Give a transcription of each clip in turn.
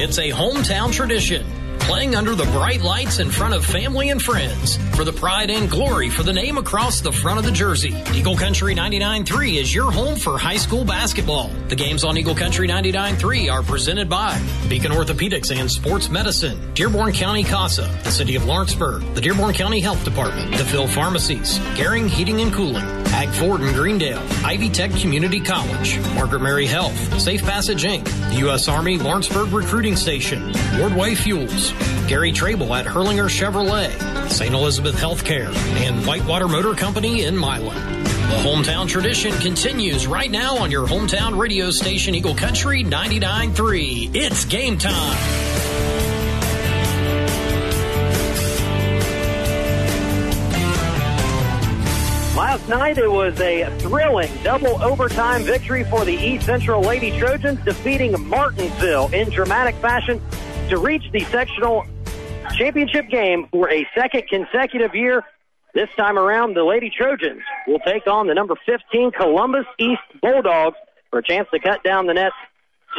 It's a hometown tradition playing under the bright lights in front of family and friends for the pride and glory for the name across the front of the jersey. Eagle Country 99.3 is your home for high school basketball. The games on Eagle Country 99.3 are presented by Beacon Orthopedics and Sports Medicine, Dearborn County CASA, the City of Lawrenceburg, the Dearborn County Health Department, DePhil Pharmacies, Garing Heating and Cooling, Hag Ford in Greendale, Ivy Tech Community College, Margaret Mary Health, Safe Passage Inc., the U.S. Army Lawrenceburg Recruiting Station, Wardway Fuels, Gary Trable at Hurlinger Chevrolet, St. Elizabeth Healthcare, and Whitewater Motor Company in Milan. The hometown tradition continues right now on your hometown radio station, Eagle Country 99.3. It's game time. Last night it was a thrilling double overtime victory for the East Central Lady Trojans, defeating Martinsville in dramatic fashion to reach the sectional championship game for a second consecutive year. This time around, the Lady Trojans will take on the number 15 Columbus East Bulldogs for a chance to cut down the nets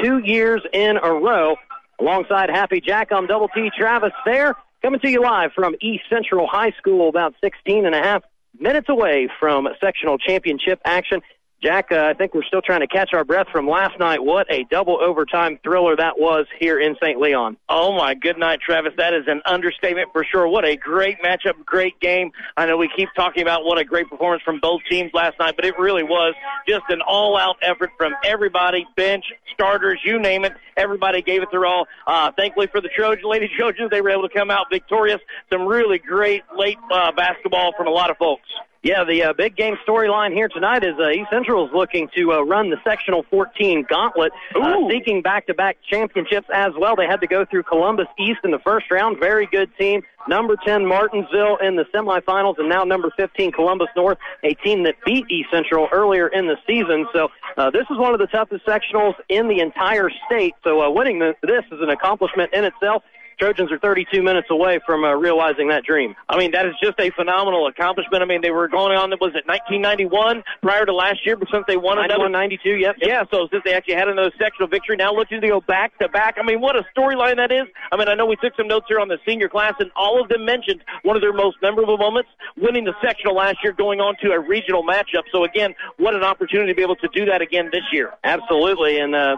two years in a row. Alongside Happy Jack, I'm Double T Travis there, coming to you live from East Central High School, about 16 and a half minutes away from sectional championship action. Jack, uh, I think we're still trying to catch our breath from last night. What a double overtime thriller that was here in St. Leon. Oh my good night, Travis. That is an understatement for sure. What a great matchup, great game. I know we keep talking about what a great performance from both teams last night, but it really was just an all-out effort from everybody, bench, starters, you name it. Everybody gave it their all. Uh, thankfully for the Trojan, Lady Trojans, they were able to come out victorious. Some really great late uh, basketball from a lot of folks. Yeah, the uh, big game storyline here tonight is uh, East Central is looking to uh, run the sectional 14 gauntlet, uh, seeking back-to-back championships as well. They had to go through Columbus East in the first round. Very good team. Number 10 Martinsville in the semifinals, and now number 15 Columbus North, a team that beat East Central earlier in the season. So uh, this is one of the toughest sectionals in the entire state. So uh, winning the, this is an accomplishment in itself. Trojans are 32 minutes away from uh, realizing that dream. I mean, that is just a phenomenal accomplishment. I mean, they were going on, was it 1991 prior to last year, but since they won another. 92, yep. yep. Yeah, so since they actually had another sectional victory, now looking to go back to back. I mean, what a storyline that is. I mean, I know we took some notes here on the senior class, and all of them mentioned one of their most memorable moments, winning the sectional last year, going on to a regional matchup. So again, what an opportunity to be able to do that again this year. Absolutely, and uh,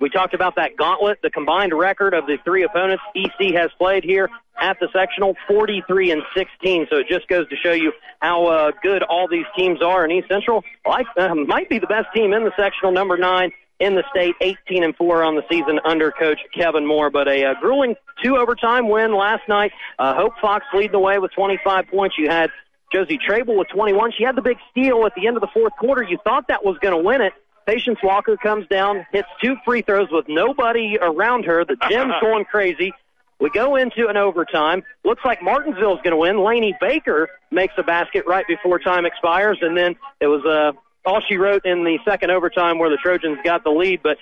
we talked about that gauntlet, the combined record of the three opponents EC has played here at the sectional, 43 and 16. So it just goes to show you how uh, good all these teams are. And East Central like, uh, might be the best team in the sectional, number nine in the state, 18 and 4 on the season under coach Kevin Moore. But a uh, grueling two overtime win last night. Uh, Hope Fox leading the way with 25 points. You had Josie Trable with 21. She had the big steal at the end of the fourth quarter. You thought that was going to win it. Patience Walker comes down, hits two free throws with nobody around her. The gym's going crazy. We go into an overtime. Looks like Martinsville's going to win. Laney Baker makes a basket right before time expires, and then it was uh, all she wrote in the second overtime where the Trojans got the lead. But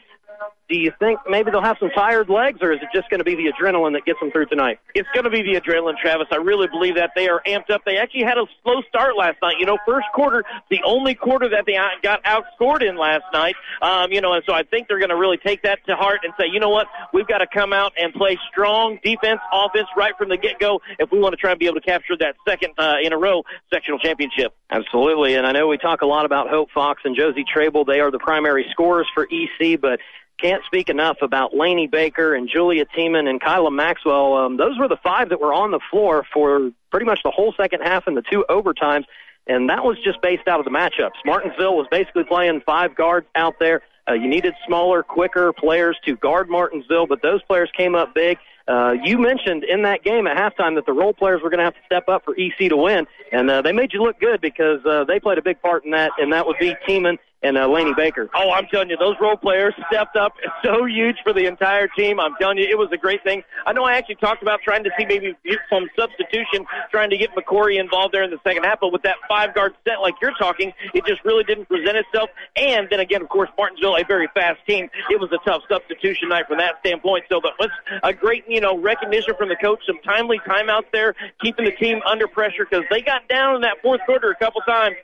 do you think maybe they'll have some tired legs, or is it just going to be the adrenaline that gets them through tonight? It's going to be the adrenaline, Travis. I really believe that they are amped up. They actually had a slow start last night. You know, first quarter, the only quarter that they got outscored in last night. Um, you know, and so I think they're going to really take that to heart and say, you know what, we've got to come out and play strong defense, offense right from the get-go if we want to try and be able to capture that second uh, in a row sectional championship. Absolutely, and I know we talk a lot about Hope Fox and Josie Trable. They are the primary scorers for EC, but can't speak enough about Laney Baker and Julia Tiemann and Kyla Maxwell. Um, those were the five that were on the floor for pretty much the whole second half and the two overtimes, and that was just based out of the matchups. Martinsville was basically playing five guards out there. Uh, you needed smaller, quicker players to guard Martinsville, but those players came up big. Uh, you mentioned in that game at halftime that the role players were going to have to step up for EC to win, and uh, they made you look good because uh, they played a big part in that, and that would be Tiemann and uh, Laney Baker. Oh, I'm telling you, those role players stepped up so huge for the entire team. I'm telling you, it was a great thing. I know I actually talked about trying to see maybe some substitution, trying to get McCory involved there in the second half, but with that five guard set like you're talking, it just really didn't present itself. And then again, of course, Martinsville, a very fast team. It was a tough substitution night from that standpoint. So, but was a great, you know, recognition from the coach, some timely timeouts there, keeping the team under pressure because they got down in that fourth quarter a couple times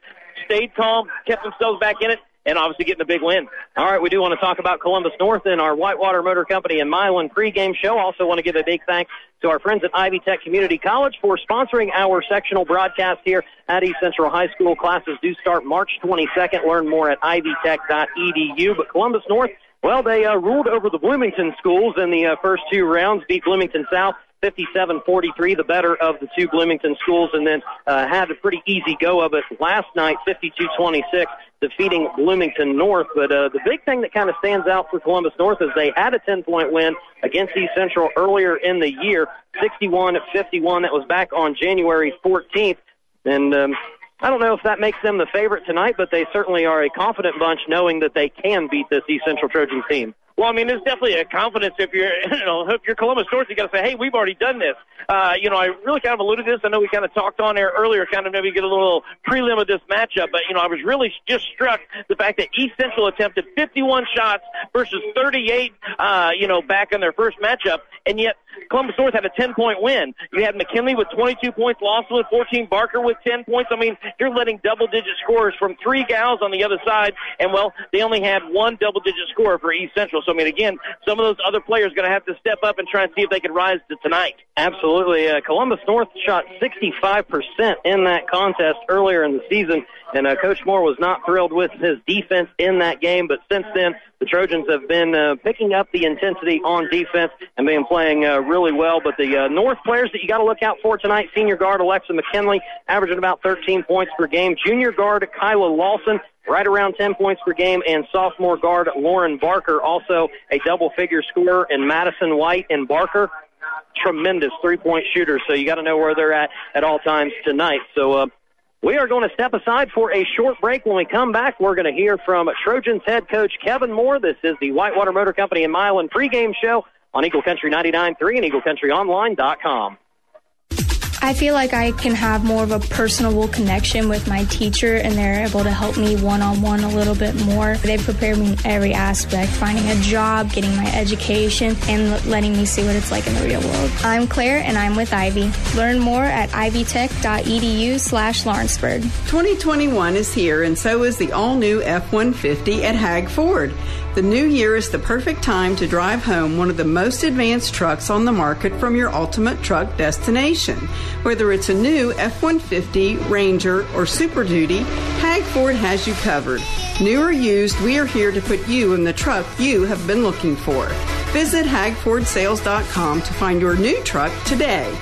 stayed calm, kept themselves back in it, and obviously getting a big win. All right, we do want to talk about Columbus North and our Whitewater Motor Company and Milan pregame show. Also want to give a big thanks to our friends at Ivy Tech Community College for sponsoring our sectional broadcast here at East Central High School. Classes do start March 22nd. Learn more at ivytech.edu. But Columbus North, well, they uh, ruled over the Bloomington schools in the uh, first two rounds, beat Bloomington South 57-43, the better of the two Bloomington schools, and then uh, had a pretty easy go of it last night, 52-26, defeating Bloomington North. But uh, the big thing that kind of stands out for Columbus North is they had a 10-point win against East Central earlier in the year, 61-51. That was back on January 14th, and um, I don't know if that makes them the favorite tonight, but they certainly are a confident bunch, knowing that they can beat this East Central Trojans team. Well, I mean, there's definitely a confidence if you're, you know, if you're Columbus North, you got to say, hey, we've already done this. Uh, you know, I really kind of alluded to this. I know we kind of talked on air earlier, kind of maybe get a little prelim of this matchup, but you know, I was really just struck the fact that East Central attempted 51 shots versus 38, uh, you know, back in their first matchup, and yet Columbus North had a 10 point win. You had McKinley with 22 points, Lawson with 14, Barker with 10 points. I mean, you're letting double digit scores from three gals on the other side, and well, they only had one double digit score for East Central. So I mean, again, some of those other players are going to have to step up and try and see if they can rise to tonight. Absolutely. Uh, Columbus North shot 65% in that contest earlier in the season, and uh, Coach Moore was not thrilled with his defense in that game, but since then, the Trojans have been uh, picking up the intensity on defense and been playing uh, really well. But the uh, North players that you got to look out for tonight, senior guard Alexa McKinley, averaging about 13 points per game. Junior guard Kyla Lawson, right around 10 points per game, and sophomore guard Lauren Barker, also a double figure scorer, and Madison White and Barker. Tremendous three point shooters, so you got to know where they're at at all times tonight. So, uh, we are going to step aside for a short break. When we come back, we're going to hear from Trojans head coach Kevin Moore. This is the Whitewater Motor Company and Milan pregame show on Eagle Country 99.3 and EagleCountryOnline.com. I feel like I can have more of a personable connection with my teacher and they're able to help me one on one a little bit more. They prepare me in every aspect, finding a job, getting my education, and letting me see what it's like in the real world. I'm Claire and I'm with Ivy. Learn more at ivytech.edu slash Lawrenceburg. 2021 is here and so is the all new F 150 at Hag Ford. The new year is the perfect time to drive home one of the most advanced trucks on the market from your ultimate truck destination. Whether it's a new F 150, Ranger, or Super Duty, Hag Ford has you covered. New or used, we are here to put you in the truck you have been looking for. Visit hagfordsales.com to find your new truck today.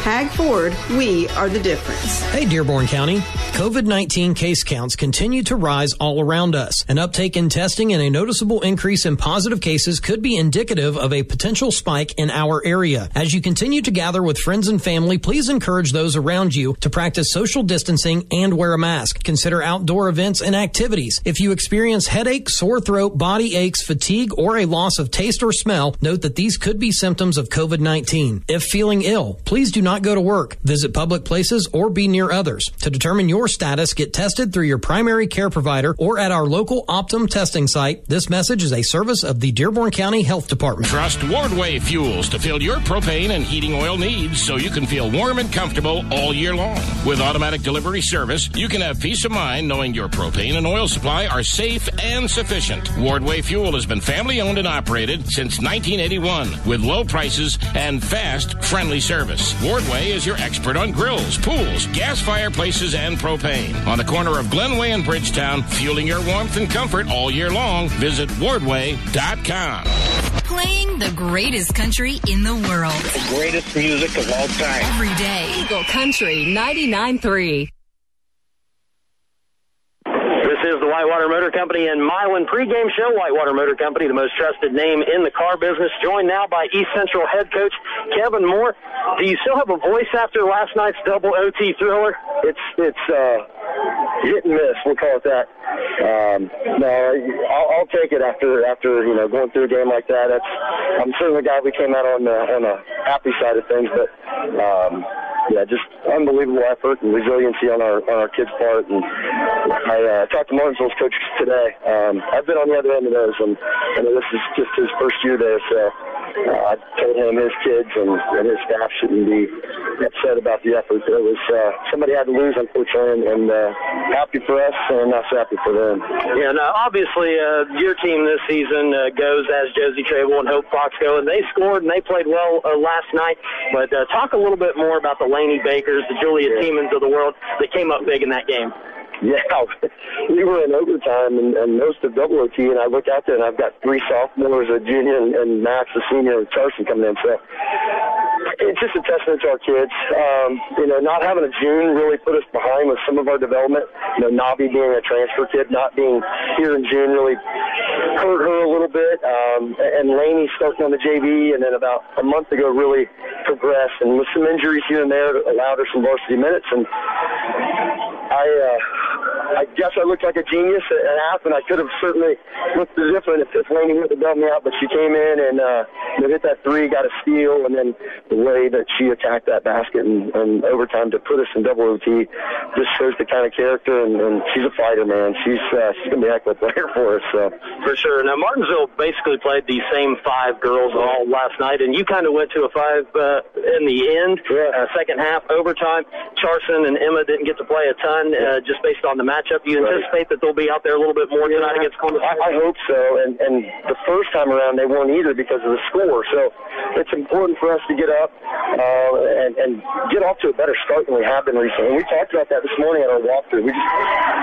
Hag Ford, we are the difference. Hey, Dearborn County. COVID 19 case counts continue to rise all around us. An uptake in testing and a noticeable increase in positive cases could be indicative of a potential spike in our area. As you continue to gather with friends and family, please encourage those around you to practice social distancing and wear a mask. Consider outdoor events and activities. If you experience headache, sore throat, body aches, fatigue, or a loss of taste or smell, note that these could be symptoms of COVID 19. If feeling ill, please do not not go to work, visit public places, or be near others. To determine your status, get tested through your primary care provider or at our local Optum testing site. This message is a service of the Dearborn County Health Department. Trust Wardway Fuels to fill your propane and heating oil needs so you can feel warm and comfortable all year long. With automatic delivery service, you can have peace of mind knowing your propane and oil supply are safe and sufficient. Wardway Fuel has been family owned and operated since 1981 with low prices and fast, friendly service. Ward Wardway is your expert on grills, pools, gas fireplaces, and propane. On the corner of Glenway and Bridgetown, fueling your warmth and comfort all year long. Visit wardway.com. Playing the greatest country in the world. The greatest music of all time. Every day. Eagle Country 99.3 is the Whitewater Motor Company and Milan pregame show. Whitewater Motor Company, the most trusted name in the car business, joined now by East Central head coach Kevin Moore. Do you still have a voice after last night's double OT thriller? It's it's uh, hit and miss. We'll call it that. Um, no, I'll, I'll take it after after you know going through a game like that. That's I'm certainly glad we came out on the on the happy side of things, but. Um, yeah, just unbelievable effort and resiliency on our on our kids' part. And I uh, talked to Martinsville's coach today. Um, I've been on the other end of those, and, and this is just his first year there. So uh, I told him his kids and, and his staff shouldn't be upset about the effort. It was uh, somebody had to lose, unfortunately, and, and uh, happy for us and not so happy for them. Yeah, now obviously uh, your team this season uh, goes as Josie Trable and Hope Fox go, and they scored and they played well uh, last night. But uh, talk a little bit more about the Laney Bakers, the Julia yeah. Tiemanns of the world that came up big in that game. Yeah, we were in overtime and, and most of double OT, and I look out there and I've got three sophomores, a junior, and, and Max, a senior, and Carson coming in. So it's just a testament to our kids. Um, you know, not having a June really put us behind with some of our development. You know, Navi being a transfer kid, not being here in June really hurt her a little bit. Um, and Laney starting on the JV, and then about a month ago really progressed, and with some injuries here and there, allowed her some varsity minutes. And I. Uh, I guess I looked like a genius at half, and I could have certainly looked different if, if Laney would have done me out. But she came in and uh, hit that three, got a steal, and then the way that she attacked that basket and, and overtime to put us in double OT just shows the kind of character. And, and she's a fighter, man. She's uh, she's gonna be a heck of a player for us. So. For sure. Now Martinsville basically played the same five girls all last night, and you kind of went to a five uh, in the end, yeah. uh, second half overtime. Charson and Emma didn't get to play a ton uh, just based on the matchup. Do you right. anticipate that they'll be out there a little bit more yeah, tonight against Columbus? I, I hope so. And, and the first time around, they weren't either because of the score. So it's important for us to get up uh, and, and get off to a better start than we have been recently. We talked about that this morning at our walkthrough. We just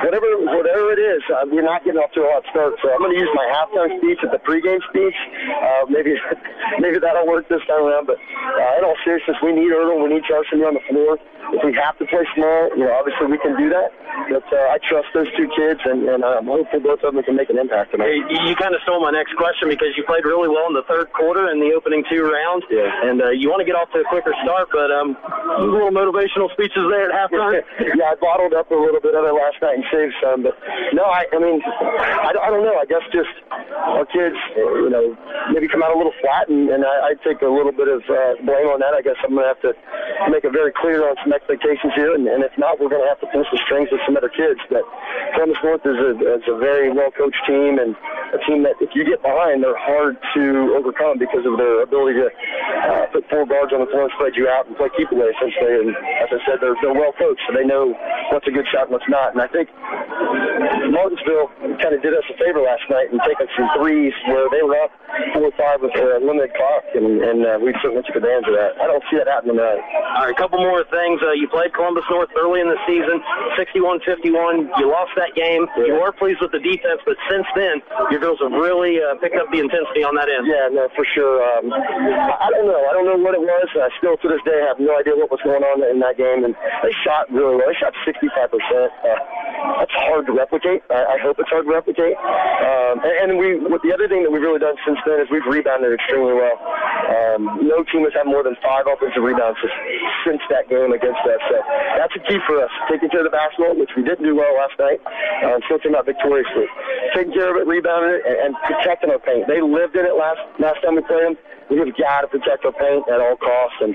whatever whatever it is, uh, we're not getting off to a hot start. So I'm going to use my halftime speech at the pregame speech. Uh, maybe maybe that'll work this time around. But uh, in all seriousness, we need Ertl. We need Charson on the floor. If we have to play small, you know, obviously we can do that. But uh, I trust those two kids, and, and I'm hopeful both of them can make an impact tonight. Hey, you kind of stole my next question because you played really well in the third quarter in the opening two rounds. Yeah. And uh, you want to get off to a quicker start, but um, little motivational speeches there at halftime. yeah, I bottled up a little bit of it last night and saved some. But no, I, I mean, I, I don't know. I guess just our kids, you know, maybe come out a little flat, and, and I, I take a little bit of uh, blame on that. I guess I'm going to have to make it very clear on some expectations here, and, and if not, we're going to have to pull some strings with some other kids. But Columbus North is a, is a very well coached team, and a team that if you get behind, they're hard to overcome because of their ability to uh, put four guards on the floor and spread you out and play keep away essentially. And as I said, they're, they're well coached, so they know what's a good shot and what's not. And I think Martinsville kind of did us a favor last night and taking some threes where they were up four or five with a limited clock, and, and uh, we certainly took advantage of that. I don't see that happening tonight. All right, a couple more things. Uh, you played Columbus North early in the season, 61-51. You lost that game. Yeah. You were pleased with the defense, but since then, your girls have really uh, picked up the intensity on that end. Yeah, no, for sure. Um, I don't know. I don't know what it was. I still, to this day, have no idea what was going on in that game. And they shot really well. They shot 65%. Uh, that's hard to replicate. I, I hope it's hard to replicate. Um, and, and we, what the other thing that we've really done since then is we've rebounded extremely well. Um, no team has had more than five offensive rebounds since that game against So that's a key for us. Taking care of the basketball, which we didn't do well last night, um, still came out victoriously. Taking care of it, rebounding it, and, and protecting our paint. They lived in it last last time we played them we have got to protect our paint at all costs and,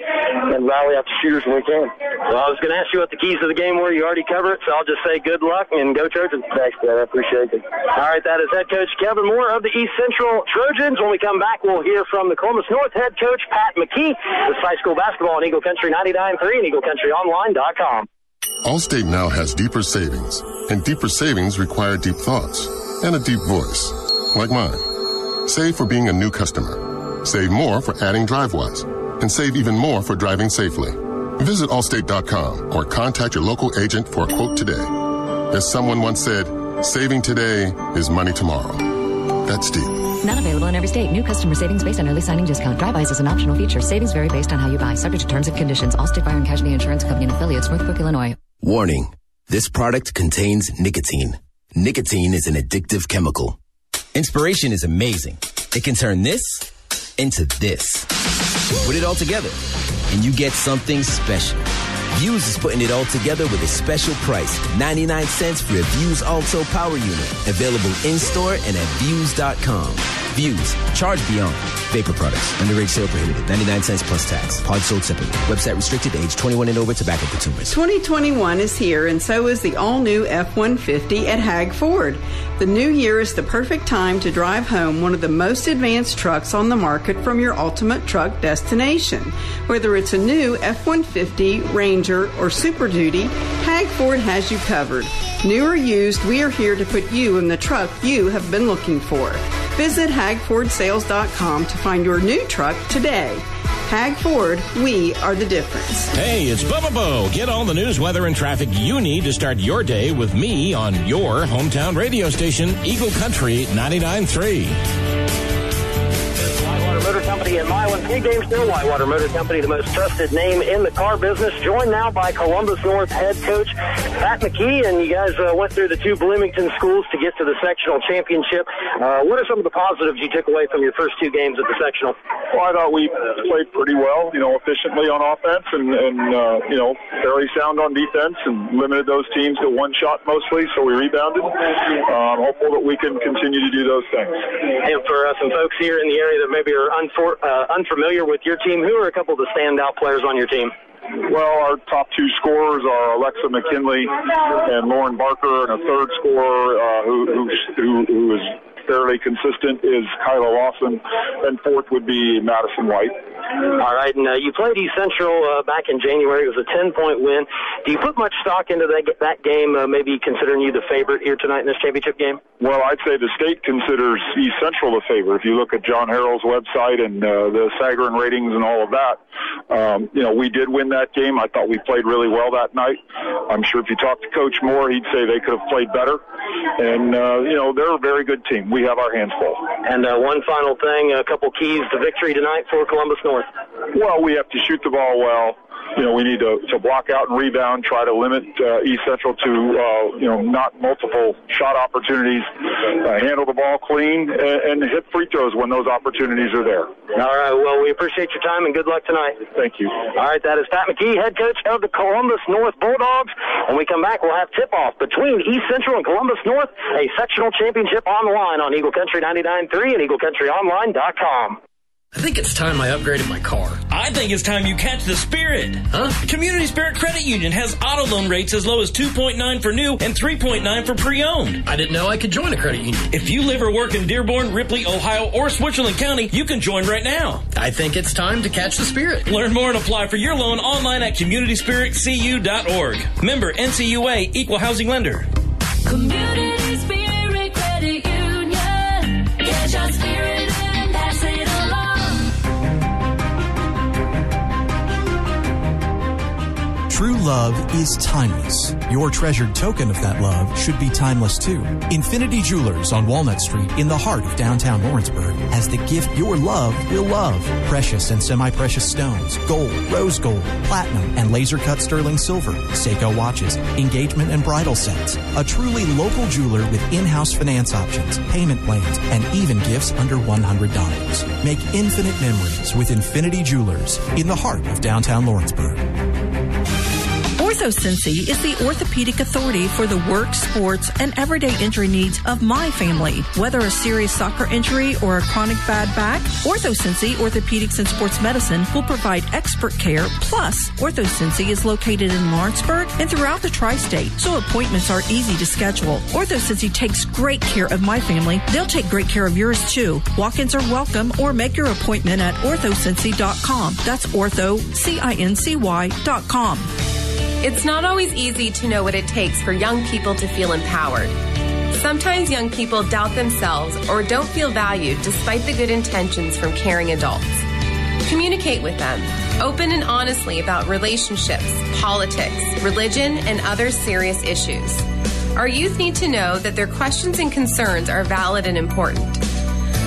and rally out the shooters when we can. Well, I was going to ask you what the keys to the game were. You already covered it, so I'll just say good luck and go Trojans. Thanks, man. I appreciate it. All right, that is head coach Kevin Moore of the East Central Trojans. When we come back, we'll hear from the Columbus North head coach Pat McKee. This high school basketball on Eagle Country 99.3 and Allstate now has deeper savings, and deeper savings require deep thoughts and a deep voice, like mine. Save for being a new customer Save more for adding DriveWise, and save even more for driving safely. Visit Allstate.com or contact your local agent for a quote today. As someone once said, saving today is money tomorrow. That's deep. Not available in every state. New customer savings based on early signing discount. DriveWise is an optional feature. Savings vary based on how you buy. Subject to terms and conditions. Allstate Fire and Casualty Insurance Company and affiliates, Northbrook, Illinois. Warning. This product contains nicotine. Nicotine is an addictive chemical. Inspiration is amazing. It can turn this into this. Put it all together, and you get something special. Vuse is putting it all together with a special price 99 cents for a Vuse Alto Power Unit. Available in store and at Vuse.com. Vuse. Charge beyond. Vapor products. Underage sale prohibited. 99 cents plus tax. Pod sold separately. Website restricted. Age 21 and over. Tobacco consumers. 2021 is here, and so is the all new F 150 at Hag Ford. The new year is the perfect time to drive home one of the most advanced trucks on the market from your ultimate truck destination. Whether it's a new F 150, Ranger, or Super Duty, Hag Ford has you covered. New or used, we are here to put you in the truck you have been looking for. Visit hagfordsales.com to find your new truck today. Hag Ford, we are the difference. Hey, it's Bubba Bo. Get all the news, weather, and traffic you need to start your day with me on your hometown radio station, Eagle Country 99.3. Company in Milan. Pre-game still Whitewater Motor Company, the most trusted name in the car business. Joined now by Columbus North head coach Pat McKee, and you guys uh, went through the two Bloomington schools to get to the sectional championship. Uh, what are some of the positives you took away from your first two games at the sectional? Well, I thought we played pretty well, you know, efficiently on offense and, and uh, you know, fairly sound on defense and limited those teams to one shot mostly, so we rebounded. I'm hopeful that we can continue to do those things. And for uh, some folks here in the area that maybe are unfor- uh, unfamiliar with your team, who are a couple of the standout players on your team? Well, our top two scorers are Alexa McKinley and Lauren Barker, and a third scorer uh, who, who, who, who is fairly consistent is Kyla Lawson, and fourth would be Madison White. All right, and uh, you played East Central uh, back in January. It was a 10-point win. Do you put much stock into that that game? Uh, maybe considering you the favorite here tonight in this championship game. Well, I'd say the state considers East Central the favorite. If you look at John Harrell's website and uh, the Sagarin ratings and all of that, um, you know we did win that game. I thought we played really well that night. I'm sure if you talk to Coach Moore, he'd say they could have played better. And uh, you know they're a very good team. We have our hands full. And uh, one final thing, a couple keys to victory tonight for Columbus North. Well, we have to shoot the ball well. You know, we need to, to block out and rebound, try to limit uh, East Central to, uh, you know, not multiple shot opportunities, uh, handle the ball clean, and, and hit free throws when those opportunities are there. All right. Well, we appreciate your time and good luck tonight. Thank you. All right. That is Pat McKee, head coach of the Columbus North Bulldogs. When we come back, we'll have tip-off between East Central and Columbus North, a sectional championship on the line on Eagle Country 99.3 and EagleCountryOnline.com. I think it's time I upgraded my car. I think it's time you catch the spirit. Huh? Community Spirit Credit Union has auto loan rates as low as 2.9 for new and 3.9 for pre-owned. I didn't know I could join a credit union. If you live or work in Dearborn, Ripley, Ohio, or Switzerland County, you can join right now. I think it's time to catch the spirit. Learn more and apply for your loan online at communityspiritcu.org. Member NCUA Equal Housing Lender. Community Spirit Credit Union. Get your spirit True love is timeless. Your treasured token of that love should be timeless too. Infinity Jewelers on Walnut Street in the heart of downtown Lawrenceburg has the gift your love will love. Precious and semi-precious stones, gold, rose gold, platinum, and laser cut sterling silver, Seiko watches, engagement and bridal sets. A truly local jeweler with in-house finance options, payment plans, and even gifts under $100. Make infinite memories with Infinity Jewelers in the heart of downtown Lawrenceburg. OrthoCincy is the orthopedic authority for the work, sports, and everyday injury needs of my family. Whether a serious soccer injury or a chronic bad back, OrthoCincy Orthopedics and Sports Medicine will provide expert care. Plus, OrthoCincy is located in Lawrenceburg and throughout the tri-state, so appointments are easy to schedule. OrthoCincy takes great care of my family. They'll take great care of yours too. Walk-ins are welcome or make your appointment at orthocincy.com. That's ortho, C-I-N-C-Y dot com. It's not always easy to know what it takes for young people to feel empowered. Sometimes young people doubt themselves or don't feel valued despite the good intentions from caring adults. Communicate with them, open and honestly about relationships, politics, religion, and other serious issues. Our youth need to know that their questions and concerns are valid and important.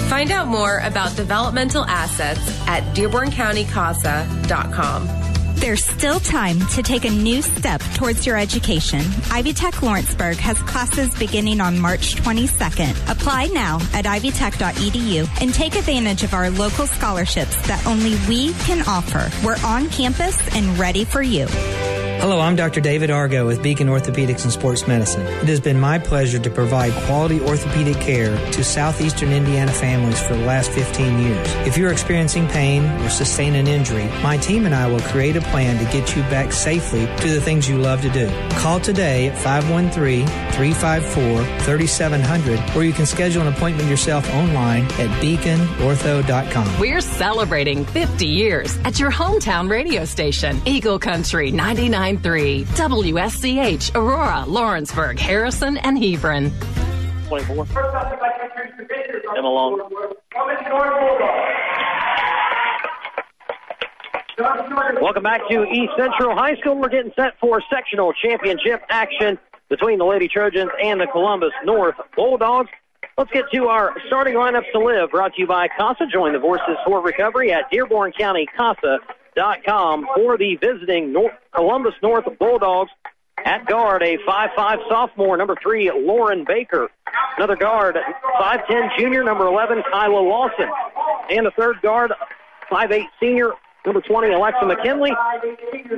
Find out more about developmental assets at DearbornCountyCASA.com. There's still time to take a new step towards your education. Ivy Tech Lawrenceburg has classes beginning on March 22nd. Apply now at ivytech.edu and take advantage of our local scholarships that only we can offer. We're on campus and ready for you. Hello, I'm Dr. David Argo with Beacon Orthopedics and Sports Medicine. It has been my pleasure to provide quality orthopedic care to southeastern Indiana families for the last 15 years. If you're experiencing pain or sustain an injury, my team and I will create a plan to get you back safely to the things you love to do. Call today at 513-354-3700 or you can schedule an appointment yourself online at beaconortho.com. We're celebrating 50 years at your hometown radio station, Eagle Country 99.3, WSCH, Aurora, Lawrenceburg, Harrison, and Hebron. 24. Emma Long. Welcome back to East Central High School. We're getting set for sectional championship action between the Lady Trojans and the Columbus North Bulldogs. Let's get to our starting lineups to live. Brought to you by CASA. Join the Voices for Recovery at Dearborn County CASA.com for the visiting North, Columbus North Bulldogs. At guard, a 5'5 sophomore, number three, Lauren Barker. Another guard, 5'10 junior, number 11, Kyla Lawson. And a third guard, 5'8 senior, number 20, Alexa McKinley.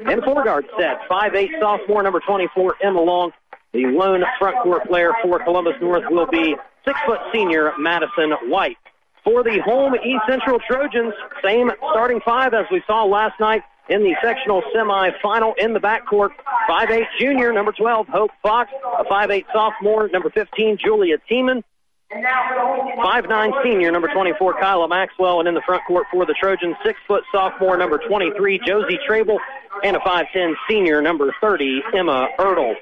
And four guard set, 5'8 sophomore, number 24, Emma Long. The lone front court player for Columbus North will be six foot senior Madison White. For the home East Central Trojans, same starting five as we saw last night in the sectional semifinal in the backcourt. 5'8 junior, number 12, Hope Fox. A 5'8 sophomore, number 15, Julia Tiemann. 5'9 senior, number 24, Kyla Maxwell. And in the front court for the Trojans, six foot sophomore, number 23, Josie Trable. And a 5'10 senior, number 30, Emma Ertl.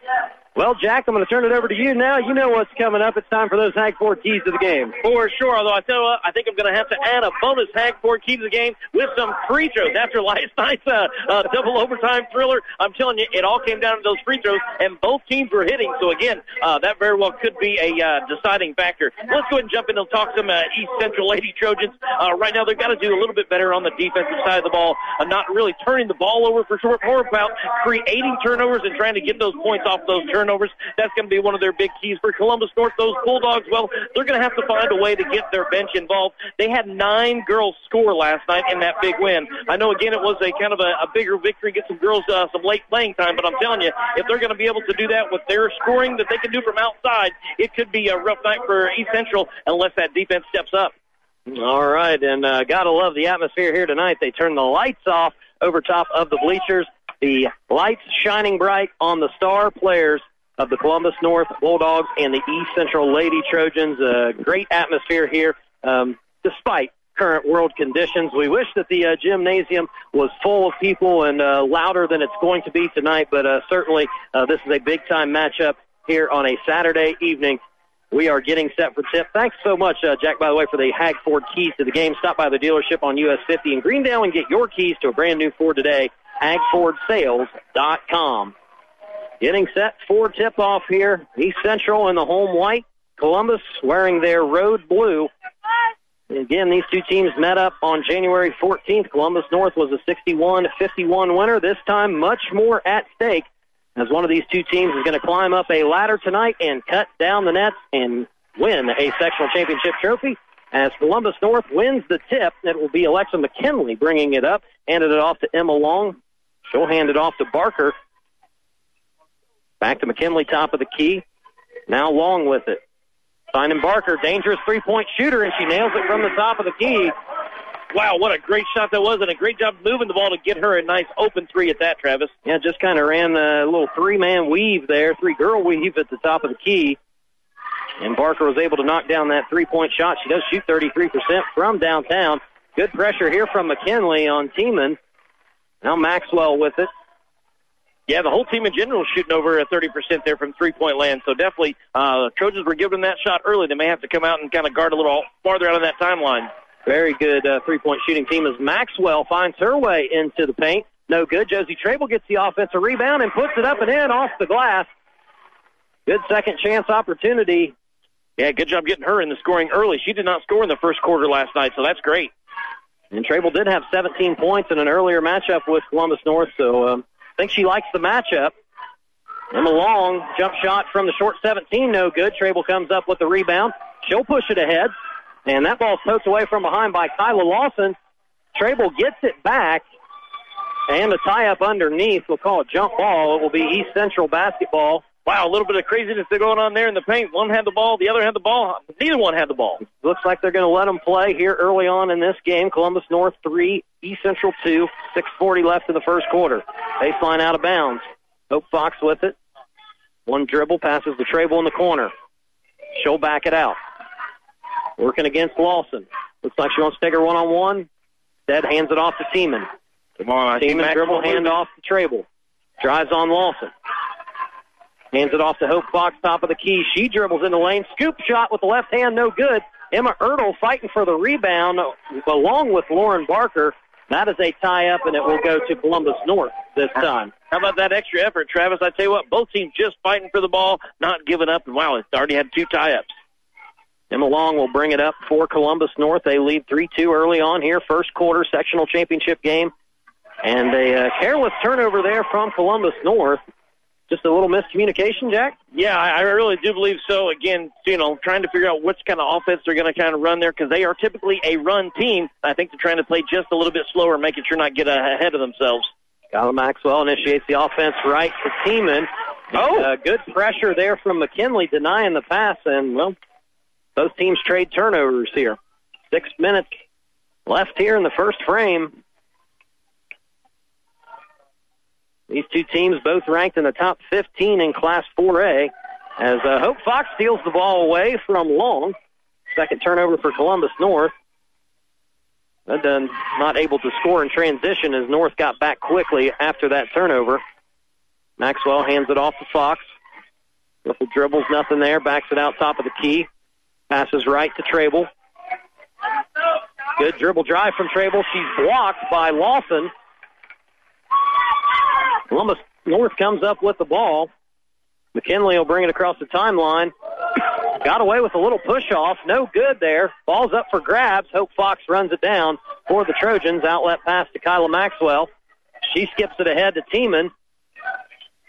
Well, Jack, I'm going to turn it over to you now. You know what's coming up. It's time for those Hagford keys to the game. For sure. Although I tell you what, I think I'm going to have to add a bonus Hagford key to the game with some free throws. After last night's uh, uh, double overtime thriller, I'm telling you, it all came down to those free throws, and both teams were hitting. So again, uh, that very well could be a uh, deciding factor. Let's go ahead and jump in and talk some uh, East Central Lady Trojans. Uh, right now, they've got to do a little bit better on the defensive side of the ball, uh, not really turning the ball over for short, more about creating turnovers and trying to get those points off those turnovers. That's going to be one of their big keys for Columbus North. Those Bulldogs, well, they're going to have to find a way to get their bench involved. They had nine girls score last night in that big win. I know, again, it was a kind of a, a bigger victory, get some girls uh, some late playing time, but I'm telling you, if they're going to be able to do that with their scoring that they can do from outside, it could be a rough night for East Central unless that defense steps up. All right, and uh, gotta love the atmosphere here tonight. They turned the lights off over top of the bleachers. The lights shining bright on the star players of the Columbus North Bulldogs and the East Central Lady Trojans. A great atmosphere here, um, despite current world conditions. We wish that the uh, gymnasium was full of people and uh, louder than it's going to be tonight, but uh, certainly uh, this is a big time matchup here on a Saturday evening. We are getting set for tip. Thanks so much, uh, Jack, by the way, for the Hagford keys to the game. Stop by the dealership on US 50 in Greendale and get your keys to a brand new Ford today. HagfordSales.com. Getting set for tip off here. East Central in the home white. Columbus wearing their road blue. Again, these two teams met up on January 14th. Columbus North was a 61-51 winner. This time, much more at stake as one of these two teams is going to climb up a ladder tonight and cut down the nets and win a sectional championship trophy. As Columbus North wins the tip, it will be Alexa McKinley bringing it up, handed it off to Emma Long. She'll hand it off to Barker. Back to McKinley, top of the key. Now Long with it. Finding Barker, dangerous three-point shooter, and she nails it from the top of the key. Wow, what a great shot that was, and a great job moving the ball to get her a nice open three at that, Travis. Yeah, just kind of ran a little three-man weave there, three-girl weave at the top of the key. And Barker was able to knock down that three-point shot. She does shoot 33% from downtown. Good pressure here from McKinley on Tiemann. Now Maxwell with it. Yeah, the whole team in general is shooting over a 30% there from three-point land. So definitely, uh, Trojans were giving them that shot early. They may have to come out and kind of guard a little farther out of that timeline. Very good uh, three-point shooting team as Maxwell finds her way into the paint. No good. Josie Trable gets the offensive rebound and puts it up and in off the glass. Good second chance opportunity. Yeah, good job getting her in the scoring early. She did not score in the first quarter last night, so that's great. And Trable did have 17 points in an earlier matchup with Columbus North, so um, Think she likes the matchup. Emma Long, jump shot from the short 17, no good. Trable comes up with the rebound. She'll push it ahead. And that ball's poked away from behind by Kyla Lawson. Trable gets it back. And a tie up underneath. We'll call it jump ball. It will be East Central basketball. Wow, a little bit of craziness going on there in the paint. One had the ball, the other had the ball. Neither one had the ball. Looks like they're going to let them play here early on in this game. Columbus North 3, East Central 2, 6.40 left in the first quarter. Baseline out of bounds. Hope Fox with it. One dribble passes the Trable in the corner. She'll back it out. Working against Lawson. Looks like she wants to take her one on one. Instead, hands it off to Tiemann. Come on, I see Tiemann dribble moving. hand off to Trable. Drives on Lawson. Hands it off to Hope Fox, top of the key. She dribbles in the lane. Scoop shot with the left hand, no good. Emma Ertl fighting for the rebound along with Lauren Barker. That is a tie up, and it will go to Columbus North this time. How about that extra effort, Travis? I tell you what, both teams just fighting for the ball, not giving up, and wow, it's already had two tie-ups. Emma Long will bring it up for Columbus North. They lead 3 2 early on here, first quarter sectional championship game. And a uh, careless turnover there from Columbus North. Just a little miscommunication, Jack? Yeah, I I really do believe so. Again, you know, trying to figure out which kind of offense they're going to kind of run there because they are typically a run team. I think they're trying to play just a little bit slower, making sure not get ahead of themselves. Kyla Maxwell initiates the offense right to Tiemann. Oh! Uh, good pressure there from McKinley denying the pass, and, well, both teams trade turnovers here. Six minutes left here in the first frame. These two teams both ranked in the top 15 in Class 4A. As uh, Hope Fox steals the ball away from Long. Second turnover for Columbus North. That done not able to score in transition as North got back quickly after that turnover. Maxwell hands it off to Fox. Couple dribbles, nothing there. Backs it out top of the key. Passes right to Trable. Good dribble drive from Trable. She's blocked by Lawson. Columbus North comes up with the ball. McKinley will bring it across the timeline. Got away with a little push off. No good there. Ball's up for grabs. Hope Fox runs it down for the Trojans. Outlet pass to Kyla Maxwell. She skips it ahead to Tiemann.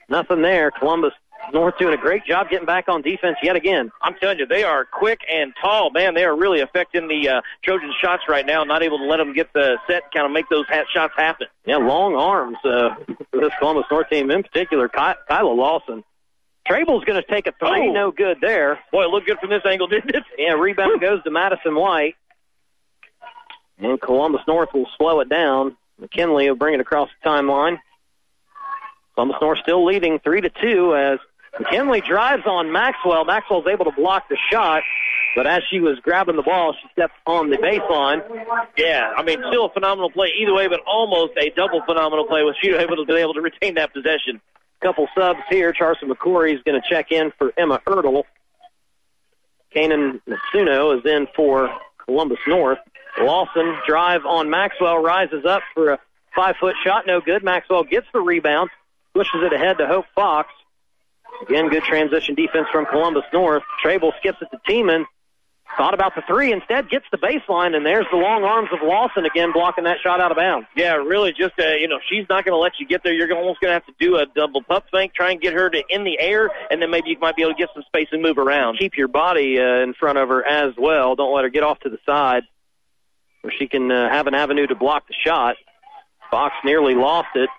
Nothing there. Columbus North doing a great job getting back on defense yet again. I'm telling you, they are quick and tall. Man, they are really affecting the uh, Trojan shots right now. Not able to let them get the set, kind of make those hat shots happen. Yeah, long arms uh, for this Columbus North team, in particular, Ky- Kyla Lawson. Trable's going to take a three, Oh. no good there. Boy, it looked good from this angle, didn't it? Yeah, rebound goes to Madison White. And Columbus North will slow it down. McKinley will bring it across the timeline. Columbus North still leading three to two as McKinley drives on Maxwell. Maxwell's able to block the shot, but as she was grabbing the ball, she stepped on the baseline. Yeah, I mean, still a phenomenal play either way, but almost a double phenomenal play with she able to be able to retain that possession. Couple subs here. Charson McCory is going to check in for Emma Ertl. Kanan Matsuno is in for Columbus North. Lawson drive on Maxwell rises up for a five foot shot, no good. Maxwell gets the rebound, pushes it ahead to Hope Fox. Again, good transition defense from Columbus North. Trable skips it to Tiemann. Thought about the three, instead gets the baseline, and there's the long arms of Lawson again blocking that shot out of bounds. Yeah, really, just uh, you know, she's not going to let you get there. You're gonna, almost going to have to do a double pump fake, try and get her to in the air, and then maybe you might be able to get some space and move around. Keep your body uh, in front of her as well. Don't let her get off to the side where she can uh, have an avenue to block the shot. Fox nearly lost it.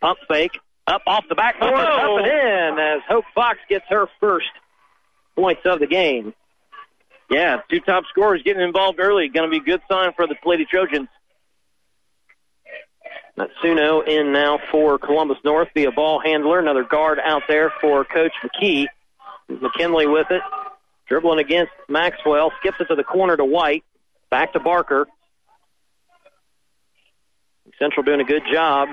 Pump fake. Up off the backboard. Whoa. Up and in as Hope Fox gets her first points of the game. Yeah, two top scorers getting involved early. Going to be a good sign for the Lady Trojans. Matsuno in now for Columbus North, be a ball handler. Another guard out there for Coach McKee. McKinley with it. Dribbling against Maxwell. Skips it to the corner to White. Back to Barker. Central doing a good job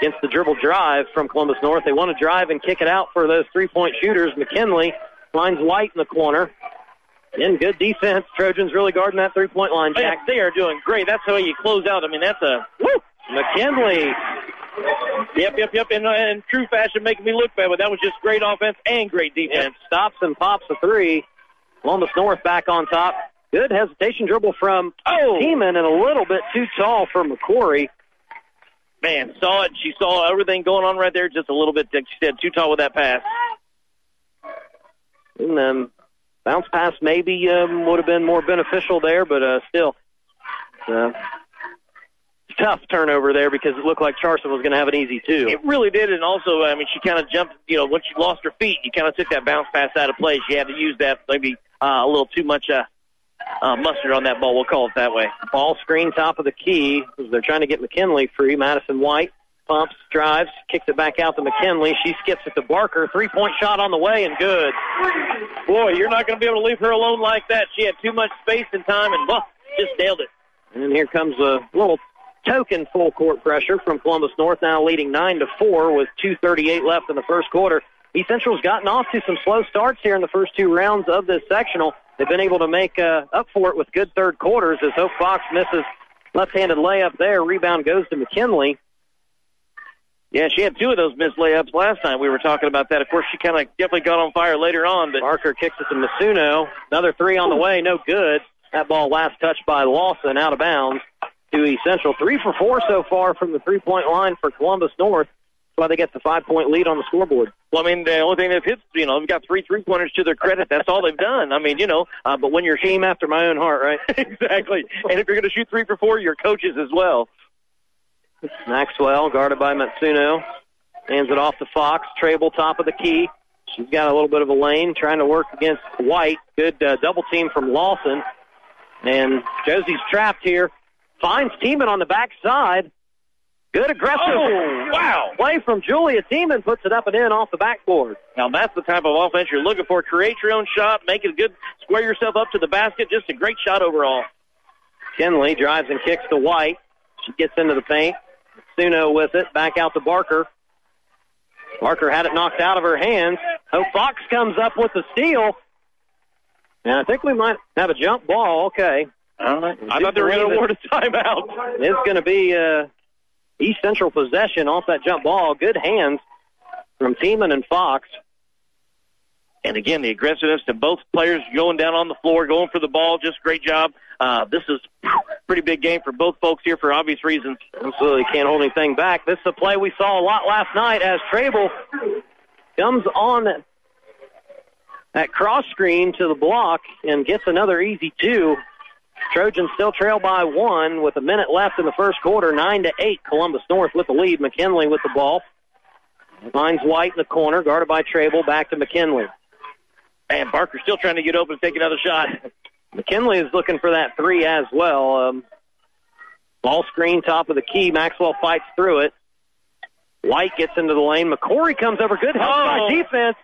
against the dribble drive from Columbus North. They want to drive and kick it out for those three point shooters. McKinley finds White in the corner. In good defense. Trojans really guarding that three point line, oh, Yeah, Jack. they are doing great. That's how you close out. I mean, that's a woo. McKinley. Yep, yep, yep. In, uh, in true fashion, making me look bad, but that was just great offense and great defense. stops and pops a three. Columbus North back on top. Good hesitation dribble from Oh! Tiemann and a little bit too tall for McCory. Man, saw it. She saw everything going on right there. Just a little bit, she said, too tall with that pass. And um, bounce pass maybe um, would have been more beneficial there, but uh, still, uh, tough turnover there because it looked like Charson was going to have an easy two. It really did, and also, I mean, she kind of jumped. You know, once she lost her feet, you kind of took that bounce pass out of play. She had to use that maybe uh, a little too much uh, uh, mustard on that ball. We'll call it that way. Ball screen top of the key. They're trying to get McKinley free. Madison White pumps, drives, kicks it back out to McKinley. She skips it to Barker. Three point shot on the way and good. Boy, you're not going to be able to leave her alone like that. She had too much space and time, and well, just nailed it. And then here comes a little token full court pressure from Columbus North, now leading nine to four with 2:38 left in the first quarter. East Central's gotten off to some slow starts here in the first two rounds of this sectional. They've been able to make uh, up for it with good third quarters as Hope Fox misses left-handed layup there. Rebound goes to McKinley. Yeah, she had two of those missed layups last time. We were talking about that. Of course, she kind of definitely got on fire later on. But Barker kicks it to Matsuno. Another three on the way, no good. That ball last touched by Lawson, out of bounds to Central. Three for four so far from the three-point line for Columbus North. Why they get the five-point lead on the scoreboard. Well, I mean, the only thing they've hit, you know, they've got three three-pointers to their credit. That's all they've done. I mean, you know, uh, but when you're Team after my own heart, right? exactly, and if you're going to shoot three for four, your coaches as well. Maxwell, guarded by Matsuno, hands it off to Fox. Trable, top of the key. She's got a little bit of a lane, trying to work against White. Good uh, double team from Lawson. And Josie's trapped here. Finds Tiemann on the backside. Good aggressive Oh, wow. play from Julia Tiemann. Puts it up and in off the backboard. Now that's the type of offense you're looking for. Create your own shot, make it good, square yourself up to the basket. Just a great shot overall. Kinley drives and kicks to White. She gets into the paint. Suno with it. Back out to Barker. Barker had it knocked out of her hands. Hope Fox comes up with the steal. And I think we might have a jump ball. Okay. All right. I thought they were going to award a timeout. It's going to be uh, East Central possession off that jump ball. Good hands from Tiemann and Fox. And again, the aggressiveness to both players going down on the floor, going for the ball. Just great job. Uh, this is pretty big game for both folks here for obvious reasons. Absolutely can't hold anything back. This is a play we saw a lot last night as Trable comes on that cross screen to the block and gets another easy two. Trojans still trail by one with a minute left in the first quarter, nine to eight. Columbus North with the lead. McKinley with the ball. Finds White in the corner, guarded by Trable. Back to McKinley. And Barker still trying to get open and take another shot. McKinley is looking for that three as well. Um, ball screen, top of the key. Maxwell fights through it. White gets into the lane. McCory comes over. Good help by Oh. defense.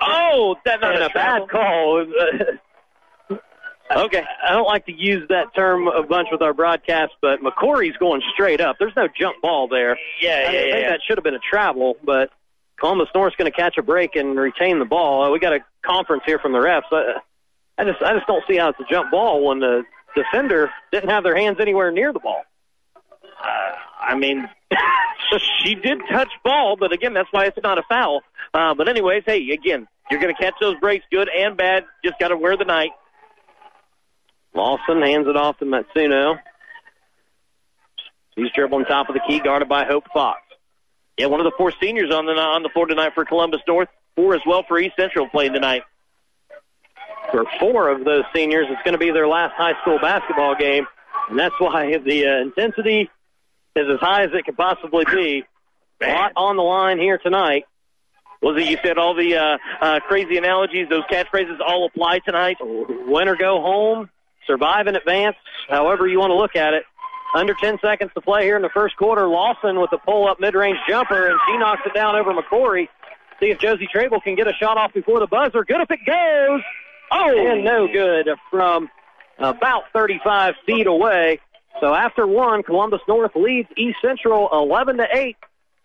Oh, that's not and a a bad call. okay, I don't like to use that term a bunch with our broadcast, but McCory's going straight up. There's no jump ball there. Yeah, I yeah, think yeah. that should have been a travel, but Columbus North's going to catch a break and retain the ball. We got a conference here from the refs. I, I just, I just don't see how it's a jump ball when the defender didn't have their hands anywhere near the ball. Uh, I mean, she did touch ball, but again, that's why it's not a foul. Uh, but anyways, hey, again, you're going to catch those breaks, good and bad. Just got to wear the night. Lawson hands it off to Matsuno. He's dribbling top of the key, guarded by Hope Fox. Yeah, one of the four seniors on the on the floor tonight for Columbus North. Four as well for East Central playing tonight. For four of those seniors, it's going to be their last high school basketball game, and that's why the uh, intensity is as high as it could possibly be. A lot on the line here tonight. Was it you said all the uh, uh, crazy analogies, those catchphrases all apply tonight? Win or go home, survive and advance, however you want to look at it. Under 10 seconds to play here in the first quarter. Lawson with a pull-up mid-range jumper, and she knocks it down over McCory. See if Josie Trable can get a shot off before the buzzer. Good if it goes. Oh, and no good from about 35 feet away. So after one, Columbus North leads East Central 11 to 8.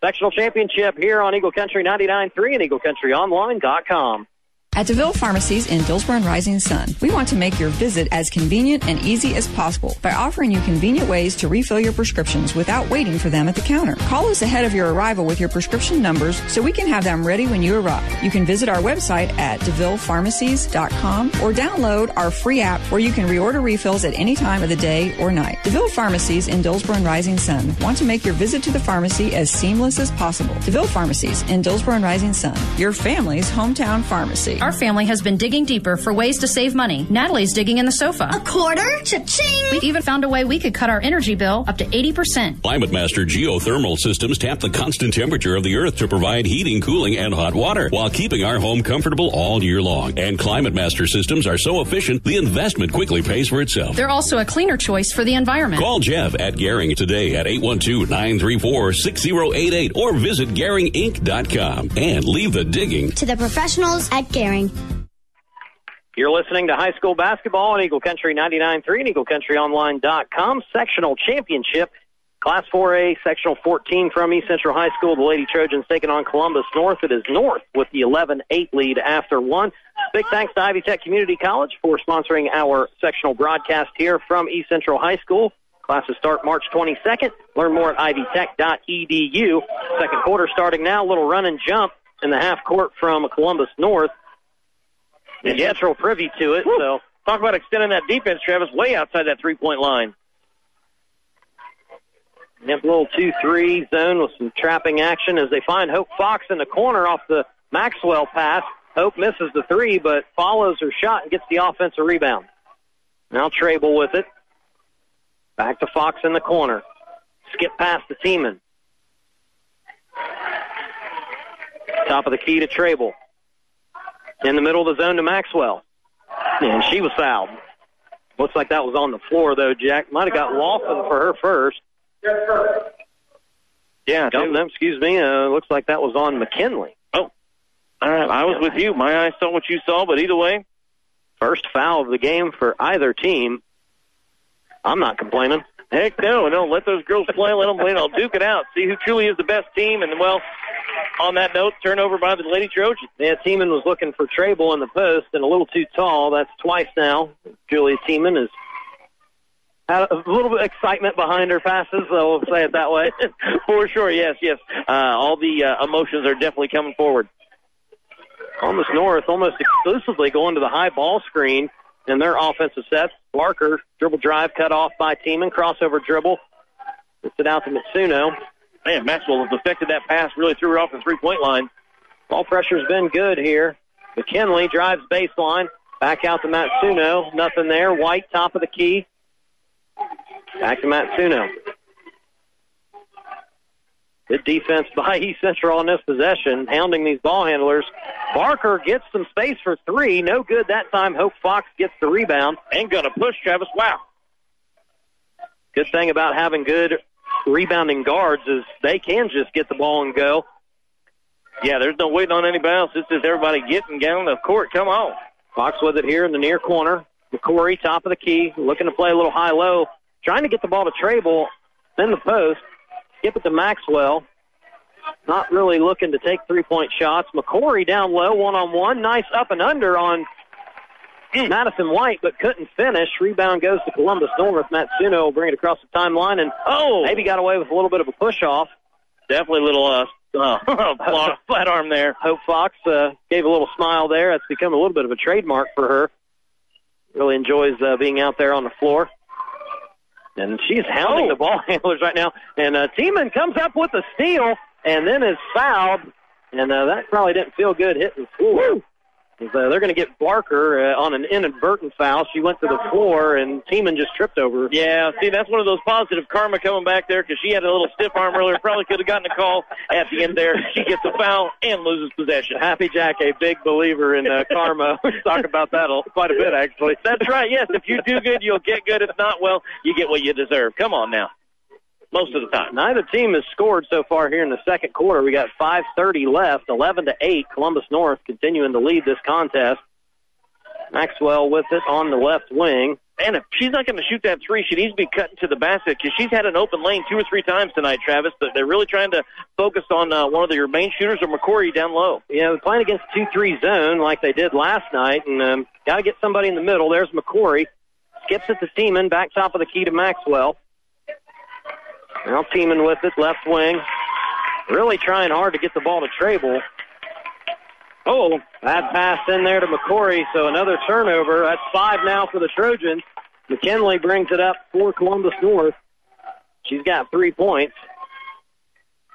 Sectional championship here on Eagle Country 99.3 and EagleCountryOnline.com. At DeVille Pharmacies in Dillsboro and Rising Sun, we want to make your visit as convenient and easy as possible by offering you convenient ways to refill your prescriptions without waiting for them at the counter. Call us ahead of your arrival with your prescription numbers so we can have them ready when you arrive. You can visit our website at DeVillePharmacies.com or download our free app where you can reorder refills at any time of the day or night. DeVille Pharmacies in Dillsboro and Rising Sun want to make your visit to the pharmacy as seamless as possible. DeVille Pharmacies in Dillsboro and Rising Sun, your family's hometown pharmacy. Our family has been digging deeper for ways to save money. Natalie's digging in the sofa. A quarter? Cha-ching! We even found a way we could cut our energy bill up to 80%. ClimateMaster geothermal systems tap the constant temperature of the earth to provide heating, cooling, and hot water while keeping our home comfortable all year long. And ClimateMaster systems are so efficient, the investment quickly pays for itself. They're also a cleaner choice for the environment. Call Jeff at Garing today at 812-934-6088 or visit GaringInc.com and leave the digging To the professionals at Garing. You're listening to high school basketball on Eagle Country 99.3 and EagleCountryOnline.com. Sectional championship, Class 4A, Sectional 14 from East Central High School. The Lady Trojans taking on Columbus North. It is North with the 11-8 lead after one. Big thanks to Ivy Tech Community College for sponsoring our sectional broadcast here from East Central High School. Classes start March 22nd. Learn more at ivytech.edu. Second quarter starting now. Little run and jump in the half court from Columbus North. And Central privy to it, so Talk about extending that defense, Travis, way outside that three point line. Yep, little 2-3 zone with some trapping action as they find Hope Fox in the corner off the Maxwell pass. Hope misses the three, but follows her shot and gets the offensive rebound. Now Trable with it. Back to Fox in the corner. Skip past the Tiemann. Top of the key to Trable. In the middle of the zone to Maxwell. And she was fouled. Looks like that was on the floor, though, Jack. Might have got Lawson for her first. Yeah, No, no, excuse me. Uh, looks like that was on McKinley. Oh, all right. I was with you. My eyes saw what you saw, but either way, First foul of the game for either team. I'm not complaining. heck no, no. Let those girls play. Let them play. I'll duke it out. See who truly is the best team. And well, on that note, turnover by the Lady Trojans. Yeah, Tiemann was looking for Trable in the post and a little too tall. That's twice now. Julia Tiemann has had a little bit of excitement behind her passes, so we'll say it that way. For sure, yes, yes. Uh, all the uh, emotions are definitely coming forward. Almost North, almost exclusively going to the high ball screen in their offensive sets. Barker, dribble drive cut off by Tiemann, crossover dribble. Puts it out to Matsuno. Man, Maxwell has affected that pass, really threw her off the three point line. Ball pressure's been good here. McKinley drives baseline. Back out to Matsuno. Nothing there. White, top of the key. Back to Matsuno. Good defense by East Central on this possession, hounding these ball handlers. Barker gets some space for three. No good that time. Hope Fox gets the rebound. Ain't gonna push, Travis. Wow. Good thing about having good rebounding guards is they can just get the ball and go. Yeah, there's no waiting on anybody else. It's just everybody getting down the court. Come on. Fox with it here in the near corner. McCory, top of the key, looking to play a little high-low, trying to get the ball to Trable in the post. Skip it to Maxwell. Not really looking to take three-point shots. McCory down low, one-on-one. Nice up and under on Madison White, but couldn't finish. Rebound goes to Columbus North. Matsuno will bring it across the timeline and Oh, maybe got away with a little bit of a push-off. definitely a little uh, uh flat, flat arm there. Hope Fox uh, gave a little smile there. That's become a little bit of a trademark for her. Really enjoys uh, being out there on the floor. And she's hounding the ball handlers right now. And uh, Tiemann comes up with a steal and then is fouled. And uh, that probably didn't feel good hitting the floor. 'Cause, Uh, they're going to get Barker uh, on an inadvertent foul. She went to the floor and Tiemann just tripped over her. Yeah, see, that's one of those positive karma coming back there because she had a little stiff arm earlier. Probably could have gotten a call at the end there. She gets a foul and loses possession. Happy Jack, a big believer in uh, karma. we talk about that a- quite a bit, actually. That's right. Yes, if you do good, you'll get good. If not, well, you get what you deserve. Come on now. Most of the time. Neither team has scored so far here in the second quarter. We got 5:30 left, 11 to 8. Columbus North continuing to lead this contest. Maxwell with it on the left wing. And if she's not going to shoot that three, she needs to be cutting to the basket because she's had an open lane two or three times tonight, Travis. But they're really trying to focus on uh, one of their main shooters or McCory down low. Yeah, playing against two three zone like they did last night, and um, got to get somebody in the middle. There's McCory. Skips it to Tiemann, back top of the key to Maxwell. Now Tiemann with it, left wing. Really trying hard to get the ball to Trable. Oh, bad pass in there to McCory, so another turnover. That's five now for the Trojans. McKinley brings it up for Columbus North. She's got three points.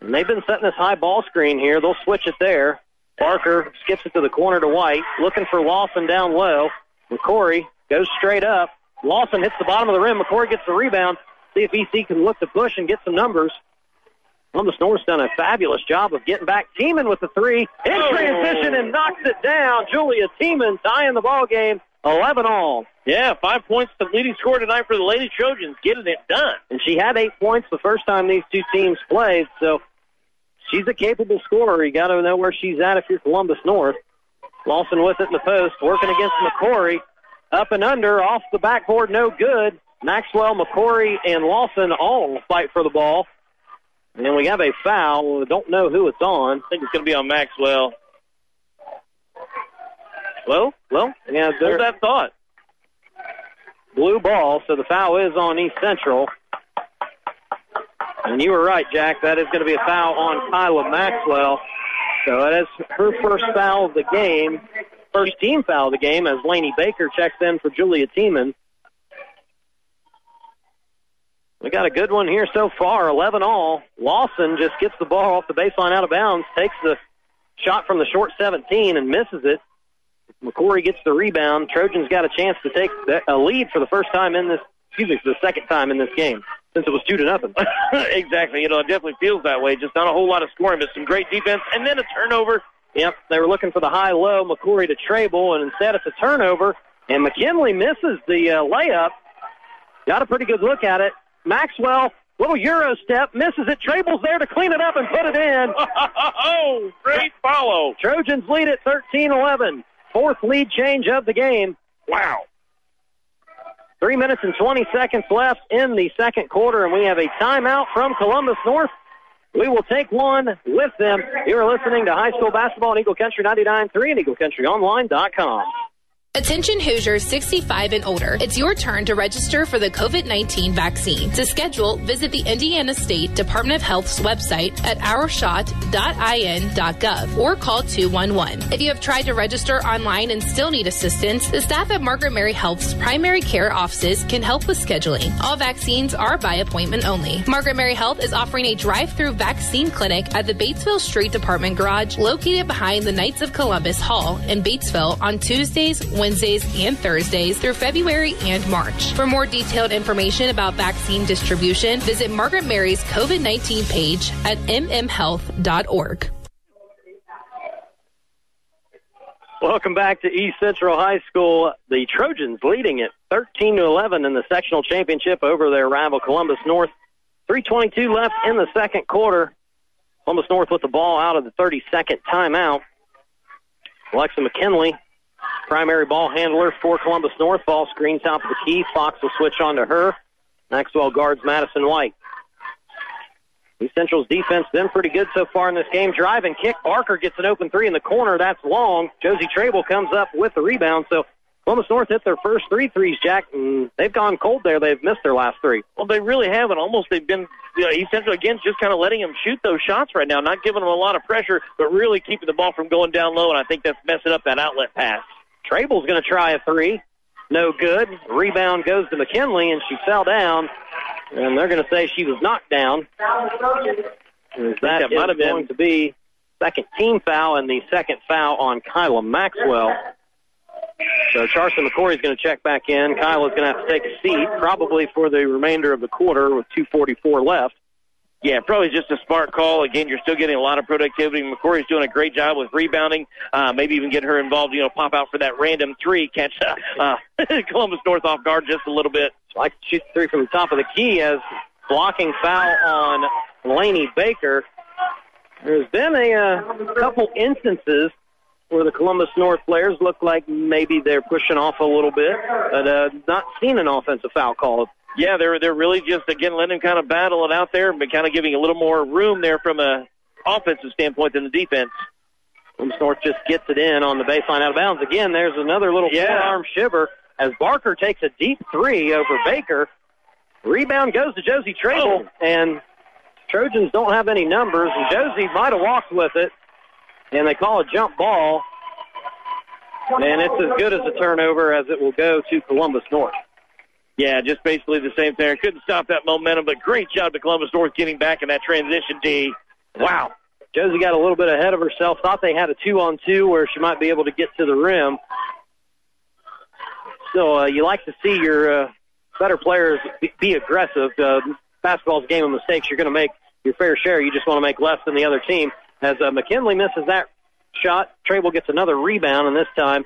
And they've been setting this high ball screen here. They'll switch it there. Barker skips it to the corner to White, looking for Lawson down low. McCory goes straight up. Lawson hits the bottom of the rim. McCory gets the rebound. See if EC can look to push and get some numbers. Columbus North's done a fabulous job of getting back. Tiemann with the three in Oh. transition and knocks it down. Julia Tiemann tying the ball game, 11 all. Yeah, five points, the leading scorer tonight for the Lady Trojans, getting it done. And she had eight points the first time these two teams played, so she's a capable scorer. You got to know where she's at if you're Columbus North. Lawson with it in the post, working against McCory. Up and under, off the backboard, no good. Maxwell, McCory, and Lawson all fight for the ball. And we have a foul. We don't know who it's on. I think it's going to be on Maxwell. Well, well, yeah, there's that thought. blue ball, so the foul is on East Central. And you were right, Jack. That is going to be a foul on Kyla Maxwell. So that is her first foul of the game, first team foul of the game as Laney Baker checks in for Julia Tiemann. We got a good one here so far, 11 all. Lawson just gets the ball off the baseline out of bounds, takes the shot from the short 17 and misses it. McCory gets the rebound. Trojans got a chance to take a lead for the first time in this, excuse me, for the second time in this game since it was two to nothing. exactly. You know, it definitely feels that way. Just not a whole lot of scoring, but some great defense, and then a turnover. Yep, they were looking for the high low McCory to Trable, and instead it's a turnover. And McKinley misses the uh, layup. Got a pretty good look at it. Maxwell, little Euro step, misses it. Trable's there to clean it up and put it in. oh, great follow. Trojans lead at 13 11. Fourth lead change of the game. Wow. Three minutes and 20 seconds left in the second quarter, and we have a timeout from Columbus North. We will take one with them. You are listening to high school basketball on Eagle Country 99.3 and EagleCountryOnline.com. Attention Hoosiers 65 and older. It's your turn to register for the COVID 19 vaccine. To schedule, visit the Indiana State Department of Health's website at ourshot.in.gov or call 211. If you have tried to register online and still need assistance, the staff at Margaret Mary Health's primary care offices can help with scheduling. All vaccines are by appointment only. Margaret Mary Health is offering a drive through vaccine clinic at the Batesville Street Department Garage located behind the Knights of Columbus Hall in Batesville on Tuesdays, Wednesdays, and Thursdays through February and March. For more detailed information about vaccine distribution, visit Margaret Mary's COVID 19 page at mmhealth.org. Welcome back to East Central High School. The Trojans leading it 13 to 11 in the sectional championship over their rival Columbus North. 3:22 left in the second quarter. Columbus North with the ball out of the 32nd timeout. Alexa McKinley, primary ball handler for Columbus North. Ball screen top of the key. Fox will switch on to her. Maxwell guards Madison White. East Central's defense been pretty good so far in this game. Drive and kick. Barker gets an open three in the corner. That's long. Josie Trable comes up with the rebound. So Columbus North hit their first three threes, Jack, and they've gone cold there. They've missed their last three. Well, they really haven't. Almost they've been, you know, East Central again, just kind of letting them shoot those shots right now, not giving them a lot of pressure, but really keeping the ball from going down low, and I think that's messing up that outlet pass. Trable's going to try a three. No good. Rebound goes to McKinley, and she fell down. And they're going to say she was knocked down. That that might have been- going to be second team foul and the second foul on Kyla Maxwell. So Charson McCory is going to check back in. Kyla's going to have to take a seat, probably for the remainder of the quarter with 2:44 left. Yeah, probably just a smart call. Again, you're still getting a lot of productivity. McCory's doing a great job with rebounding. Uh, maybe even get her involved. You know, pop out for that random three, catch uh, Columbus North off guard just a little bit. Like shoot three from the top of the key as blocking foul on Laney Baker. There's been a uh, couple instances where the Columbus North players look like maybe they're pushing off a little bit, but uh, not seen an offensive foul called. Yeah, they're they're really just again letting him kind of battle it out there, but kind of giving a little more room there from a offensive standpoint than the defense. Columbus North just gets it in on the baseline out of bounds. Again, there's another little Yeah. forearm shiver as Barker takes a deep three over Baker. Rebound goes to Josie Trable, oh. and Trojans don't have any numbers, and Josie might have walked with it, and they call a jump ball, and it's as good as a turnover as it will go to Columbus North. Yeah, just basically the same thing. Couldn't stop that momentum, but great job to Columbus North getting back in that transition D. Wow. Josie got a little bit ahead of herself. Thought they had a two on two where she might be able to get to the rim. So uh, you like to see your uh, better players be, be aggressive. Uh, basketball's a game of mistakes. You're going to make your fair share. You just want to make less than the other team. As uh, McKinley misses that shot, Trable gets another rebound, and this time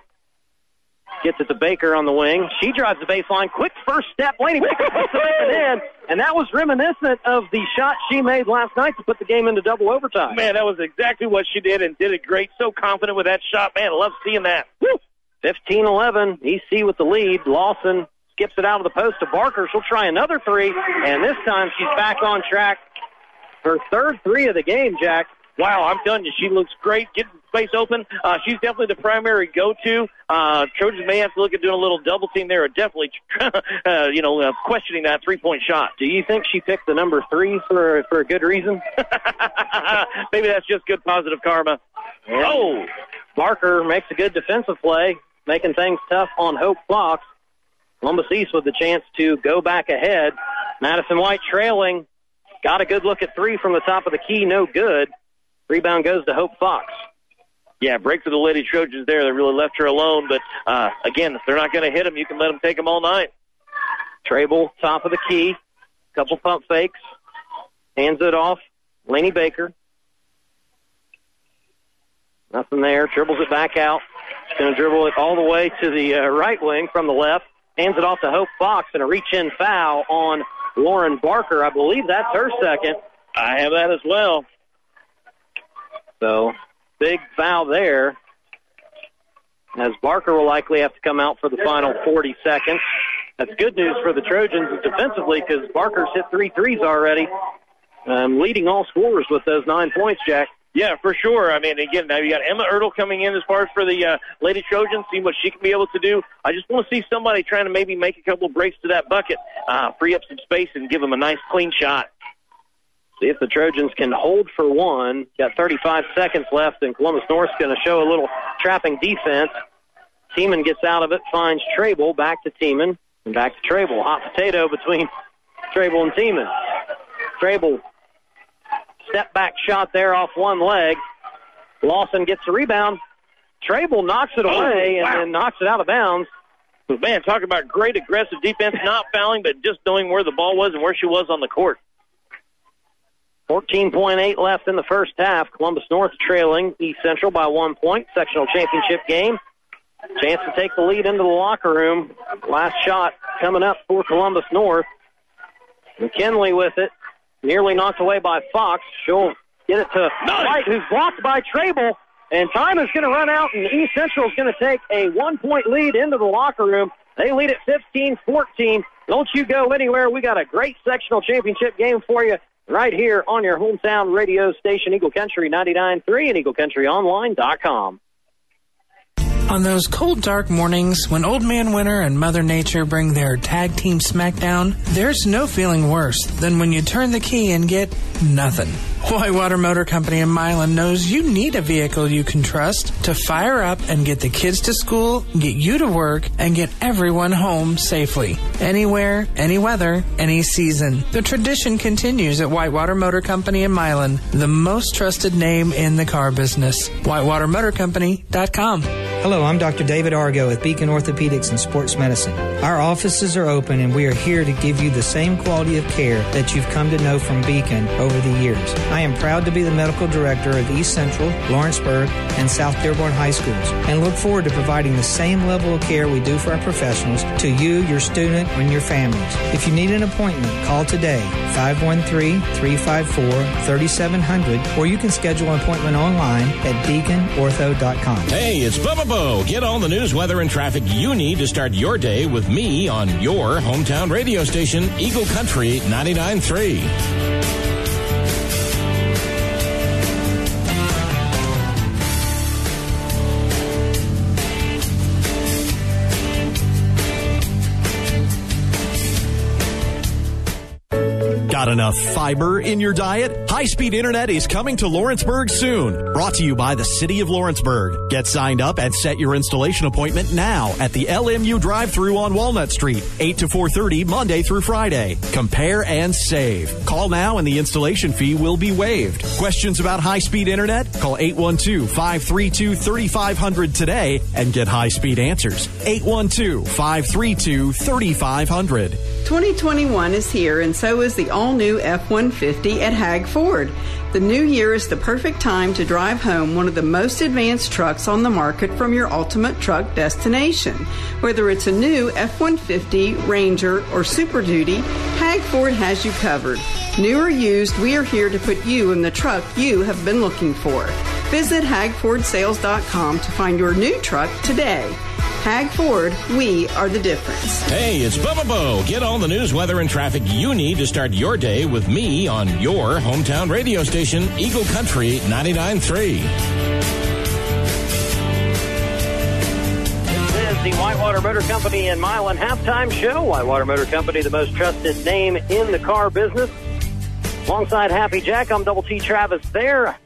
gets it to Baker on the wing. She drives the baseline. Quick first step. Laney Baker puts it in, and that was reminiscent of the shot she made last night to put the game into double overtime. Man, that was exactly what she did and did it great. So confident with that shot. Man, I love seeing that. Woo! 15-11. EC with the lead. Lawson skips it out of the post to Barker. She'll try another three, and this time she's back on track. Her third three of the game, Jack. Wow, I'm telling you, she looks great, getting space open. Uh, she's definitely the primary go-to. Uh, Trojans may have to look at doing a little double team there, or definitely, uh, you know, uh, questioning that three-point shot. Do you think she picked the number three for for a good reason? Maybe that's just good positive karma. Oh, Barker makes a good defensive play, making things tough on Hope Fox. Columbus East with the chance to go back ahead. Madison White trailing. Got a good look at three from the top of the key, no good. Rebound goes to Hope Fox. Yeah, break for the Lady Trojans there. They really left her alone. But uh, again, if they're not going to hit them, you can let them take them all night. Trable, top of the key. Couple pump fakes. Hands it off. Laney Baker. Nothing there. Dribbles it back out. Going to dribble it all the way to the uh, right wing from the left. Hands it off to Hope Fox and a reach in foul on Lauren Barker. I believe that's her second. I have that as well. So big foul there. As Barker will likely have to come out for the final 40 seconds. That's good news for the Trojans defensively because Barker's hit three threes already, um, leading all scorers with those nine points, Jack. Yeah, for sure. I mean, again, now you got Emma Ertl coming in as far as for the uh, Lady Trojans, see what she can be able to do. I just want to see somebody trying to maybe make a couple breaks to that bucket, uh, free up some space, and give them a nice clean shot. See if the Trojans can hold for one. Got 35 seconds left, and Columbus North's going to show a little trapping defense. Tiemann gets out of it, finds Trable, back to Tiemann, and back to Trable. Hot potato between Trable and Tiemann. Trable, step back shot there off one leg. Lawson gets the rebound. Trable knocks it oh, away Oh, wow. and then knocks it out of bounds. Man, talk about great aggressive defense, not fouling, but just knowing where the ball was and where she was on the court. 14.8 left in the first half. Columbus North trailing East Central by one point. Sectional championship game. Chance to take the lead into the locker room. Last shot coming up for Columbus North. McKinley with it. Nearly knocked away by Fox. She'll get it to White, who's blocked by Trable. And time is going to run out, and East Central is going to take a one point lead into the locker room. They lead at 15 14. Don't you go anywhere. We got a great sectional championship game for you right here on your hometown radio station, Eagle Country 99.3 and EagleCountryOnline.com. On those cold, dark mornings when Old Man Winter and Mother Nature bring their tag team smackdown, there's no feeling worse than when you turn the key and get nothing. Whitewater Motor Company in Milan knows you need a vehicle you can trust to fire up and get the kids to school, get you to work, and get everyone home safely. Anywhere, any weather, any season. The tradition continues at Whitewater Motor Company in Milan, the most trusted name in the car business. WhitewaterMotorCompany.com. Hello, I'm Dr. David Argo with Beacon Orthopedics and Sports Medicine. Our offices are open and we are here to give you the same quality of care that you've come to know from Beacon over the years. I am proud to be the medical director of East Central, Lawrenceburg, and South Dearborn High Schools and look forward to providing the same level of care we do for our professionals to you, your student, and your families. If you need an appointment, call today 513-354-3700 or you can schedule an appointment online at beaconortho.com. Hey, it's Bubba Get all the news, weather, and traffic you need to start your day with me on your hometown radio station, Eagle Country 99.3. enough fiber in your diet? High speed internet is coming to Lawrenceburg soon. Brought to you by the City of Lawrenceburg. Get signed up and set your installation appointment now at the LMU drive through on Walnut Street, 8 to 4.30 Monday through Friday. Compare and save. Call now and the installation fee will be waived. Questions about high speed internet? Call 812 532 3500 today and get high speed answers. 812 532 3500. 2021 is here, and so is the all new F 150 at Hag Ford. The new year is the perfect time to drive home one of the most advanced trucks on the market from your ultimate truck destination. Whether it's a new F 150, Ranger, or Super Duty, Hag Ford has you covered. New or used, we are here to put you in the truck you have been looking for. Visit hagfordsales.com to find your new truck today. Hag Ford, we are the difference. Hey, it's Bubba Bo. Get all the news, weather, and traffic you need to start your day with me on your hometown radio station, Eagle Country 99.3. This is the Whitewater Motor Company and Milan halftime show. Whitewater Motor Company, the most trusted name in the car business. Alongside Happy Jack, I'm Double T Travis there.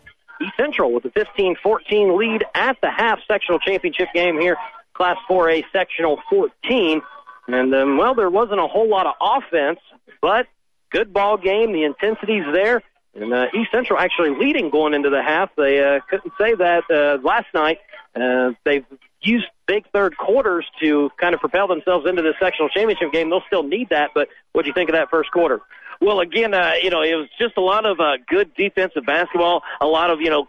East Central with a 15-14 lead at the half sectional championship game here, Class 4A sectional 14. And um, well, there wasn't a whole lot of offense, but good ball game. The intensity's there. And uh, East Central actually leading going into the half. They uh, couldn't say that uh, last night. Uh, they've used big third quarters to kind of propel themselves into the sectional championship game. They'll still need that, but what do you think of that first quarter? Well, again, uh, you know, it was just a lot of uh, good defensive basketball, a lot of, you know,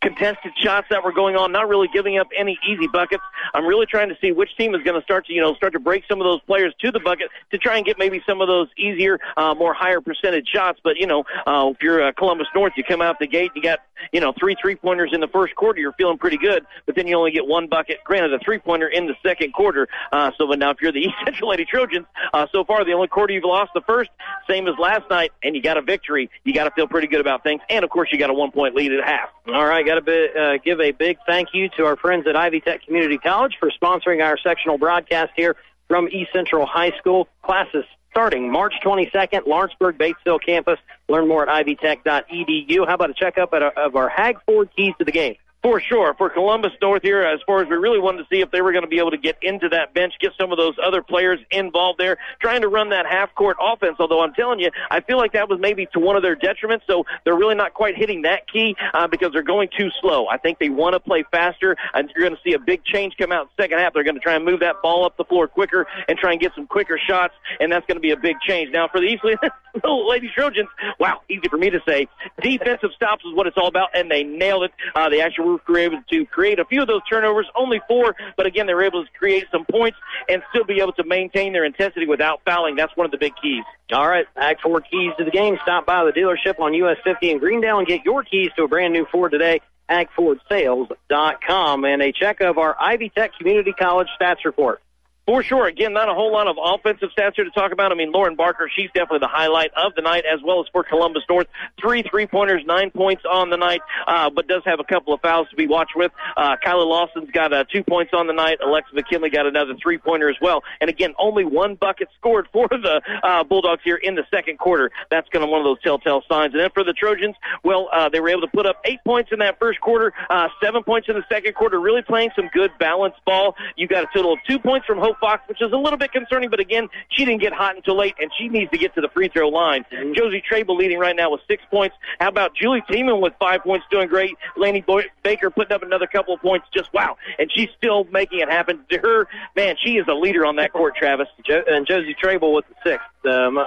contested shots that were going on, not really giving up any easy buckets. I'm really trying to see which team is going to start to, you know, start to break some of those players to the bucket to try and get maybe some of those easier, uh, more higher percentage shots. But, you know, uh, if you're uh, Columbus North, you come out the gate, you got, you know, three three pointers in the first quarter, you're feeling pretty good, but then you only get one bucket, granted a three pointer in the second quarter. Uh, so, but now if you're the East Central Lady Trojans, uh, so far the only quarter you've lost the first, same as last night, and you got a victory, you got to feel pretty good about things. And of course, you got a one point lead at half. All right, got to uh, give a big thank you to our friends at Ivy Tech Community College for sponsoring our sectional broadcast here from East Central High School. Classes starting March 22nd, Lawrenceburg Batesville campus. Learn more at ivytech.edu. How about a checkup at our, of our Hag Ford keys to the game? For sure. For Columbus North here, as far as we really wanted to see if they were going to be able to get into that bench, get some of those other players involved there, trying to run that half court offense. Although I'm telling you, I feel like that was maybe to one of their detriments. So they're really not quite hitting that key uh, because they're going too slow. I think they want to play faster, and you're going to see a big change come out second half. They're going to try and move that ball up the floor quicker and try and get some quicker shots, and that's going to be a big change. Now for the East Lady Trojans, wow, easy for me to say. Defensive stops is what it's all about, and they nailed it. Uh, they actually were able to create a few of those turnovers, only four, but again, they were able to create some points and still be able to maintain their intensity without fouling. That's one of the big keys. All right, Hag Ford keys to the game. Stop by the dealership on US 50 in Greendale and get your keys to a brand new Ford today. HagFordSales.com and a check of our Ivy Tech Community College stats report. For sure. Again, not a whole lot of offensive stats here to talk about. I mean, Lauren Barker, she's definitely the highlight of the night, as well as for Columbus North. Three three-pointers, nine points on the night, uh, but does have a couple of fouls to be watched with. Uh, Kyla Lawson's got uh, two points on the night. Alexa McKinley got another three-pointer as well. And again, only one bucket scored for the uh, Bulldogs here in the second quarter. That's kind of one of those telltale signs. And then for the Trojans, well, uh, they were able to put up eight points in that first quarter, uh, seven points in the second quarter, really playing some good balanced ball. You got a total of two points from Hope Fox, which is a little bit concerning, but again, she didn't get hot until late, and she needs to get to the free throw line. Josie Trable leading right now with six points. How about Julie Tiemann with five points, doing great. Laney Boy- Baker putting up another couple of points, just wow. And she's still making it happen. To her, man, she is a leader on that court, Travis. Jo- and Josie Trable with the sixth. Um,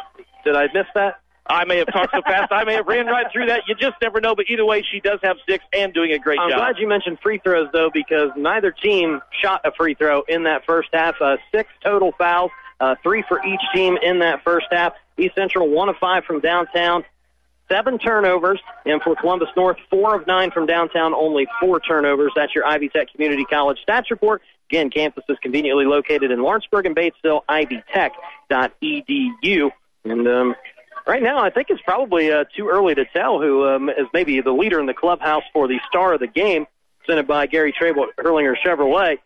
did I miss that? I may have talked so fast. I may have ran right through that. You just never know. But either way, she does have six and doing a great job. I'm glad you mentioned free throws though, because neither team shot a free throw in that first half. Uh, six total fouls, uh, three for each team in that first half. East Central one of five from downtown, seven turnovers, and for Columbus North, four of nine from downtown, only four turnovers. That's your Ivy Tech Community College stats report. Again, campus is conveniently located in Lawrenceburg and Batesville, ivytech.edu. And um, right now, I think it's probably uh, too early to tell who um, is maybe the leader in the clubhouse for the star of the game, presented by Gary Trable at Hurlinger Chevrolet.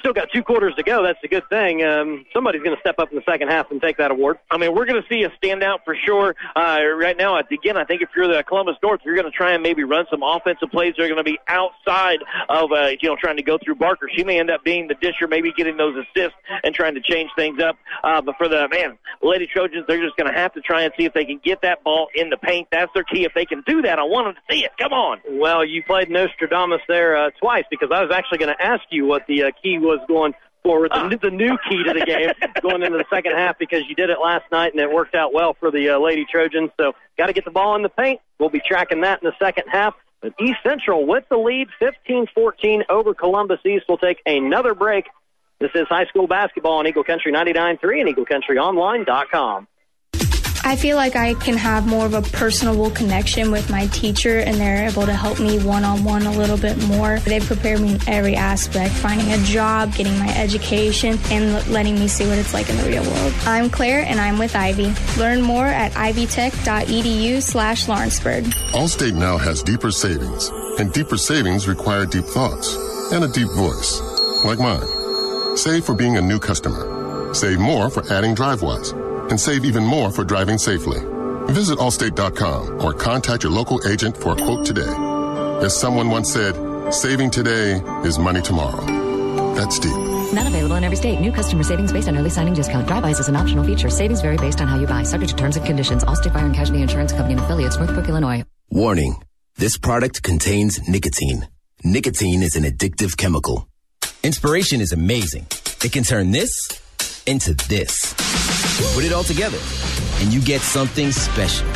Still got two quarters to go. That's a good thing. Um, somebody's going to step up in the second half and take that award. I mean, we're going to see a standout for sure. Uh, right now, again, I think if you're the Columbus North, you're going to try and maybe run some offensive plays. They're going to be outside of, uh, you know, trying to go through Barker. She may end up being the disher, maybe getting those assists and trying to change things up. Uh, but for the, man, Lady Trojans, they're just going to have to try and see if they can get that ball in the paint. That's their key. If they can do that, I want them to see it. Come on. Well, you played Nostradamus there uh, twice because I was actually going to ask you what the uh, key was going forward, the, the new key to the game going into the second half because you did it last night and it worked out well for the uh, Lady Trojans. So got to get the ball in the paint. We'll be tracking that in the second half. But East Central with the lead, 15-14 over Columbus East. We'll take another break. This is high school basketball on Eagle Country 99.3 and EagleCountryOnline.com. I feel like I can have more of a personable connection with my teacher and they're able to help me one on one a little bit more. They prepare me in every aspect finding a job, getting my education, and letting me see what it's like in the real world. I'm Claire and I'm with Ivy. Learn more at ivytech.edu slash Lawrenceburg. Allstate now has deeper savings, and deeper savings require deep thoughts and a deep voice, like mine. Save for being a new customer. Save more for adding DriveWise, and save even more for driving safely. Visit Allstate.com or contact your local agent for a quote today. As someone once said, saving today is money tomorrow. That's deep. Not available in every state. New customer savings based on early signing discount. DriveWise is an optional feature. Savings vary based on how you buy. Subject to terms and conditions. Allstate Fire and Casualty Insurance Company and affiliates. Northbrook, Illinois. Warning. This product contains nicotine. Nicotine is an addictive chemical. Inspiration is amazing. It can turn this into this. Put it all together, and you get something special.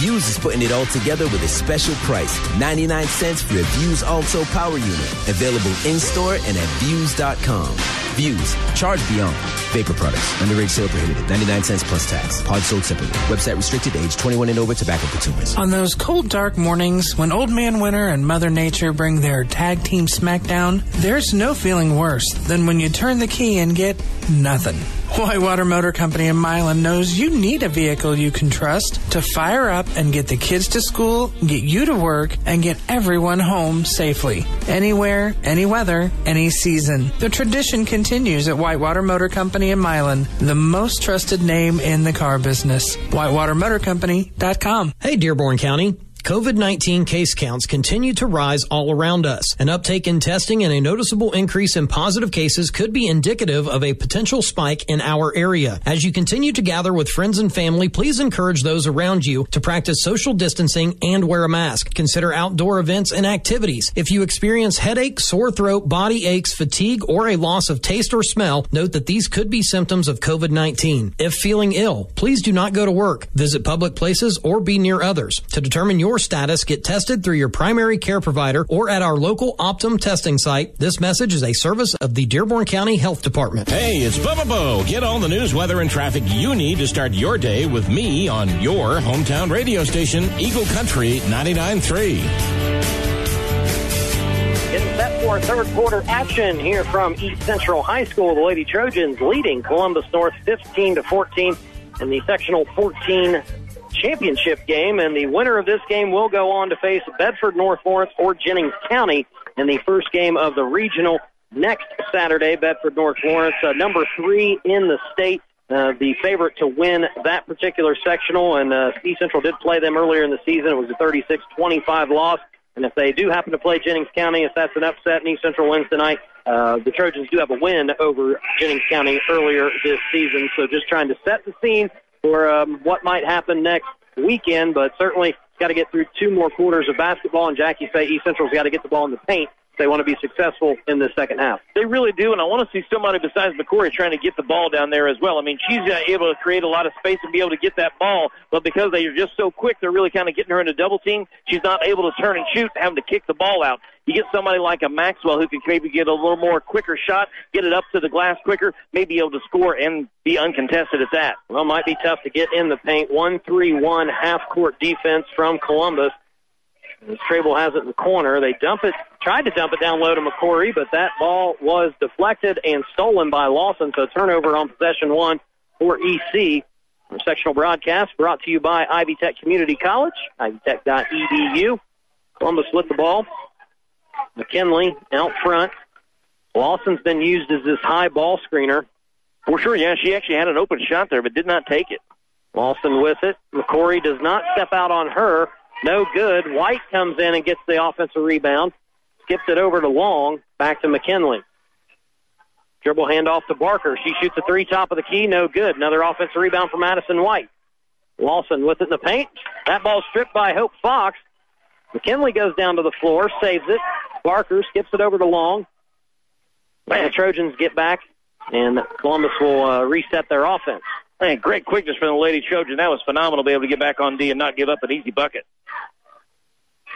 Vuse is putting it all together with a special price 99 cents for a Vuse Alto Power Unit. Available in store and at Vuse.com. Vuse, charge beyond. Vapor products, underage sale prohibited, 99 cents plus tax. Pod sold separately. Website restricted to age 21 and over tobacco consumers. On those cold, dark mornings when Old Man Winter and Mother Nature bring their tag team smackdown, there's no feeling worse than when you turn the key and get nothing. Whitewater Motor Company in Milan knows you need a vehicle you can trust to fire up and get the kids to school, get you to work, and get everyone home safely. Anywhere, any weather, any season. The tradition continues at Whitewater Motor Company in Milan, the most trusted name in the car business. WhitewaterMotorCompany.com. Hey, Dearborn County. COVID 19 case counts continue to rise all around us. An uptake in testing and a noticeable increase in positive cases could be indicative of a potential spike in our area. As you continue to gather with friends and family, please encourage those around you to practice social distancing and wear a mask. Consider outdoor events and activities. If you experience headache, sore throat, body aches, fatigue, or a loss of taste or smell, note that these could be symptoms of COVID 19. If feeling ill, please do not go to work, visit public places, or be near others. To determine your status, get tested through your primary care provider or at our local Optum testing site. This message is a service of the Dearborn County Health Department. Hey, it's Bubba Bo. Get all the news, weather, and traffic you need to start your day with me on your hometown radio station, Eagle Country 99.3. Getting set for third quarter action here from East Central High School. The Lady Trojans leading Columbus North 15 to 14 in the sectional 14 championship game. And the winner of this game will go on to face Bedford North Lawrence or Jennings County in the first game of the regional next Saturday. Bedford North Lawrence, uh, number three in the state. Uh, the favorite to win that particular sectional, and uh, East Central did play them earlier in the season. It was a 36-25 loss. And if they do happen to play Jennings County, if that's an upset and East Central wins tonight, uh, the Trojans do have a win over Jennings County earlier this season. So just trying to set the scene for um, what might happen next weekend, but certainly got to get through two more quarters of basketball. And Jackie say East Central's got to get the ball in the paint they want to be successful in the second half. They really do, and I want to see somebody besides McCory trying to get the ball down there as well. I mean, she's uh, able to create a lot of space and be able to get that ball, but because they are just so quick, they're really kind of getting her into double team. She's not able to turn and shoot, having to kick the ball out. You get somebody like a Maxwell who can maybe get a little more quicker shot, get it up to the glass quicker, maybe able to score and be uncontested at that. Well, might be tough to get in the paint. One three one half court defense from Columbus. And Strable has it in the corner. They dump it, tried to dump it down low to McCory, but that ball was deflected and stolen by Lawson. So turnover on possession one for EC. Our sectional broadcast brought to you by Ivy Tech Community College, ivytech.edu. Columbus with the ball. McKinley out front. Lawson's been used as this high ball screener. For sure, yeah, she actually had an open shot there, but did not take it. Lawson with it. McCory does not step out on her. No good. White comes in and gets the offensive rebound. Skips it over to Long. Back to McKinley. Dribble handoff to Barker. She shoots a three top of the key. No good. Another offensive rebound for Madison White. Lawson with it in the paint. That ball stripped by Hope Fox. McKinley goes down to the floor, saves it. Barker skips it over to Long. And the Trojans get back, and Columbus will uh, reset their offense. Man, great quickness from the Lady Trojan. That was phenomenal to be able to get back on D and not give up an easy bucket.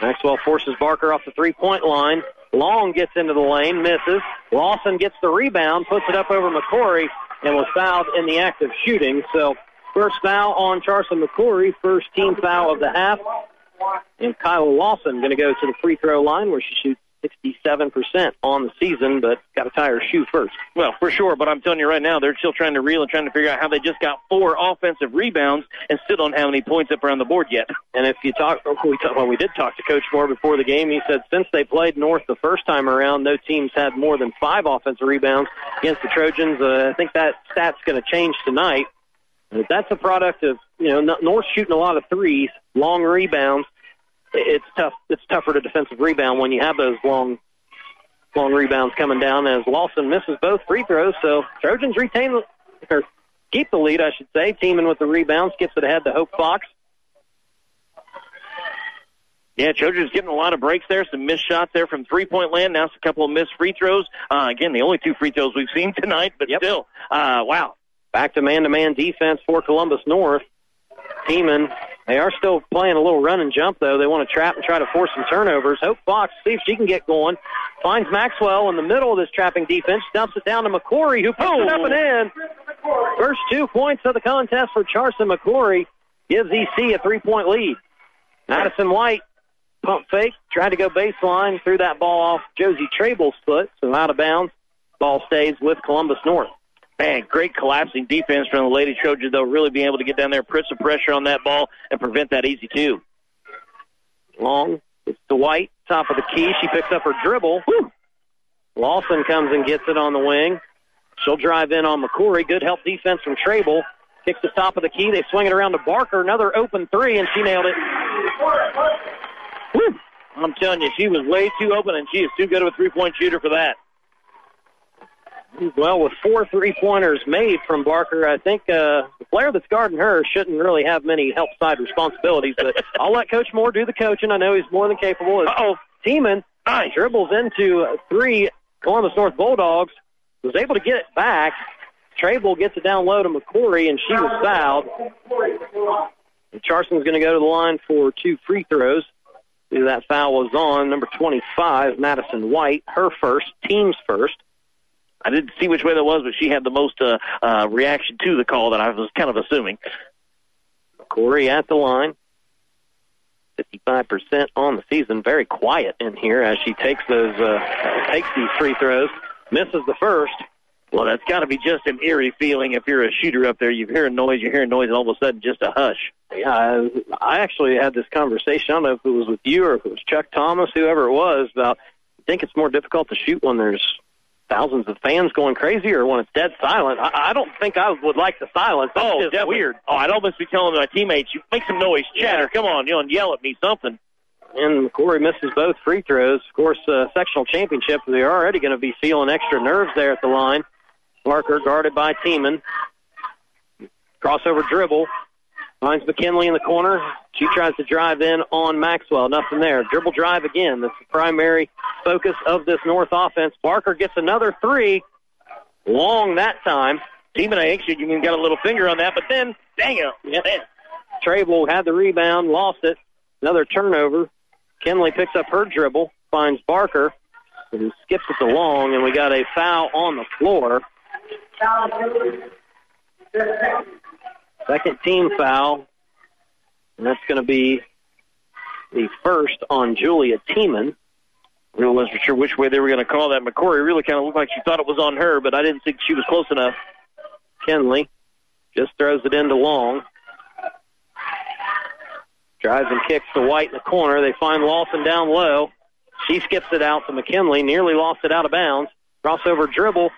Maxwell forces Barker off the three-point line. Long gets into the lane, misses. Lawson gets the rebound, puts it up over McCory, and was fouled in the act of shooting. So first foul on Charson McCory, first team foul of the half. And Kyle Lawson going to go to the free throw line where she shoots 67% on the season, but got to tie her shoe first. Well, for sure, but I'm telling you right now, they're still trying to reel and trying to figure out how they just got four offensive rebounds and still don't have any points up around the board yet. And if you talk, we talk, well, we did talk to Coach Moore before the game. He said since they played North the first time around, no teams had more than five offensive rebounds against the Trojans. Uh, I think that stat's going to change tonight. That's a product of you know North shooting a lot of threes, long rebounds it's tough. It's tougher to defensive rebound when you have those long, long rebounds coming down. As Lawson misses both free throws, so Trojans retain or keep the lead, I should say. Tiemann with the rebound, skips it ahead to Hope Fox. Yeah, Trojans getting a lot of breaks there. Some missed shots there from three point land. Now it's a couple of missed free throws. Uh, again, the only two free throws we've seen tonight, but yep. still, uh, wow. Back to man to man defense for Columbus North. Tiemann they are still playing a little run and jump, though. They want to trap and try to force some turnovers. Hope Fox, see if she can get going. Finds Maxwell in the middle of this trapping defense. Dumps it down to McCory, who puts oh. it up and in. First two points of the contest for Charson McCory gives EC a three-point lead. Madison White, pump fake, tried to go baseline, threw that ball off Josie Trable's foot, so out of bounds. Ball stays with Columbus North. Man, great collapsing defense from the Lady Trojans, though, really being able to get down there, put some pressure on that ball, and prevent that easy two. Long. It's White, top of the key. She picks up her dribble. Whew. Lawson comes and gets it on the wing. She'll drive in on McCory. Good help defense from Trable. Kicks the top of the key. They swing it around to Barker. Another open three, and she nailed it. Whew. I'm telling you, she was way too open, and she is too good of a three-point shooter for that. Well, with four three pointers made from Barker, I think uh, the player that's guarding her shouldn't really have many help side responsibilities. But I'll let Coach Moore do the coaching. I know he's more than capable. Oh, Tiemann nice. dribbles into three Columbus North Bulldogs, was able to get it back. Trable gets it down low to McCory, and she was fouled. And Charson's going to go to the line for two free throws. That foul was on number 25, Madison White, her first, team's first. I didn't see which way that was, but she had the most uh, uh, reaction to the call that I was kind of assuming. Corey at the line. 55% on the season. Very quiet in here as she takes those, uh, takes these free throws. Misses the first. Well, that's got to be just an eerie feeling if you're a shooter up there. You hear a noise, you hear a noise, and all of a sudden just a hush. Yeah, I, I actually had this conversation. I don't know if it was with you or if it was Chuck Thomas, whoever it was, about I think it's more difficult to shoot when there's thousands of fans going crazy or when it's dead silent. I, I don't think I would like the silence. That's oh, just definitely. weird. Oh, I'd almost be telling my teammates, you make some noise, chatter, yeah. come on, you know, and yell at me something. And Corey misses both free throws. Of course, uh, sectional championship, they're already going to be feeling extra nerves there at the line. Barker guarded by Tiemann. Crossover dribble. Finds McKinley in the corner. She tries to drive in on Maxwell. Nothing there. Dribble drive again. That's the primary focus of this North offense. Barker gets another three. Long that time. And I actually you even got a little finger on that, but then, dang it. Yeah. Trable had the rebound, lost it. Another turnover. Kinley picks up her dribble, finds Barker, and skips it along, and we got a foul on the floor. Second team foul. And that's going to be the first on Julia Tiemann. Really wasn't sure which way they were going to call that. McCory really kind of looked like she thought it was on her, but I didn't think she was close enough. Kenley just throws it into Long. Drives and kicks to White in the corner. They find Lawson down low. She skips it out to McKinley, nearly lost it out of bounds. Crossover dribble.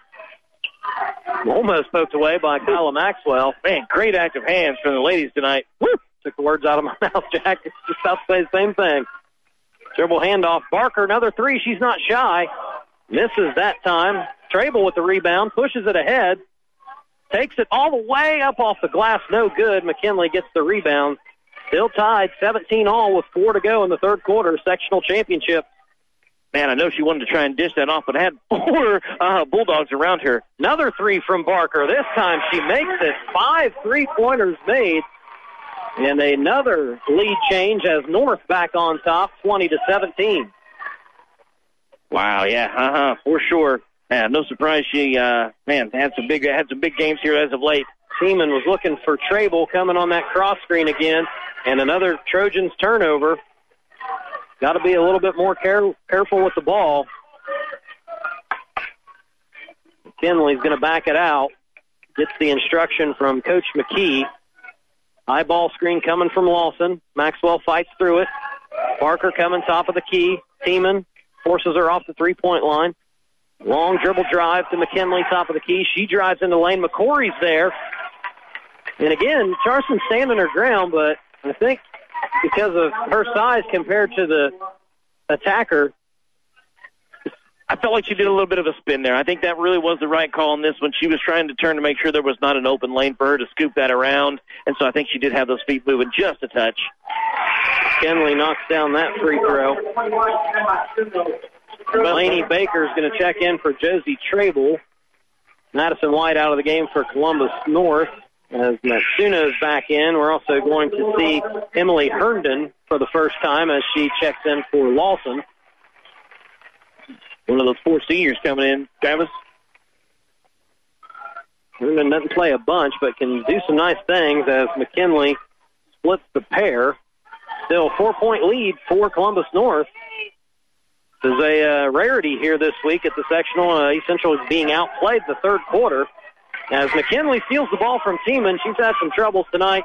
Almost poked away by Kyla Maxwell. Man, great active hands from the ladies tonight. Woo! Took the words out of my mouth, Jack. Just about to say the same thing. Dribble handoff. Barker, another three. She's not shy. Misses that time. Trable with the rebound, pushes it ahead. Takes it all the way up off the glass. No good. McKinley gets the rebound. Still tied, 17 all with four to go in the third quarter. Sectional championship. Man, I know she wanted to try and dish that off, but had four uh, Bulldogs around her. Another three from Barker. This time she makes it. Five three pointers made. And another lead change as North back on top, 20 to 17. Wow, yeah, uh huh, for sure. Yeah, no surprise she, uh, man, had some big, had some big games here as of late. Tiemann was looking for Trable coming on that cross screen again, and another Trojans turnover. Got to be a little bit more care, careful with the ball. Kinley's going to back it out. Gets the instruction from Coach McKee. High ball screen coming from Lawson. Maxwell fights through it. Barker coming top of the key. Tiemann forces her off the three point line. Long dribble drive to McKinley, top of the key. She drives into lane. McCory's there. And again, Charson standing her ground, but I think because of her size compared to the attacker, I felt like she did a little bit of a spin there. I think that really was the right call on this one. She was trying to turn to make sure there was not an open lane for her to scoop that around, and so I think she did have those feet moving just a touch. Kenley knocks down that free throw. Laney Baker is going to check in for Josie Trable. Madison White out of the game for Columbus North. As Matsuno is back in, we're also going to see Emily Herndon for the first time as she checks in for Lawson. One of those four seniors coming in, Travis. Herndon doesn't play a bunch, but can do some nice things as McKinley splits the pair. Still four point lead for Columbus North. This is a uh, rarity here this week at the sectional. Uh, East Central is being outplayed the third quarter. As McKinley steals the ball from Tiemann, she's had some troubles tonight.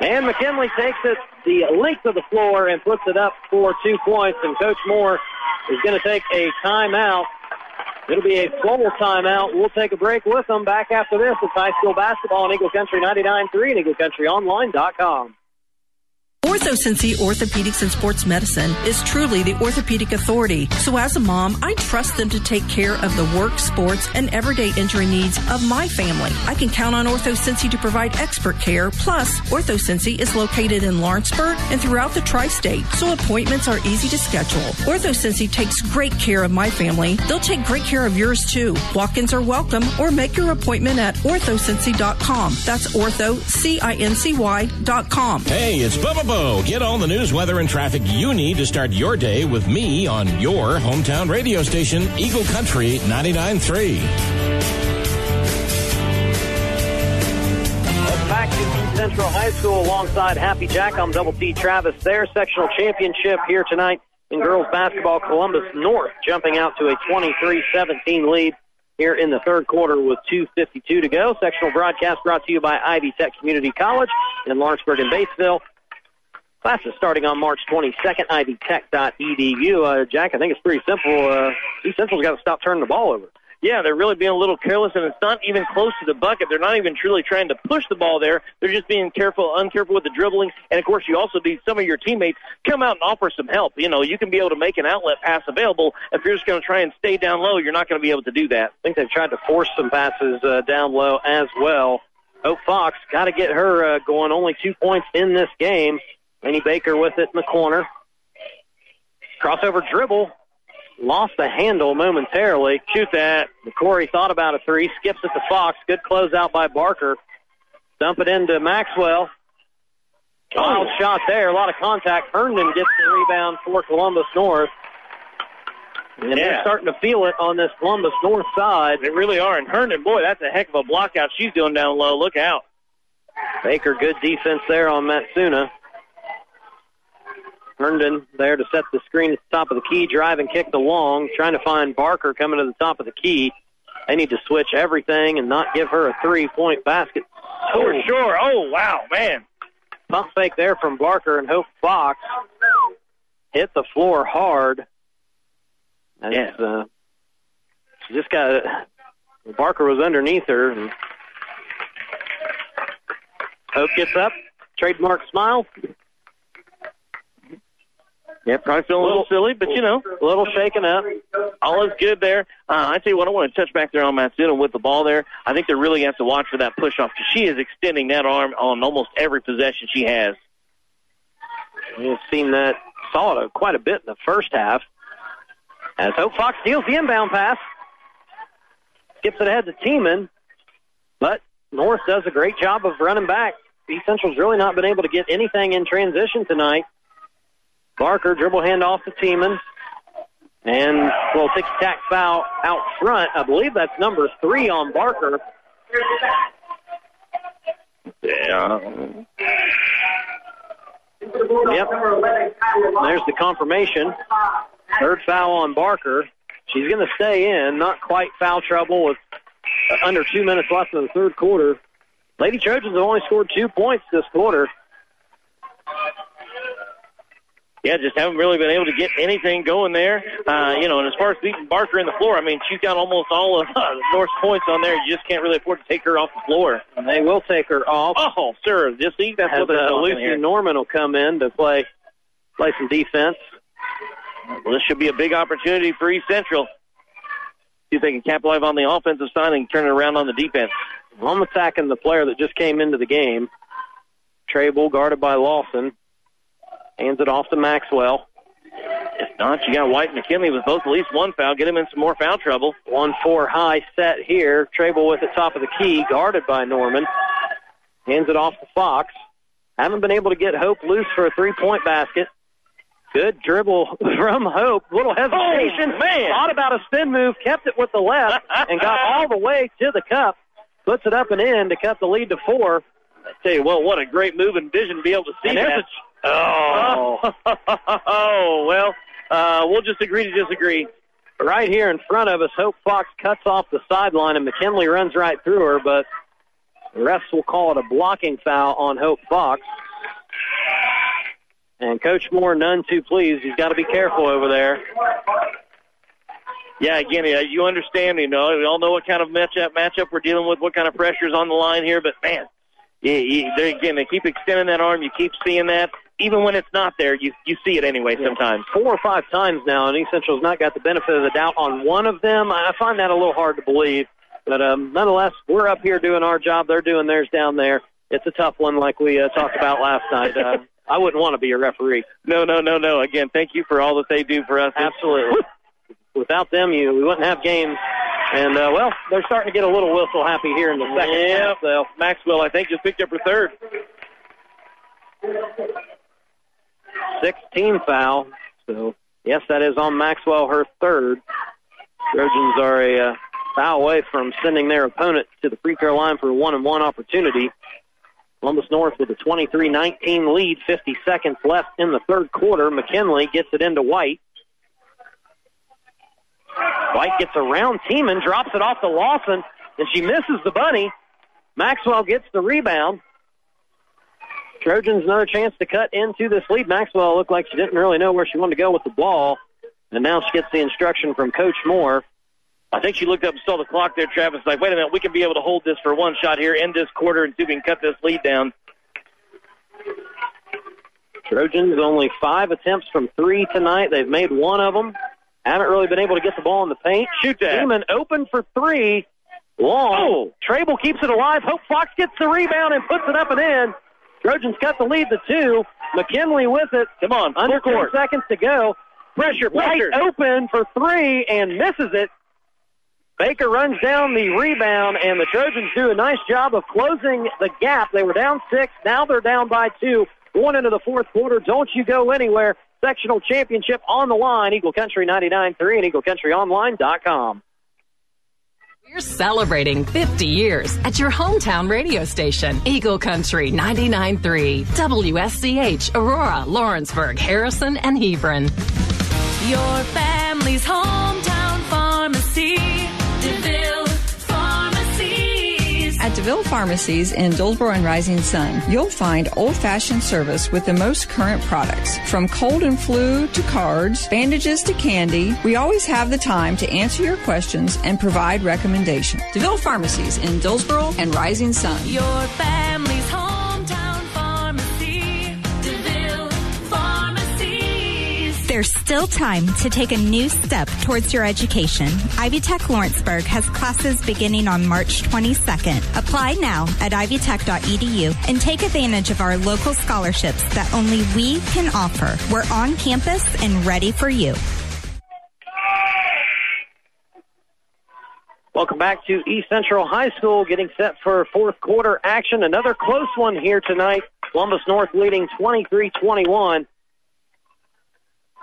And McKinley takes it the length of the floor and puts it up for two points. And Coach Moore is going to take a timeout. It'll be a full timeout. We'll take a break with them. Back after this, it's high school basketball on Eagle Country 99.3 and EagleCountryOnline.com. Ortho Cincy Orthopedics and Sports Medicine is truly the orthopedic authority. So as a mom, I trust them to take care of the work, sports, and everyday injury needs of my family. I can count on Ortho Cincy to provide expert care. Plus, Ortho Cincy is located in Lawrenceburg and throughout the tri-state, so appointments are easy to schedule. Ortho Cincy takes great care of my family. They'll take great care of yours too. Walk-ins are welcome or make your appointment at orthocincy.com. That's ortho. Hey, it's Bubba Get all the news, weather, and traffic you need to start your day with me on your hometown radio station, Eagle Country 99.3. Back to Central High School alongside Happy Jack. I'm Double T Travis. Their sectional championship here tonight in girls basketball. Columbus North jumping out to a 23-17 lead here in the third quarter with 2.52 to go. Sectional broadcast brought to you by Ivy Tech Community College in Lawrenceburg and Batesville. Classes starting on March 22nd, ivytech.edu. Uh, Jack, I think it's pretty simple. Uh, East Central's got to stop turning the ball over. Yeah, they're really being a little careless, and it's not even close to the bucket. They're not even truly trying to push the ball there. They're just being careful, uncareful with the dribbling. And of course, you also need some of your teammates come out and offer some help. You know, you can be able to make an outlet pass available. If you're just going to try and stay down low, you're not going to be able to do that. I think they've tried to force some passes uh, down low as well. Hope Fox got to get her uh, going. Only two points in this game. Laney Baker with it in the corner. Crossover dribble. Lost the handle momentarily. Shoot that. McCory thought about a three. Skips it to Fox. Good closeout by Barker. Dump it into Maxwell. Wild oh. shot there. A lot of contact. Herndon gets the rebound for Columbus North. And yeah. they're starting to feel it on this Columbus North side. They really are. And Herndon, boy, that's a heck of a block out she's doing down low. Look out. Baker, good defense there on Matsuno. Herndon there to set the screen at the top of the key, drive and kick the long, trying to find Barker coming to the top of the key. They need to switch everything and not give her a three-point basket. For oh. sure. Oh, wow, man. Pump fake there from Barker and Hope Fox. Hit the floor hard. As, yeah. Uh, She just got Barker was underneath her. And Hope gets up, trademark smile. Yeah, probably feeling a little silly, but you know, a little shaken up. All is good there. Uh, I tell you what, I want to touch back there on Matsuno with the ball there. I think they're really have to watch for that push off because she is extending that arm on almost every possession she has. We've seen that, saw it quite a bit in the first half. As Hope Fox steals the inbound pass, skips it ahead to Tiemann, but North does a great job of running back. East Central's really not been able to get anything in transition tonight. Barker dribble handoff to Tiemann. And take a tack foul out front. I believe that's number three on Barker. Yeah. Yep. There's the confirmation. Third foul on Barker. She's going to stay in. Not quite foul trouble with uh, under two minutes left in the third quarter. Lady Trojans have only scored two points this quarter. Yeah, just haven't really been able to get anything going there. Uh, you know, and as far as beating Barker in the floor, I mean, she's got almost all of uh, North's points on there. You just can't really afford to take her off the floor. And they will take her off. Oh, sir, just see that's what they're uh, Lucy here. Norman will come in to play play some defense. Well, this should be a big opportunity for East Central. See if they can capitalize on the offensive side and turn it around on the defense. I'm attacking the player that just came into the game. Trable guarded by Lawson. Hands it off to Maxwell. If not, you got White and McKinley with both at least one foul. Get him in some more foul trouble. One four high set here. Trable with the top of the key, guarded by Norman. Hands it off to Fox. Haven't been able to get Hope loose for a three point basket. Good dribble from Hope. Little hesitation. Oh, man. Thought about a spin move, kept it with the left, and got all the way to the cup. Puts it up and in to cut the lead to four. I tell you what, what a great move and vision to be able to see And that. Oh, oh well, uh, we'll just agree to disagree. Right here in front of us, Hope Fox cuts off the sideline, and McKinley runs right through her, but the refs will call it a blocking foul on Hope Fox. And Coach Moore, none too pleased. He's got to be careful over there. Yeah, again, yeah, you understand. You know, we all know what kind of matchup matchup we're dealing with, what kind of pressures on the line here. But man, you, you, they, again, they keep extending that arm. You keep seeing that, even when it's not there. You you see it anyway sometimes. Four or five times now, and East Central's not got the benefit of the doubt on one of them. I find that a little hard to believe. But um, nonetheless, we're up here doing our job. They're doing theirs down there. It's a tough one, like we uh, talked about last night. Uh, I wouldn't want to be a referee. No, no, no, no. Again, thank you for all that they do for us. Absolutely. Without them, you we wouldn't have games. And uh, well, they're starting to get a little whistle happy here in the second Yeah, half. So Maxwell, I think, just picked up her third. 16 foul. So yes, that is on Maxwell, her third. Trojans are a uh, foul away from sending their opponent to the free throw line for a one and one opportunity. Columbus North with a 23-19 lead, 50 seconds left in the third quarter. McKinley gets it into White. White gets around Tiemann, drops it off to Lawson, and she misses the bunny. Maxwell gets the rebound. Trojans another chance to cut into this lead. Maxwell looked like she didn't really know where she wanted to go with the ball, and now she gets the instruction from Coach Moore. I think she looked up and saw the clock there, Travis. Like, wait a minute, we can be able to hold this for one shot here in this quarter and see if we can cut this lead down. Trojans only five attempts from three tonight. They've made one of them. Haven't really been able to get the ball in the paint. Shoot that. Tiemann open for three. Long. Oh. Trable keeps it alive. Hope Fox gets the rebound and puts it up and in. Trojans cut the lead to two. McKinley with it. Come on, Under full 10 court. seconds to go. Pressure, pressure. open for three and misses it. Baker runs down the rebound, and the Trojans do a nice job of closing the gap. They were down six. Now they're down by two. One into the fourth quarter. Don't you go anywhere. Sectional championship on the line. Eagle Country 99.3 and EagleCountryOnline.com. We're celebrating 50 years at your hometown radio station, Eagle Country 99.3, WSCH, Aurora, Lawrenceburg, Harrison, and Hebron. Your family's hometown pharmacy, DeVille Pharmacies. In Dillsboro and Rising Sun, you'll find old-fashioned service with the most current products. From cold and flu to cards, bandages to candy, we always have the time to answer your questions and provide recommendations. DeVille Pharmacies in Dillsboro and Rising Sun. Your family's There's still time to take a new step towards your education. Ivy Tech Lawrenceburg has classes beginning on March 22nd. Apply now at ivytech.edu and take advantage of our local scholarships that only we can offer. We're on campus and ready for you. Welcome back to East Central High School, getting set for fourth quarter action. Another close one here tonight. Columbus North leading 23-21.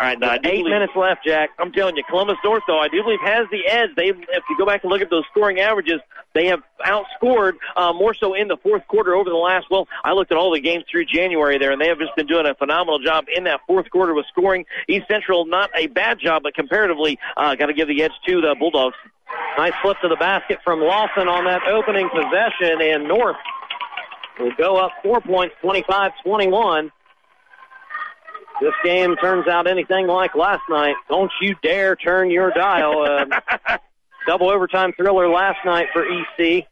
All right, now, Eight believe- minutes left, Jack. I'm telling you, Columbus North, though, I do believe has the edge. They, if you go back and look at those scoring averages, they have outscored uh, more so in the fourth quarter over the last. Well, I looked at all the games through January there, and they have just been doing a phenomenal job in that fourth quarter with scoring. East Central, not a bad job, but comparatively, uh, got to give the edge to the Bulldogs. Nice flip to the basket from Lawson on that opening possession, and North will go up four points, 25-21. This game turns out anything like last night. Don't you dare turn your dial. Uh, double overtime thriller last night for EC.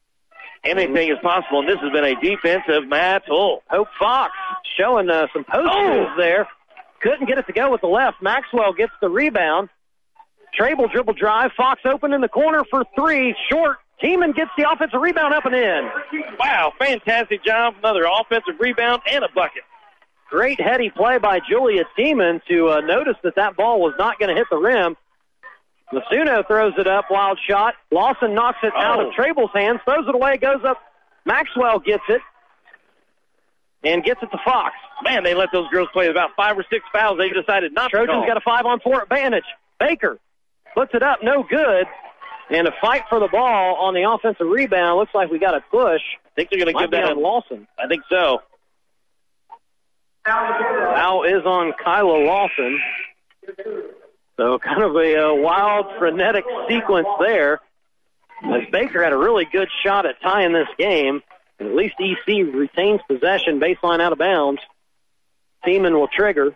Anything is possible, and this has been a defensive battle. Hope Fox showing uh, some post moves there. Couldn't get it to go with the left. Maxwell gets the rebound. Trable dribble drive. Fox open in the corner for three. Short. Tiemann gets the offensive rebound up and in. Wow, fantastic job. Another offensive rebound and a bucket. Great heady play by Julia Tiemann to uh, notice that that ball was not going to hit the rim. Matsuno throws it up, wild shot. Lawson knocks it out of Trable's hands, throws it away, goes up. Maxwell gets it and gets it to Fox. Man, they let those girls play about five or six fouls. They decided not to Trojans got a five on four advantage. Baker puts it up, no good. And a fight for the ball on the offensive rebound. Looks like we got a push. I think they're going to give that to Lawson. I think so. Foul is on Kyla Lawson. So kind of a uh, wild, frenetic sequence there. As Baker had a really good shot at tying this game. And at least EC retains possession, baseline out of bounds. Tiemann will trigger.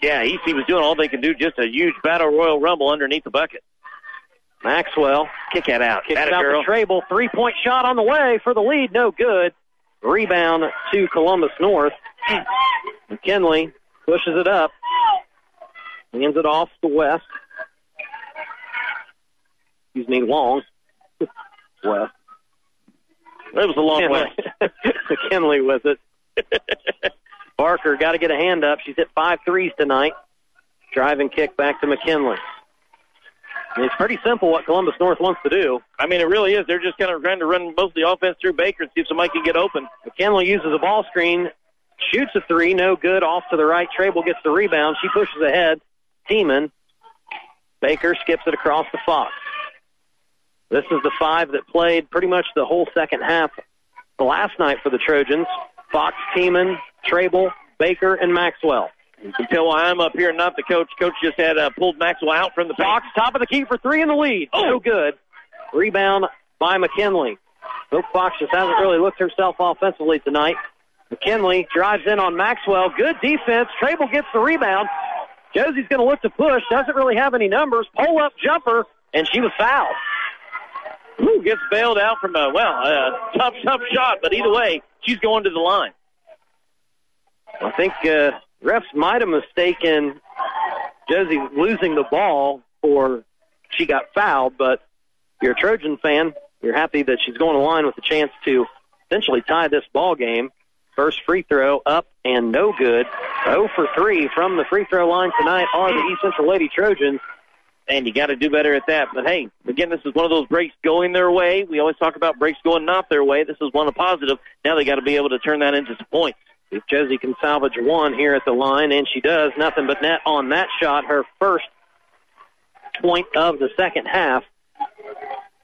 Yeah, EC was doing all they could do, just a huge battle royal rumble underneath the bucket. Maxwell Kick that out. kicks Atta it out girl. to Trable. Three point shot on the way for the lead. No good. Rebound to Columbus North. McKinley pushes it up. Hands it off to West. Excuse me, Long. West. It was a long way. McKinley with it. Barker got to get a hand up. She's hit five threes tonight. Drive and kick back to McKinley. It's pretty simple what Columbus North wants to do. I mean, it really is. They're just kind of trying to run most of the offense through Baker and see if somebody can get open. McKinley uses a ball screen, shoots a three, no good, off to the right. Trable gets the rebound. She pushes ahead. Tiemann. Baker skips it across the Fox. This is the five that played pretty much the whole second half last night for the Trojans. Fox, Tiemann, Trable, Baker, and Maxwell. You can tell why I'm up here, not the coach. Coach just had uh, pulled Maxwell out from the box. top of the key for three in the lead. No good. Rebound by McKinley. Hope Fox just hasn't really looked herself offensively tonight. McKinley drives in on Maxwell. Good defense. Trable gets the rebound. Josie's going to look to push. Doesn't really have any numbers. Pull up jumper, and she was fouled. Ooh, gets bailed out from a well, a tough, tough shot, but either way, she's going to the line. I think uh, refs might have mistaken Josie losing the ball for she got fouled, but you're a Trojan fan, you're happy that she's going to line with a chance to essentially tie this ball game. First free throw up and no good. 0 for 3 from the free throw line tonight are the East Central Lady Trojans. And you got to do better at that. But hey, again, this is one of those breaks going their way. We always talk about breaks going not their way. This is one of positive. Now they got to be able to turn that into some points. If Josie can salvage one here at the line, and she does, nothing but net on that shot, her first point of the second half.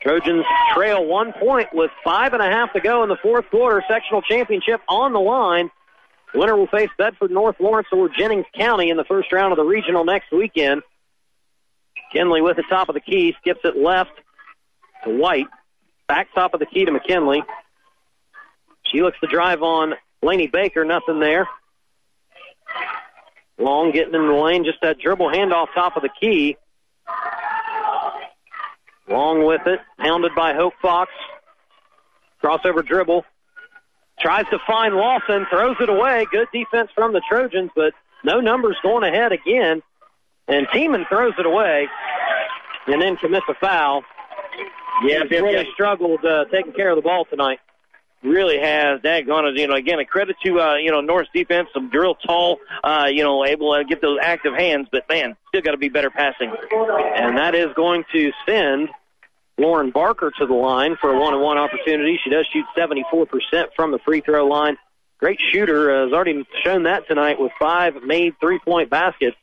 Trojans trail one point with five and a half to go in the fourth quarter. Sectional championship on the line. Winner will face Bedford North Lawrence or Jennings County in the first round of the regional next weekend. Kinley with the top of the key, skips it left to White. Back top of the key to McKinley. She looks to drive on Laney Baker. Nothing there. Long getting in the lane. Just that dribble handoff top of the key. Long with it. Hounded by Hope Fox. Crossover dribble. Tries to find Lawson. Throws it away. Good defense from the Trojans, but no numbers going ahead again. And Tiemann throws it away and then commits a foul. Yeah, He's really struggled uh, taking care of the ball tonight. Really has. Daggone it. You know, again, a credit to, uh, you know, North's defense, some drill tall, uh, you know, able to get those active hands, but man, still got to be better passing. And that is going to send Lauren Barker to the line for a one-on-one opportunity. She does shoot 74% from the free throw line. Great shooter. Uh, has already shown that tonight with five made three-point baskets.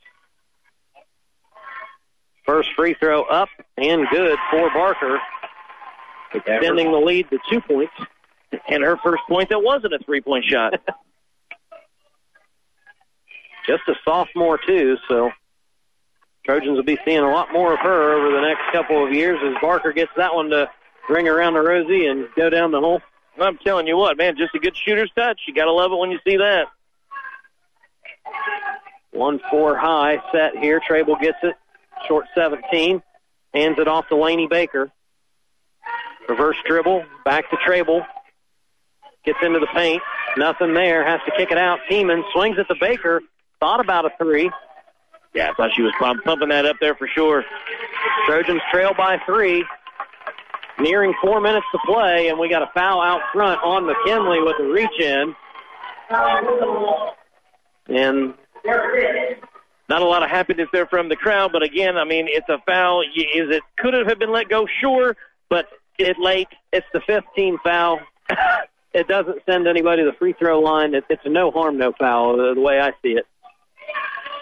First free throw up and good for Barker, extending the lead to two points. And her first point that wasn't a three point shot. Just a sophomore too, so Trojans will be seeing a lot more of her over the next couple of years as Barker gets that one to bring around the Rosie and go down the hole. I'm telling you what, man, just a good shooter's touch. You got to love it when you see that. One four high set here. Trable gets it. Short 17. Hands it off to Laney Baker. Reverse dribble. Back to Trable. Gets into the paint. Nothing there. Has to kick it out. Tiemann swings at the Baker. Thought about a three. Yeah, I thought she was pump- pumping that up there for sure. Trojans trail by three. Nearing four minutes to play, and we got a foul out front on McKinley with a reach in. And Not a lot of happiness there from the crowd, but again, I mean, it's a foul. Is it could it have been let go? Sure, but it late. it's the 15 foul. It doesn't send anybody to the free throw line. It, it's a no harm, no foul, the, the way I see it.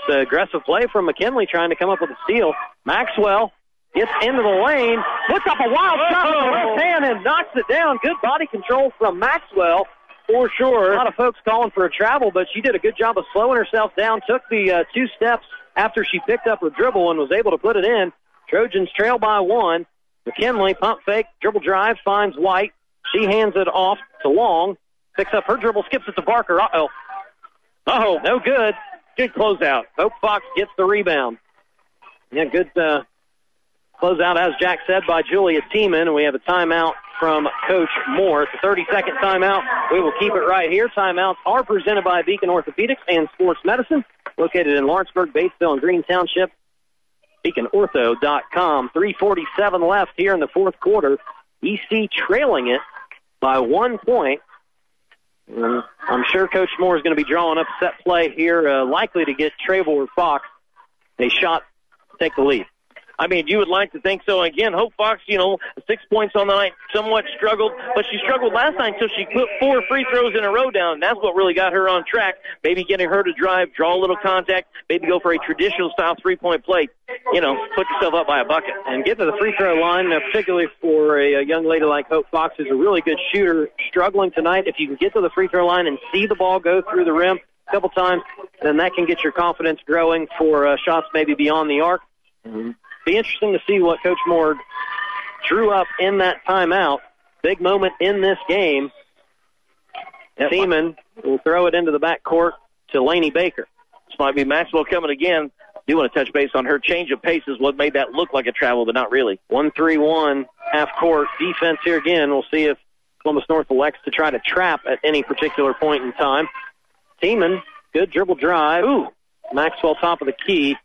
It's aggressive play from McKinley trying to come up with a steal. Maxwell gets into the lane, puts up a wild shot with the left hand and knocks it down. Good body control from Maxwell. For sure. A lot of folks calling for a travel, but she did a good job of slowing herself down, took the uh, two steps after she picked up her dribble and was able to put it in. Trojans trail by one. McKinley, pump fake, dribble drive, finds White. She hands it off to Long, picks up her dribble, skips it to Barker. Uh-oh. Uh-oh, no good. Good closeout. Hope Fox gets the rebound. Yeah, good uh, closeout, as Jack said, by Julia Tiemann. And we have a timeout from Coach Moore. It's a 30-second timeout. We will keep it right here. Timeouts are presented by Beacon Orthopedics and Sports Medicine, located in Lawrenceburg, Batesville, and Green Township. BeaconOrtho.com. 347 left here in the fourth quarter. EC trailing it by one point. And I'm sure Coach Moore is going to be drawing up set play here, uh, likely to get Trable or Fox a shot to take the lead. I mean, you would like to think so. Again, Hope Fox, you know, six points on the night, somewhat struggled, but she struggled last night until she put four free throws in a row down. That's what really got her on track. Maybe getting her to drive, draw a little contact, maybe go for a traditional style three point play. You know, put yourself up by a bucket. And get to the free throw line, uh, particularly for a, a young lady like Hope Fox, who's a really good shooter, struggling tonight. If you can get to the free throw line and see the ball go through the rim a couple times, then that can get your confidence growing for uh, shots maybe beyond the arc. Be interesting to see what Coach Moore drew up in that timeout. Big moment in this game. Tiemann will throw it into the backcourt to Laney Baker. This might be Maxwell coming again. Do want to touch base on her change of pace is what made that look like a travel, but not really. One three one half court defense here again. We'll see if Columbus North elects to try to trap at any particular point in time. Tiemann, good dribble drive. Ooh, Maxwell top of the key,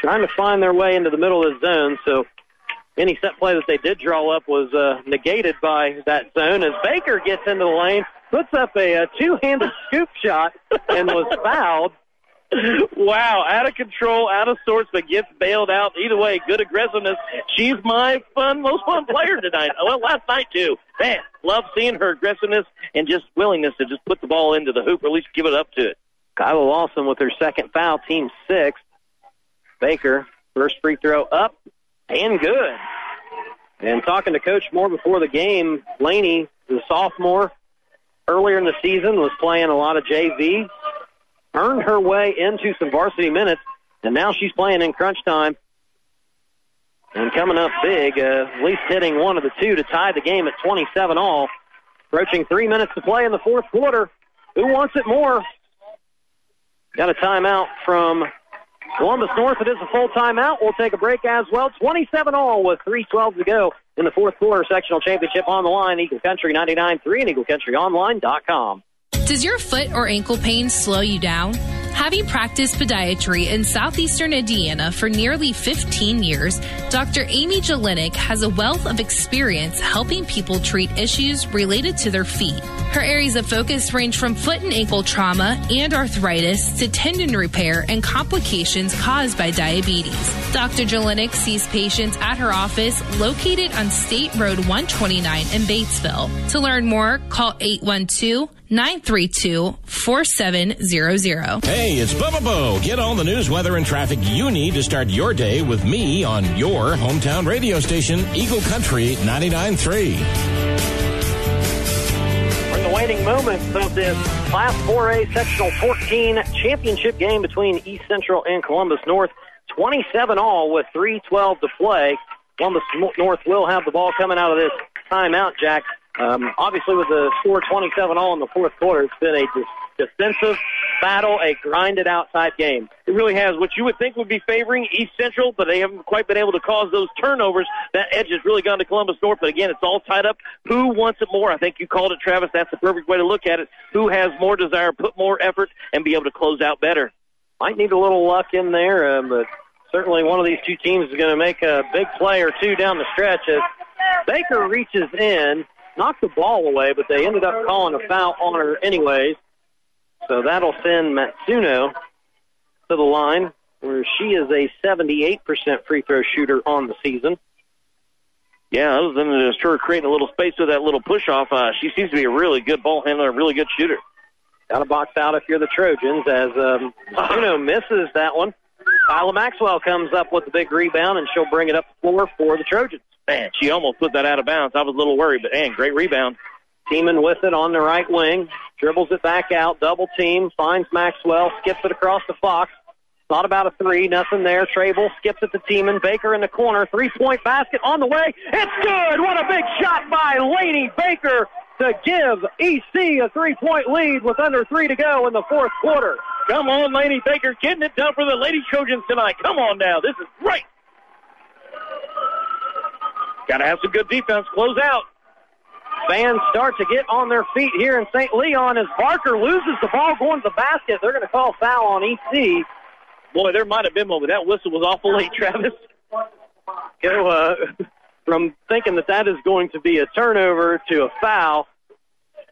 trying to find their way into the middle of the zone. So any set play that they did draw up was uh, negated by that zone as Baker gets into the lane, puts up a, a two-handed scoop shot, and was fouled. wow, out of control, out of sorts, but gets bailed out. Either way, good aggressiveness. She's my fun, most fun player tonight. Well, last night too. Man, love seeing her aggressiveness and just willingness to just put the ball into the hoop or at least give it up to it. Kyla Lawson with her second foul, team six. Baker, first free throw up and good. And talking to Coach Moore before the game, Laney, the sophomore, earlier in the season was playing a lot of JV, earned her way into some varsity minutes, and now she's playing in crunch time. And coming up big, uh, at least hitting one of the two to tie the game at 27 all. Approaching three minutes to play in the fourth quarter. Who wants it more? Got a timeout from Columbus North. It is a full timeout. We'll take a break as well. 27 all with 3.12 to go in the fourth quarter sectional championship on the line. Eagle Country 99.3 and EagleCountryOnline.com. Does your foot or ankle pain slow you down? Having practiced podiatry in southeastern Indiana for nearly 15 years, Dr. Amy Jelinek has a wealth of experience helping people treat issues related to their feet. Her areas of focus range from foot and ankle trauma and arthritis to tendon repair and complications caused by diabetes. Dr. Jelinek sees patients at her office located on State Road 129 in Batesville. To learn more, call 812 932 4700. Hey, it's Bubba Bo. Get all the news, weather, and traffic you need to start your day with me on your hometown radio station, Eagle Country 99.3. We're in the waning moments of this Class 4A Sectional 14 championship game between East Central and Columbus North. 27 all with 3.12 to play. Columbus North will have the ball coming out of this timeout, Jack. Um, obviously, with the score 27 all in the fourth quarter, it's been a de- defensive battle, a grinded out type game. It really has. What you would think would be favoring East Central, but they haven't quite been able to cause those turnovers. That edge has really gone to Columbus North. But again, it's all tied up. Who wants it more? I think you called it, Travis. That's the perfect way to look at it. Who has more desire, put more effort, and be able to close out better? Might need a little luck in there, uh, but certainly one of these two teams is going to make a big play or two down the stretch as Baker reaches in knocked the ball away, but they ended up calling a foul on her anyways. So that'll send Matsuno to the line, where she is a 78% free throw shooter on the season. Yeah, other than just her creating a little space with that little push off, uh, she seems to be a really good ball handler, a really good shooter. Got to box out if you're the Trojans as um, Matsuno misses that one. Kyla Maxwell comes up with the big rebound, and she'll bring it up the floor for the Trojans. Man, she almost put that out of bounds. I was a little worried, but man, great rebound. Tiemann with it on the right wing, dribbles it back out, double team, finds Maxwell, skips it across the Fox. Thought about a three, nothing there. Trable skips it to Tiemann. Baker in the corner, three point basket on the way. It's good! What a big shot by Laney Baker to give EC a three point lead with under three to go in the fourth quarter. Come on, Laney Baker, getting it done for the Lady Trojans tonight. Come on now, this is great. Got to have some good defense. Close out. Fans start to get on their feet here in St. Leon as Barker loses the ball going to the basket. They're going to call foul on EC. Boy, there might have been one, but that whistle was awful late, Travis. Go uh, from thinking that that is going to be a turnover to a foul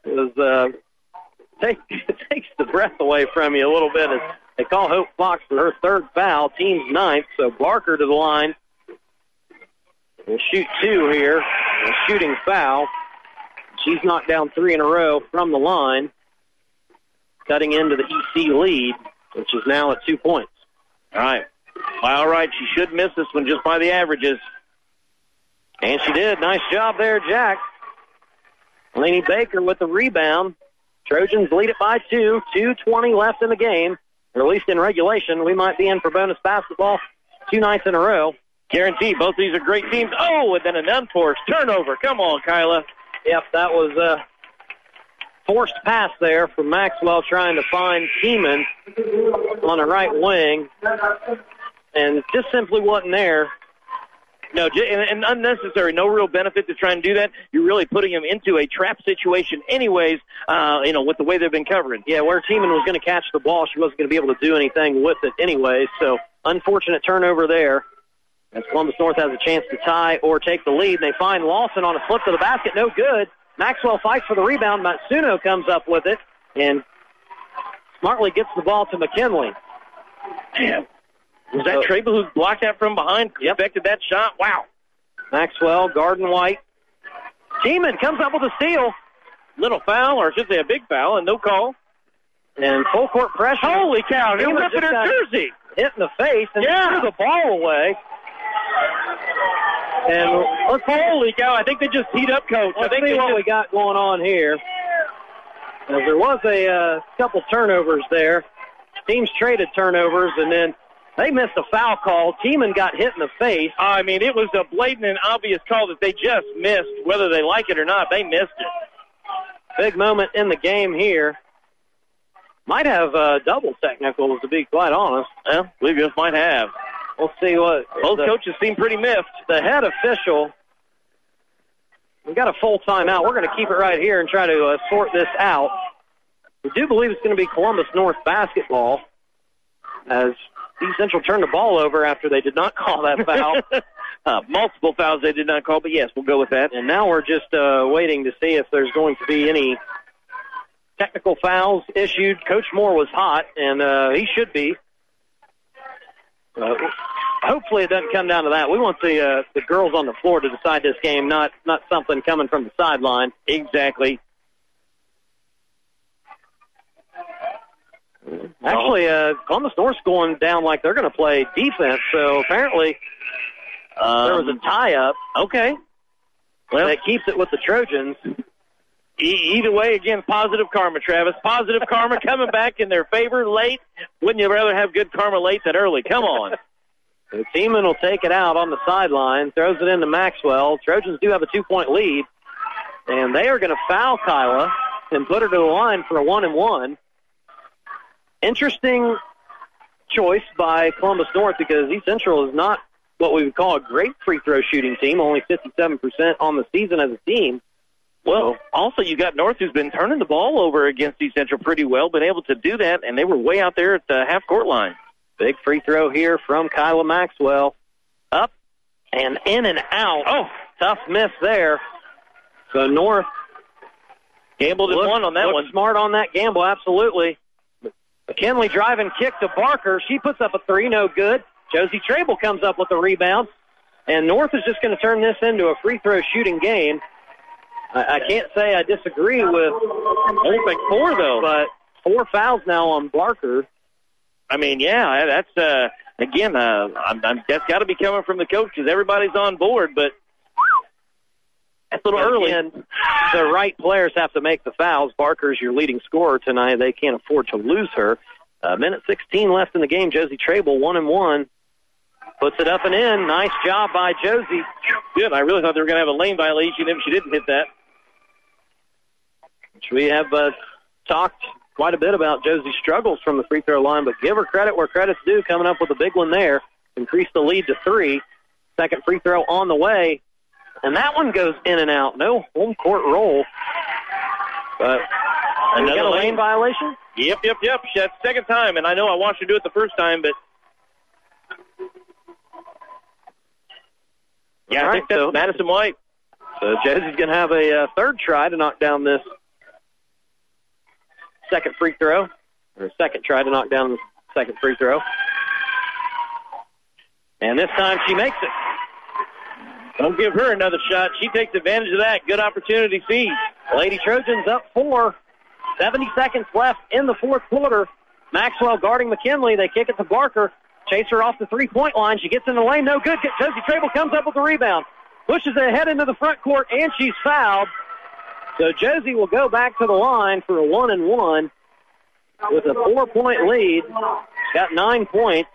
is uh, take, takes the breath away from you a little bit as they call Hope Fox for her third foul, team's ninth. So Barker to the line. We'll shoot two here. A shooting foul. She's knocked down three in a row from the line, cutting into the EC lead, which is now at two points. All right. All right, she should miss this one just by the averages. And she did. Nice job there, Jack. Laney Baker with the rebound. Trojans lead it by two. 2.20 left in the game, or at least in regulation. We might be in for bonus basketball two nights in a row. Guaranteed, both these are great teams. Oh, and then an unforced turnover. Come on, Kyla. Yep, that was a forced pass there from Maxwell trying to find Tiemann on the right wing, and just simply wasn't there. No, j- and, and unnecessary. No real benefit to try and do that. You're really putting them into a trap situation, anyways. Uh, you know, with the way they've been covering. Yeah, where Tiemann was going to catch the ball, she wasn't going to be able to do anything with it, anyway. So unfortunate turnover there. As Columbus North has a chance to tie or take the lead, they find Lawson on a flip to the basket, no good. Maxwell fights for the rebound. Matsuno comes up with it and smartly gets the ball to McKinley. Man, was that Trable who blocked that from behind? Expected that shot? Wow. Maxwell, Garden White. Tiemann comes up with a steal. Little foul, or I should say a big foul, and no call. And full court pressure. Holy cow, he ripped just her jersey. Hit in the face and Yeah. threw the ball away. And let's Holy cow, I think they just heat up, coach. I Let's think see what just, we got going on here. As there was a uh, couple turnovers there. Teams traded turnovers, and then They missed a foul call. Tiemann got hit in the face. I mean, it was a blatant and obvious call that they just missed. Whether they like it or not, they missed it. Big moment in the game here. Might have uh, double technicals, to be quite honest. Well, we just might have. We'll see what. Both the, coaches seem pretty miffed. The head official. We got a full timeout. We're going to keep it right here and try to uh, sort this out. We do believe it's going to be Columbus North basketball as East Central turned the ball over after they did not call that foul. uh, multiple fouls they did not call, but yes, we'll go with that. And now we're just uh, waiting to see if there's going to be any technical fouls issued. Coach Moore was hot, and uh, he should be. Uh, hopefully, it doesn't come down to that. We want the uh, the girls on the floor to decide this game, not not something coming from the sideline. Exactly. Actually, uh, Columbus North's going down like they're going to play defense. So apparently, there was a tie up. Okay. Well, that keeps it with the Trojans. E- either way, again, positive karma, Travis. Positive karma coming back in their favor late. Wouldn't you rather have good karma late than early? Come on. The Tiemann will take it out on the sideline, throws it into Maxwell. Trojans do have a two-point lead, and they are going to foul Kyla and put her to the line for a one and one. Interesting choice by Columbus North because East Central is not what we would call a great free throw shooting team, only 57% on the season as a team. Well, also you got North who's been turning the ball over against East Central pretty well, been able to do that, and they were way out there at the half court line. Big free throw here from Kyla Maxwell. Up and in and out. Oh, tough miss there. So North gambled and looked- won on that one. Smart on that gamble, absolutely. McKinley driving kick to Barker. She puts up a three, no good. Josie Trable comes up with the rebound. And North is just going to turn this into a free throw shooting game. I, I can't say I disagree with Only four though. but four fouls now on Barker. I mean, yeah, that's uh again, uh, I'm, I'm, that's got to be coming from the coach because everybody's on board, but that's a little early. And the right players have to make the fouls. Barker's your leading scorer tonight. They can't afford to lose her. Uh, minute 16 left in the game. Josie Trable, one and one. Puts it up and in. Nice job by Josie. Good. I really thought they were going to have a lane violation if she didn't hit that. Which we have uh, talked quite a bit about Josie's struggles from the free throw line, but give her credit where credit's due, coming up with a big one there. Increase the lead to three. Second free throw on the way. And that one goes in and out. No home court roll. But Another lane. lane violation? Yep, yep, yep. That's second time, and I know I watched her do it the first time, but yeah, All I right, think that's so- Madison White. So Josie's going to have a uh, third try to knock down this second free throw, or a second try to knock down the second free throw. And this time she makes it. Don't give her another shot. She takes advantage of that. Good opportunity seized. Lady Trojans up four. 70 seconds left in the fourth quarter. Maxwell guarding McKinley. They kick it to Barker. Chase her off the three-point line. She gets in the lane. No good. Josie Trable comes up with the rebound. Pushes it ahead into the front court, and she's fouled. So Josie will go back to the line for a one and one with a four-point lead. Got nine points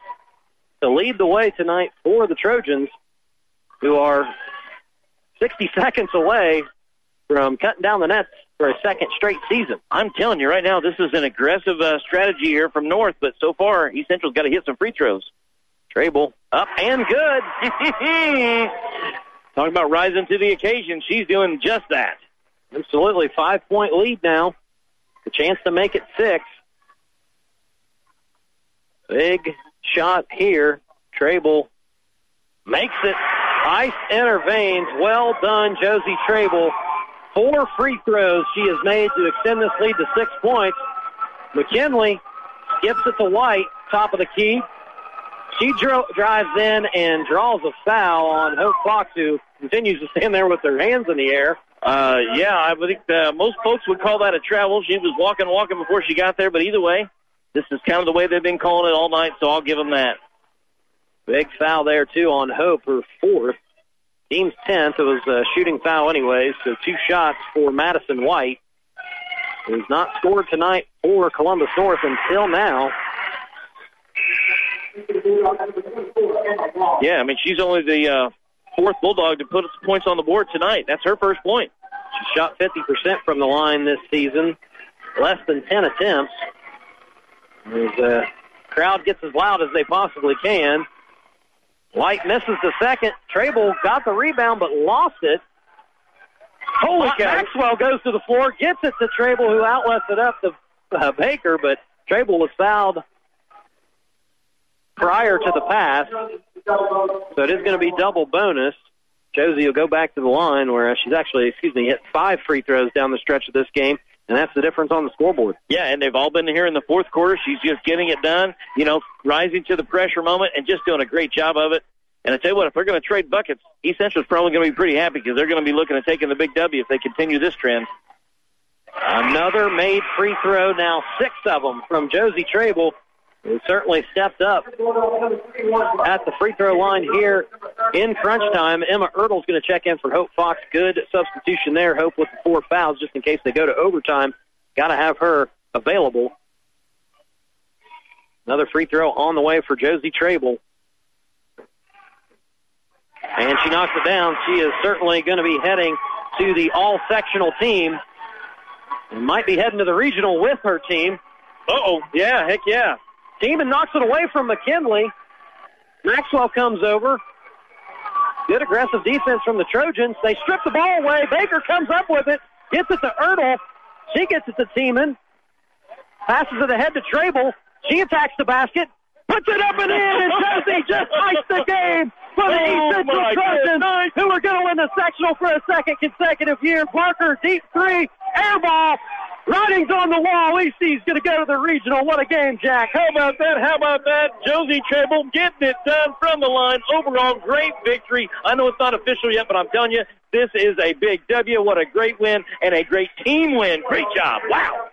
to lead the way tonight for the Trojans, who are 60 seconds away from cutting down the nets for a second straight season. I'm telling you right now, this is an aggressive uh, strategy here from North, but so far, East Central's got to hit some free throws. Trable up and good. Talking about rising to the occasion, she's doing just that. Absolutely. Five point lead now. The chance to make it six. Big shot here. Trable makes it. Ice intervenes. Well done, Josie Trable. Four free throws she has made to extend this lead to six points. McKinley skips it to White, top of the key. She dro- drives in and draws a foul on Hope Fox, who continues to stand there with her hands in the air. Uh, yeah, I think uh, most folks would call that a travel. She was walking, walking before she got there, but either way, this is kind of the way they've been calling it all night, so I'll give them that. Big foul there, too, on Hope, her fourth. Team's 10th. It was a shooting foul anyways, so two shots for Madison White, who's not scored tonight for Columbus North until now. Yeah, I mean, she's only the uh, fourth Bulldog to put points on the board tonight. That's her first point. She shot 50% from the line this season, less than 10 attempts. The crowd gets as loud as they possibly can. White misses the second. Trable got the rebound but lost it. Holy cow. Maxwell goes to the floor, gets it to Trable, who outlets it up to uh, Baker, but Trable was fouled prior to the pass. So it is going to be double bonus. Josie will go back to the line where she's actually, excuse me, hit five free throws down the stretch of this game, and that's the difference on the scoreboard. Yeah, and they've all been here in the fourth quarter. She's just getting it done, you know, rising to the pressure moment and just doing a great job of it. And I tell you what, if they're going to trade buckets, East Central's probably going to be pretty happy because they're going to be looking at taking the big W if they continue this trend. Another made free throw, now six of them from Josie Trable, who certainly stepped up at the free throw line here in crunch time. Emma Ertle's going to check in for Hope Fox. Good substitution there. Hope with the four fouls just in case they go to overtime. Got to have her available. Another free throw on the way for Josie Trable. And she knocks it down. She is certainly going to be heading to the all sectional team. And might be heading to the regional with her team. Uh oh. Yeah, heck yeah. Tiemann knocks it away from McKinley. Maxwell comes over. Good aggressive defense from the Trojans. They strip the ball away. Baker comes up with it. Gets it to Ertl. She gets it to Tiemann. Passes it ahead to Trable. She attacks the basket. Puts it up and in. And Josie just iced the game for the Oh, East Central Trojans, who are going to win the sectional for a second consecutive year. Parker, deep three, air ball. Writing's on the wall. EC's going to go to the regional. What a game, Jack. How about that? How about that? Josie Trable getting it done from the line. Overall, great victory. I know it's not official yet, but I'm telling you, this is a big W. What a great win and a great team win. Great job. Wow.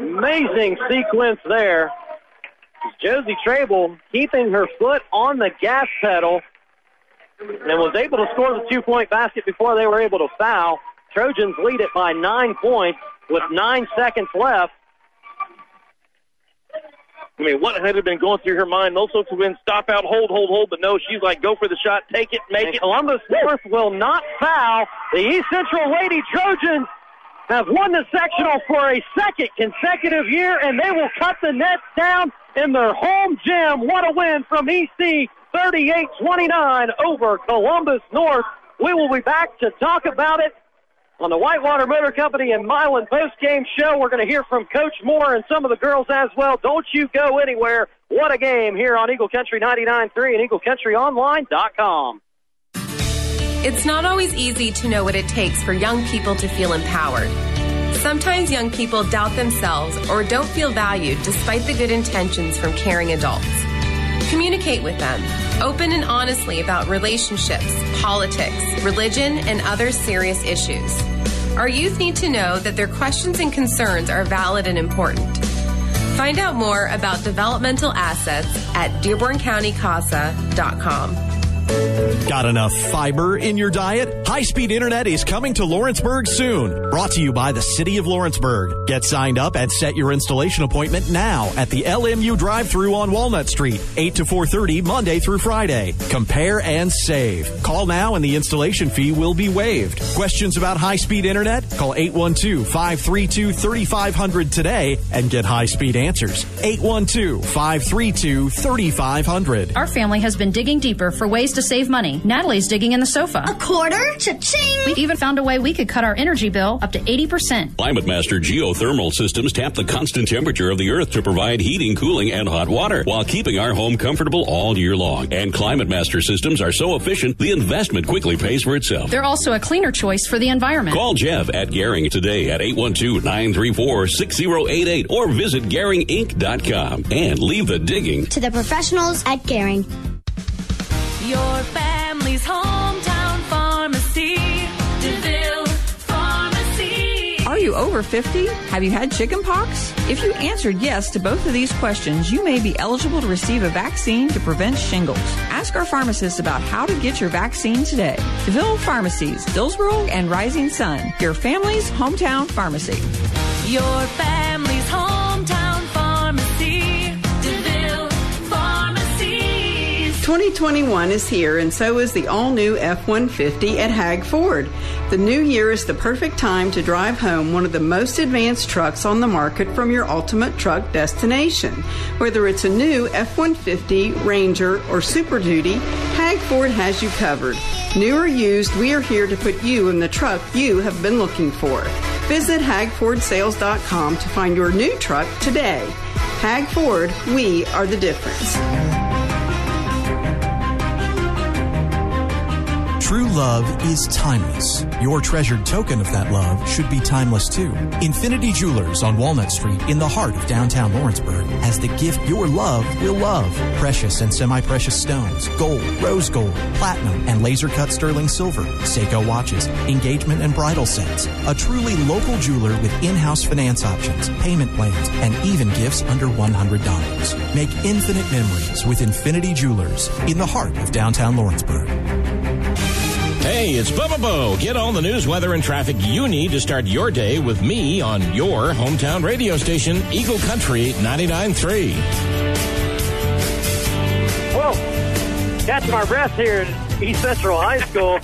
Amazing sequence there. Josie Trable keeping her foot on the gas pedal and was able to score the two point basket before they were able to foul. Trojans lead it by nine points with nine seconds left. I mean, what had been going through her mind? Those folks have been stop out, hold, hold, hold, but no, she's like, go for the shot, take it, make And it. Columbus North will not foul. The East Central Lady Trojans have won the sectional for a second consecutive year, and they will cut the nets down in their home gym. What a win from EC 38-29 over Columbus North. We will be back to talk about it on the Whitewater Motor Company and Milan post-game show. We're going to hear from Coach Moore and some of the girls as well. Don't you go anywhere. What a game here on Eagle Country 99.3 and EagleCountryOnline.com. It's not always easy to know what it takes for young people to feel empowered. Sometimes young people doubt themselves or don't feel valued despite the good intentions from caring adults. Communicate with them, open and honestly about relationships, politics, religion, and other serious issues. Our youth need to know that their questions and concerns are valid and important. Find out more about developmental assets at DearbornCountyCASA.com. Got enough fiber in your diet? High speed internet is coming to Lawrenceburg soon. Brought to you by the City of Lawrenceburg. Get signed up and set your installation appointment now at the LMU drive through on Walnut Street, 8 to 4.30 Monday through Friday. Compare and save. Call now and the installation fee will be waived. Questions about high speed internet? Call 812-532-3500 today and get high speed answers. 812-532-3500. Our family has been digging deeper for ways to save money. Natalie's digging in the sofa. A quarter? Cha-ching! We even found a way we could cut our energy bill up to 80%. Climate Master geothermal systems tap the constant temperature of the earth to provide heating, cooling, and hot water while keeping our home comfortable all year long. And ClimateMaster systems are so efficient, the investment quickly pays for itself. They're also a cleaner choice for the environment. Call Jeff at Garing today at 812-934-6088 or visit GaringInc.com and leave the digging To the professionals at Garing. Your family's hometown pharmacy. DeVille Pharmacy. Are you over 50? Have you had chicken pox? If you answered yes to both of these questions, you may be eligible to receive a vaccine to prevent shingles. Ask our pharmacist about how to get your vaccine today. DeVille Pharmacies, Dillsboro and Rising Sun, your family's hometown pharmacy. Your family's 2021 is here, and so is the all new F 150 at Hag Ford. The new year is the perfect time to drive home one of the most advanced trucks on the market from your ultimate truck destination. Whether it's a new F 150, Ranger, or Super Duty, Hag Ford has you covered. New or used, we are here to put you in the truck you have been looking for. Visit hagfordsales.com to find your new truck today. Hag Ford, we are the difference. True love is timeless. Your treasured token of that love should be timeless too. Infinity Jewelers on Walnut Street in the heart of downtown Lawrenceburg has the gift your love will love. Precious and semi-precious stones, gold, rose gold, platinum, and laser cut sterling silver, Seiko watches, engagement and bridal sets. A truly local jeweler with in-house finance options, payment plans, and even gifts under $100. Make infinite memories with Infinity Jewelers in the heart of downtown Lawrenceburg. Hey, it's Bubba Bo. Get all the news, weather, and traffic you need to start your day with me on your hometown radio station, Eagle Country 99.3. Whoa! Catching my breath here at East Central High School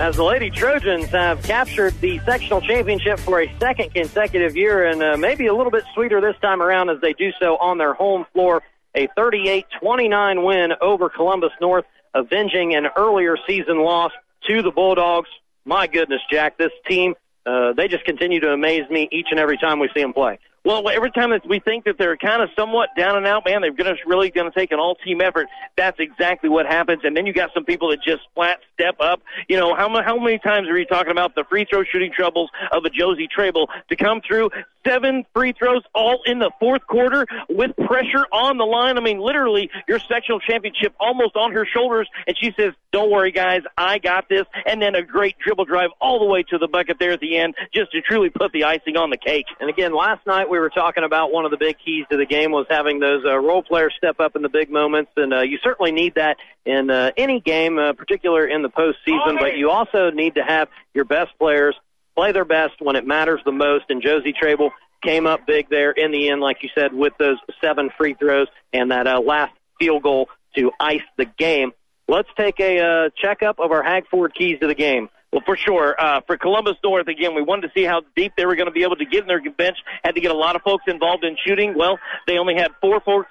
as the Lady Trojans have captured the sectional championship for a second consecutive year and uh, maybe a little bit sweeter this time around as they do so on their home floor. A 38-29 win over Columbus North, avenging an earlier season loss to the Bulldogs. My goodness, Jack, this team, uh, they just continue to amaze me each and every time we see them play. Well, every time that we think that they're kind of somewhat down and out, man, they're to really going to take an all-team effort. That's exactly what happens. And then you got some people that just flat step up. You know, how how many times are you talking about the free throw shooting troubles of a Josie Trable to come through seven free throws all in the fourth quarter with pressure on the line? I mean, literally your sectional championship almost on her shoulders, and she says, "Don't worry, guys, I got this." And then a great dribble drive all the way to the bucket there at the end, just to truly put the icing on the cake. And again, last night we were talking about one of the big keys to the game was having those uh, role players step up in the big moments, and uh, you certainly need that in uh, any game, uh, particular in the postseason. But you also need to have your best players play their best when it matters the most. And Josie Trable came up big there in the end, like you said, with those seven free throws and that uh, last field goal to ice the game. Let's take a uh, checkup of our Hag Ford keys to the game. Well, for sure. Uh, for Columbus North, again, we wanted to see how deep they were going to be able to get in their bench. Had to get a lot of folks involved in shooting. Well, they only had four folks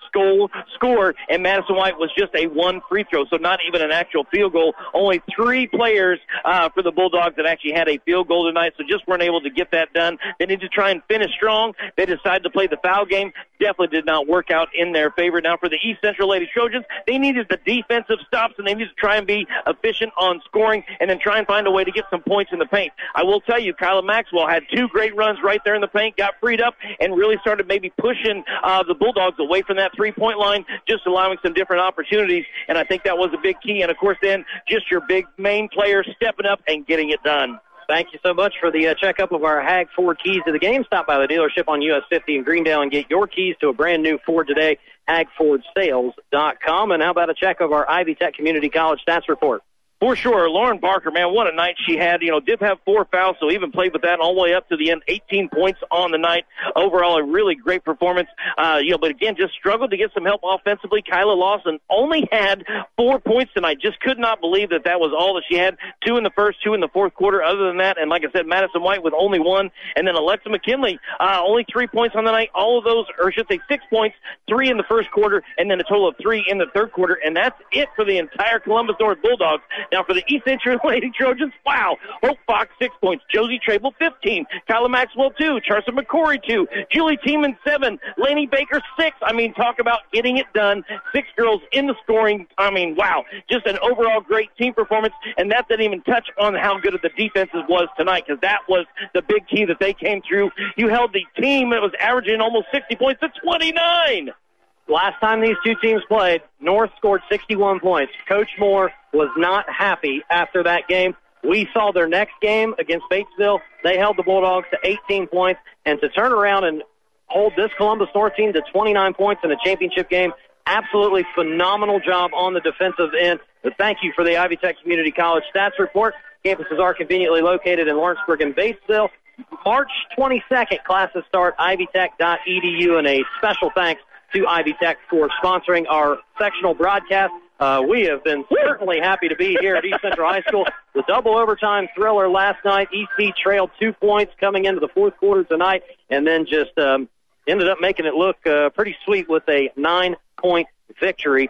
score, and Madison White was just a one free throw, so not even an actual field goal. Only three players uh, for the Bulldogs that actually had a field goal tonight, so just weren't able to get that done. They need to try and finish strong. They decided to play the foul game. Definitely did not work out in their favor. Now, for the East Central Lady Trojans, they needed the defensive stops, and they needed to try and be efficient on scoring, and then try and find a way to get some points in the paint. I will tell you, Kyla Maxwell had two great runs right there in the paint, got freed up, and really started maybe pushing uh, the Bulldogs away from that three point line, just allowing some different opportunities. And I think that was a big key. And of course, then just your big main player stepping up and getting it done. Thank you so much for the uh, checkup of our Hag Ford keys to the game. Stop by the dealership on US 50 in Greendale and get your keys to a brand new Ford today. HagFordSales.com. And how about a check of our Ivy Tech Community College stats report? For sure, Lauren Barker, man, what a night she had. You know, did have four fouls, so even played with that all the way up to the end. 18 points on the night. Overall, a really great performance. Uh, you know, but again, just struggled to get some help offensively. Kyla Lawson only had four points tonight. Just could not believe that that was all that she had. Two in the first, two in the fourth quarter. Other than that, and like I said, Madison White with only one, and then Alexa McKinley, uh, only three points on the night. All of those, or I should say, six points, three in the first quarter, and then a total of three in the third quarter, and that's it for the entire Columbus North Bulldogs. Now for the East Central Lady Trojans, wow. Hope Fox, six points. Josie Trable, 15. Kyla Maxwell, two. Charsa McCory, two. Julie Tiemann, seven. Laney Baker, six. I mean, talk about getting it done. Six girls in the scoring. I mean, wow. Just an overall great team performance. And that didn't even touch on how good of the defenses was tonight because that was the big key that they came through. You held the team that was averaging almost 60 points to 29. Last time these two teams played, North scored 61 points. Coach Moore was not happy after that game. We saw their next game against Batesville. They held the Bulldogs to 18 points. And to turn around and hold this Columbus North team to 29 points in a championship game, absolutely phenomenal job on the defensive end. But thank you for the Ivy Tech Community College stats report. Campuses are conveniently located in Lawrenceburg and Batesville. March 22nd, classes start, ivytech.edu, and a special thanks to Ivy Tech for sponsoring our sectional broadcast. Uh, we have been certainly happy to be here at East Central High School. The double overtime thriller last night. EC trailed two points coming into the fourth quarter tonight, and then just um, ended up making it look uh, pretty sweet with a nine-point victory.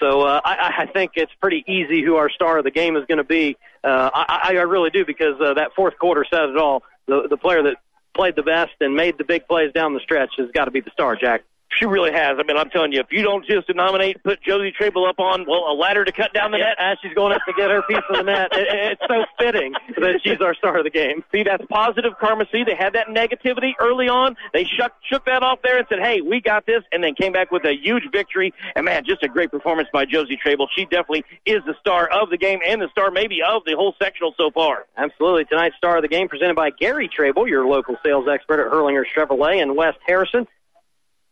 So uh, I, I think it's pretty easy who our star of the game is going to be. Uh, I, I really do because uh, that fourth quarter said it all. The, the player that played the best and made the big plays down the stretch has got to be the star, Jack. She really has. I mean, I'm telling you, if you don't just nominate, put Josie Trable up on, well, a ladder to cut down the net. As she's going up to get her piece of the net, it, it's so fitting that she's our star of the game. See, that's positive karma. See, they had that negativity early on. They shook, shook that off there and said, hey, we got this, and then came back with a huge victory. And, man, just a great performance by Josie Trable. She definitely is the star of the game and the star maybe of the whole sectional so far. Absolutely. Tonight's star of the game presented by Gary Trable, your local sales expert at Hurlinger Chevrolet in West Harrison.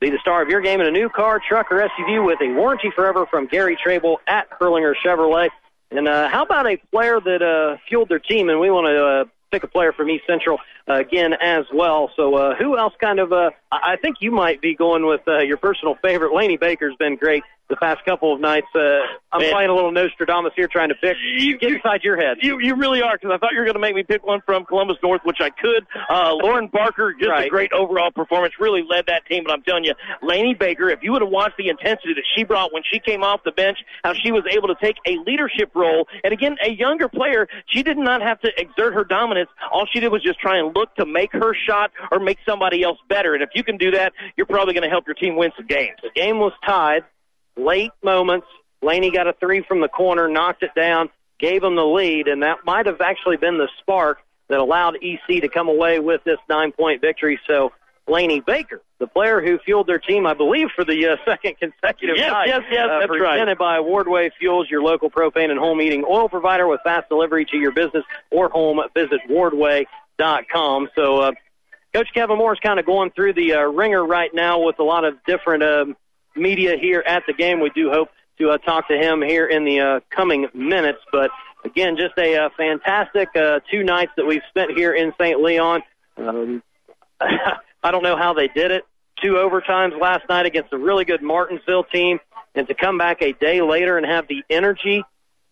Be the star of your game in a new car, truck, or SUV with a warranty forever from Gary Trable at Hurlinger Chevrolet. And uh, how about a player that uh, fueled their team? And we want to uh, pick a player from East Central uh, again as well. So uh, who else kind of? Uh, I think you might be going with uh, your personal favorite. Laney Baker's been great the past couple of nights. Uh, I'm Man. playing a little Nostradamus here, trying to pick. You, Get inside your head. You you really are because I thought you were going to make me pick one from Columbus North, which I could. Uh, Lauren Barker, just a great overall performance, really led that team. But I'm telling you, Laney Baker, if you would have watched the intensity that she brought when she came off the bench, how she was able to take a leadership role, and again, a younger player, she did not have to exert her dominance. All she did was just try and look to make her shot or make somebody else better. And if you can do that, you're probably going to help your team win some games. The game was tied. Late moments. Laney got a three from the corner, knocked it down, gave them the lead, and that might have actually been the spark that allowed EC to come away with this nine point victory. So Laney Baker, the player who fueled their team, I believe, for the uh, second consecutive Yes, night. yes, yes, uh, that's right. presented by Wardway Fuels, your local propane and home heating oil provider with fast delivery to your business or home. Visit wardway.com. So, uh, Coach Kevin Moore is kind of going through the uh, ringer right now with a lot of different um, media here at the game. We do hope to uh, talk to him here in the uh, coming minutes. But again, just a uh, fantastic uh, two nights that we've spent here in St. Leon. Um, I don't know how they did it. Two overtimes last night against a really good Martinsville team, and to come back a day later and have the energy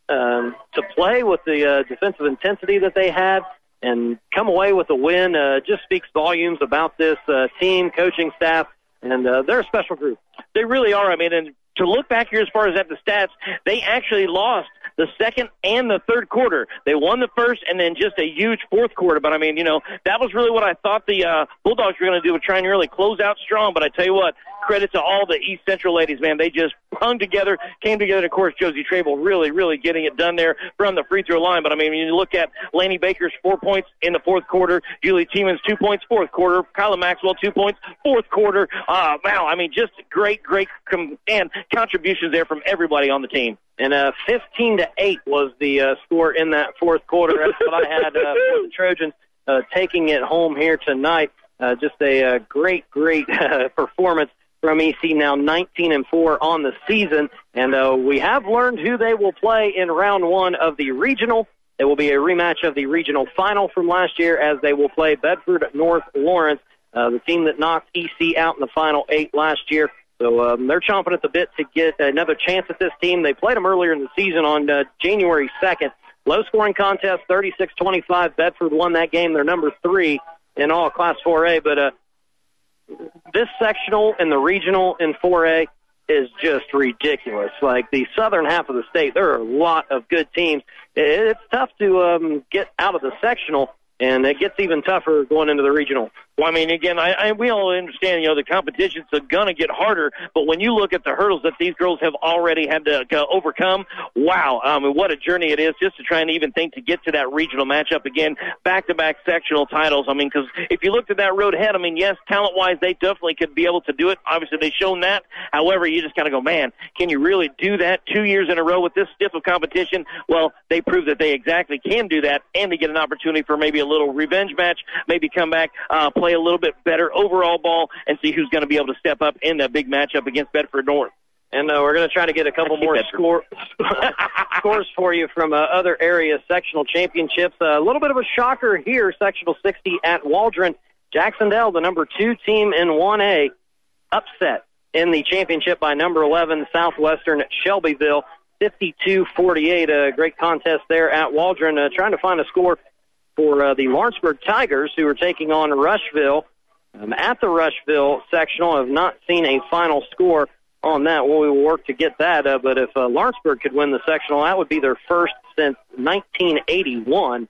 um, to play with the uh, defensive intensity that they had and come away with a win uh, just speaks volumes about this uh, team, coaching staff, and uh, they're a special group. They really are. I mean, and to look back here as far as at the stats, they actually lost the second and the third quarter. They won the first and then just a huge fourth quarter. But I mean, you know, that was really what I thought the uh, Bulldogs were going to do, trying to really close out strong. But I tell you what, credit to all the East Central ladies, man. They just hung together, came together. Of course, Josie Trable really, really getting it done there from the free throw line. But I mean, when you look at Laney Baker's four points in the fourth quarter, Julie Tiemans two points fourth quarter, Kyla Maxwell two points fourth quarter. Uh, wow, I mean, just great, great com- and contributions there from everybody on the team. And uh, 15 to 8 was the uh, score in that fourth quarter. That's what I had uh, for the Trojans uh, taking it home here tonight. Uh, just a uh, great, great uh, performance from EC. Now 19 and 4 on the season, and uh, we have learned who they will play in round one of the regional. It will be a rematch of the regional final from last year, as they will play Bedford North Lawrence, uh, the team that knocked EC out in the final eight last year. So um, they're chomping at the bit to get another chance at this team. They played them earlier in the season on uh, January 2nd. Low scoring contest, 36-25. Bedford won that game. They're number three in all Class 4A. But uh, this sectional and the regional in 4A is just ridiculous. Like the southern half of the state, there are a lot of good teams. It- It's tough to um, get out of the sectional, and it gets even tougher going into the regional. Well, I mean, again, I, I we all understand, you know, the competition's gonna get harder. But when you look at the hurdles that these girls have already had to uh, overcome, wow, I mean, what a journey it is just to try and even think to get to that regional matchup again, back-to-back sectional titles. I mean, because if you looked at that road ahead, I mean, yes, talent-wise, they definitely could be able to do it. Obviously, they've shown that. However, you just kind of go, man, can you really do that two years in a row with this stiff of competition? Well, they prove that they exactly can do that, and they get an opportunity for maybe a little revenge match, maybe come back, uh, play a little bit better overall ball, and see who's going to be able to step up in that big matchup against Bedford North. And uh, we're going to try to get a couple more score, scores for you from uh, other area sectional championships. Uh, a little bit of a shocker here, sectional 60 at Waldron. Jacksonville, the number two team in 1A, upset in the championship by number 11 Southwestern Shelbyville, 52-48. A great contest there at Waldron. Uh, trying to find a score for uh, the Lawrenceburg Tigers, who are taking on Rushville um, at the Rushville sectional. I've not seen a final score on that. Well, we will work to get that. Uh, but if uh, Lawrenceburg could win the sectional, that would be their first since 1981.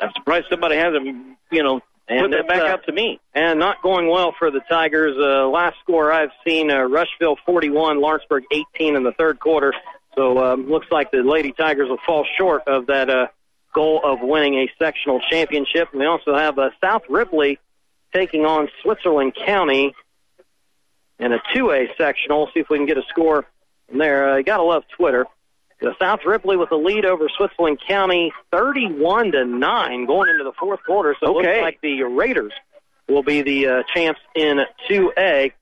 I'm surprised somebody hasn't, you know, And put that back uh, up to me. And not going well for the Tigers. Uh, last score I've seen, uh, Rushville 41, Lawrenceburg 18 in the third quarter. So um, looks like the Lady Tigers will fall short of that uh, goal of winning a sectional championship. And we also have uh, South Ripley taking on Switzerland County in a 2A sectional. See if we can get a score from there. Uh, you gotta love Twitter. The South Ripley with the lead over Switzerland County, 31 to nine, going into the fourth quarter. So it looks like the Raiders will be the uh, champs in 2A.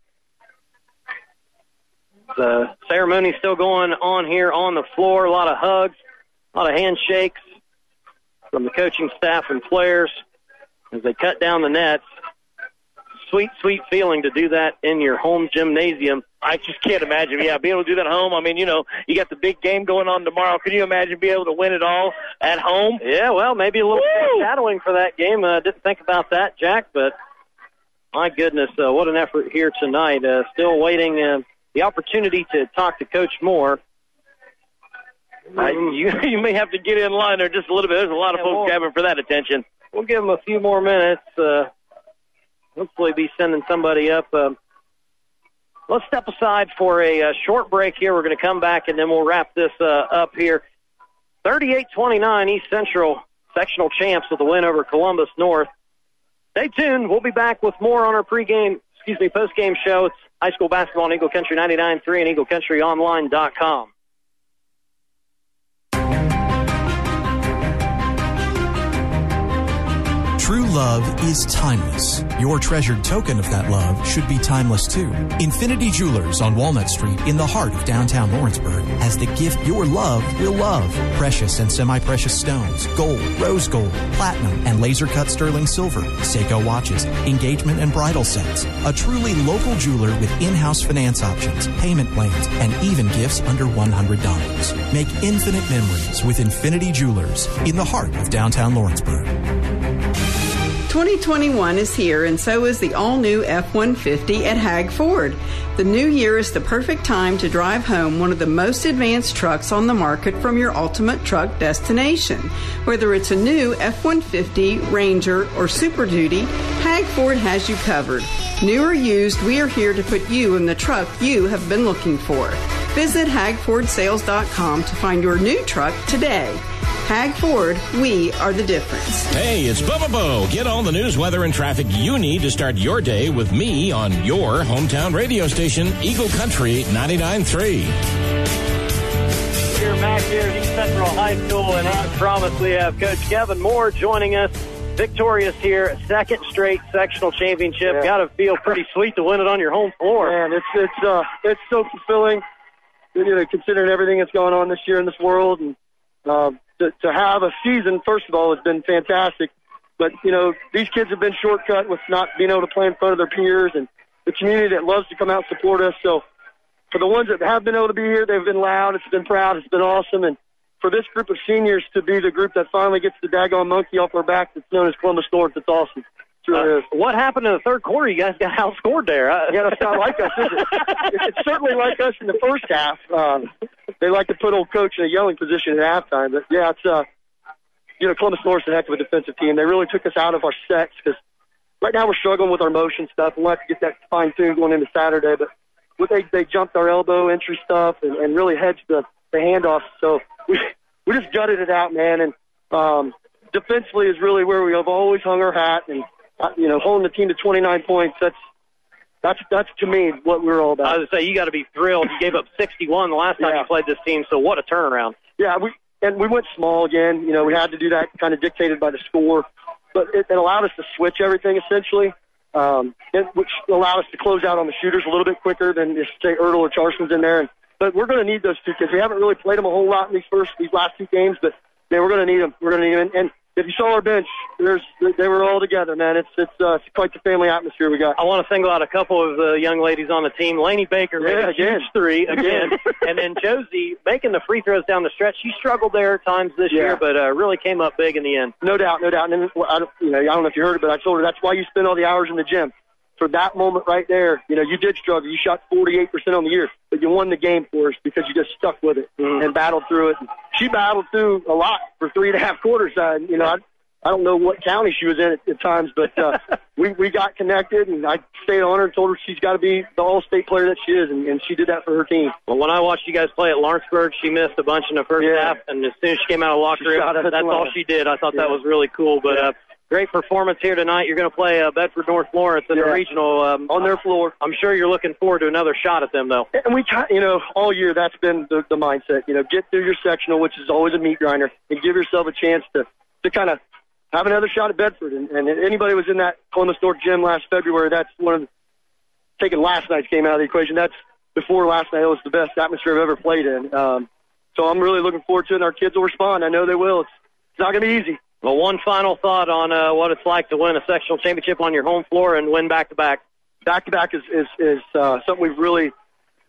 The ceremony still going on here on the floor. A lot of hugs, a lot of handshakes from the coaching staff and players as they cut down the nets. Sweet, sweet feeling to do that in your home gymnasium. I just can't imagine. Yeah, being able to do that at home. I mean, you know, you got the big game going on tomorrow. Can you imagine being able to win it all at home? Yeah, well, maybe a little Woo! foreshadowing for that game. Uh, didn't think about that, Jack, but my goodness, uh, what an effort here tonight. Uh, still waiting uh, the opportunity to talk to Coach Moore. Uh, you you may have to get in line there just a little bit. There's a lot of Yeah, folks well- grabbing for that attention. We'll give them a few more minutes. Uh, hopefully, be sending somebody up. Um, let's step aside for a, uh short break here. We're going to come back and then we'll wrap this uh, up here. 38-29 East Central sectional champs with a win over Columbus North. Stay tuned. We'll be back with more on our pregame, excuse me, postgame show. It's high school basketball on Eagle Country 99.3 and EagleCountryOnline.com. True love is timeless. Your treasured token of that love should be timeless too. Infinity Jewelers on Walnut Street in the heart of downtown Lawrenceburg has the gift your love will love. Precious and semi-precious stones, gold, rose gold, platinum, and laser cut sterling silver, Seiko watches, engagement and bridal sets. A truly local jeweler with in-house finance options, payment plans, and even gifts under $100. Make infinite memories with Infinity Jewelers in the heart of downtown Lawrenceburg. 2021 is here, and so is the all new F 150 at Hag Ford. The new year is the perfect time to drive home one of the most advanced trucks on the market from your ultimate truck destination. Whether it's a new F 150, Ranger, or Super Duty, Hag Ford has you covered. New or used, we are here to put you in the truck you have been looking for. Visit hagfordsales.com to find your new truck today. Hag Ford, we are the difference. Hey, it's Bubba Bo. Get all the news, weather, and traffic you need to start your day with me on your hometown radio station, Eagle Country 99.3. Here back here at East Central High School, and I promise we have Coach Kevin Moore joining us. Victorious here, second straight sectional championship. Yeah. Got to feel pretty sweet to win it on your home floor. Man, it's it's uh it's so fulfilling. You know, considering everything that's going on this year in this world, and uh, to to have a season, first of all, has been fantastic. But you know, these kids have been shortcut with not being able to play in front of their peers, and the community that loves to come out and support us. So, for the ones that have been able to be here, they've been loud. It's been proud. It's been awesome, and for this group of seniors to be the group that finally gets the daggone monkey off our back that's known as Columbus North, it's awesome. Really Uh, what happened in the third quarter? You guys got outscored there. I- Yeah, that's not like us, is it? It's certainly like us in the first half. Um, they like to put old coach in a yelling position at halftime, but yeah, it's uh, you know, Columbus North's a heck of a defensive team. They really took us out of our sets because right now we're struggling with our motion stuff. We'll have to get that fine tuned going into Saturday, but what they they jumped our elbow entry stuff and, and really hedged the the handoffs. So we we just gutted it out, man. And um, defensively is really where we have always hung our hat, and uh, you know, holding the team to 29 points. That's that's that's to me what we're all about. I was to say you got to be thrilled. You gave up 61 the last time Yeah. you played this team, so what a turnaround. Yeah, we and we went small again. You know, we had to do that kind of dictated by the score, but it, it allowed us to switch everything essentially, um, it, which allowed us to close out on the shooters a little bit quicker than if say Ertl or Charson's in there. And, but we're going to need those two kids. We haven't really played them a whole lot in these first these last two games, but man, we're going to need them. We're going to need them. And, and if you saw our bench, there's they were all together, man. It's it's, uh, it's quite the family atmosphere we got. I want to single out a couple of the young ladies on the team. Laney Baker made Yeah, a again. huge three again, and then Josie making the free throws down the stretch. She struggled there at times this Yeah. year, but uh, really came up big in the end. No doubt, no doubt. And then, well, I don't, you know, I don't know if you heard it, but I told her that's why you spend all the hours in the gym. For that moment right there, you know, you did struggle. You shot 48% on the year, but you won the game for us because you just stuck with it and battled through it. She battled through a lot for three and a half quarters. Uh, you know, I, I don't know what county she was in at, at times, but uh, we we got connected, and I stayed on her and told her she's got to be the all-state player that she is, and, and she did that for her team. Well, when I watched you guys play at Lawrenceburg, she missed a bunch in the first half, and as soon as she came out of locker room, that's all line. she did. I thought that was really cool. But uh, great performance here tonight. You're going to play uh, Bedford North Lawrence in the regional um, on their floor. I'm sure you're looking forward to another shot at them, though. And we, try, you know, all year that's been the, the mindset. You know, get through your sectional, which is always a meat grinder, and give yourself a chance to to kind of have another shot at Bedford. And, and anybody was in that Columbus North gym last February, that's one of the, taking last night's game out of the equation. That's before last night. It was the best atmosphere I've ever played in. Um, so I'm really looking forward to it. And our kids will respond. I know they will. It's it's not going to be easy. Well, one final thought on uh, what it's like to win a sectional championship on your home floor and win back to back. back to back is is is uh, something we've really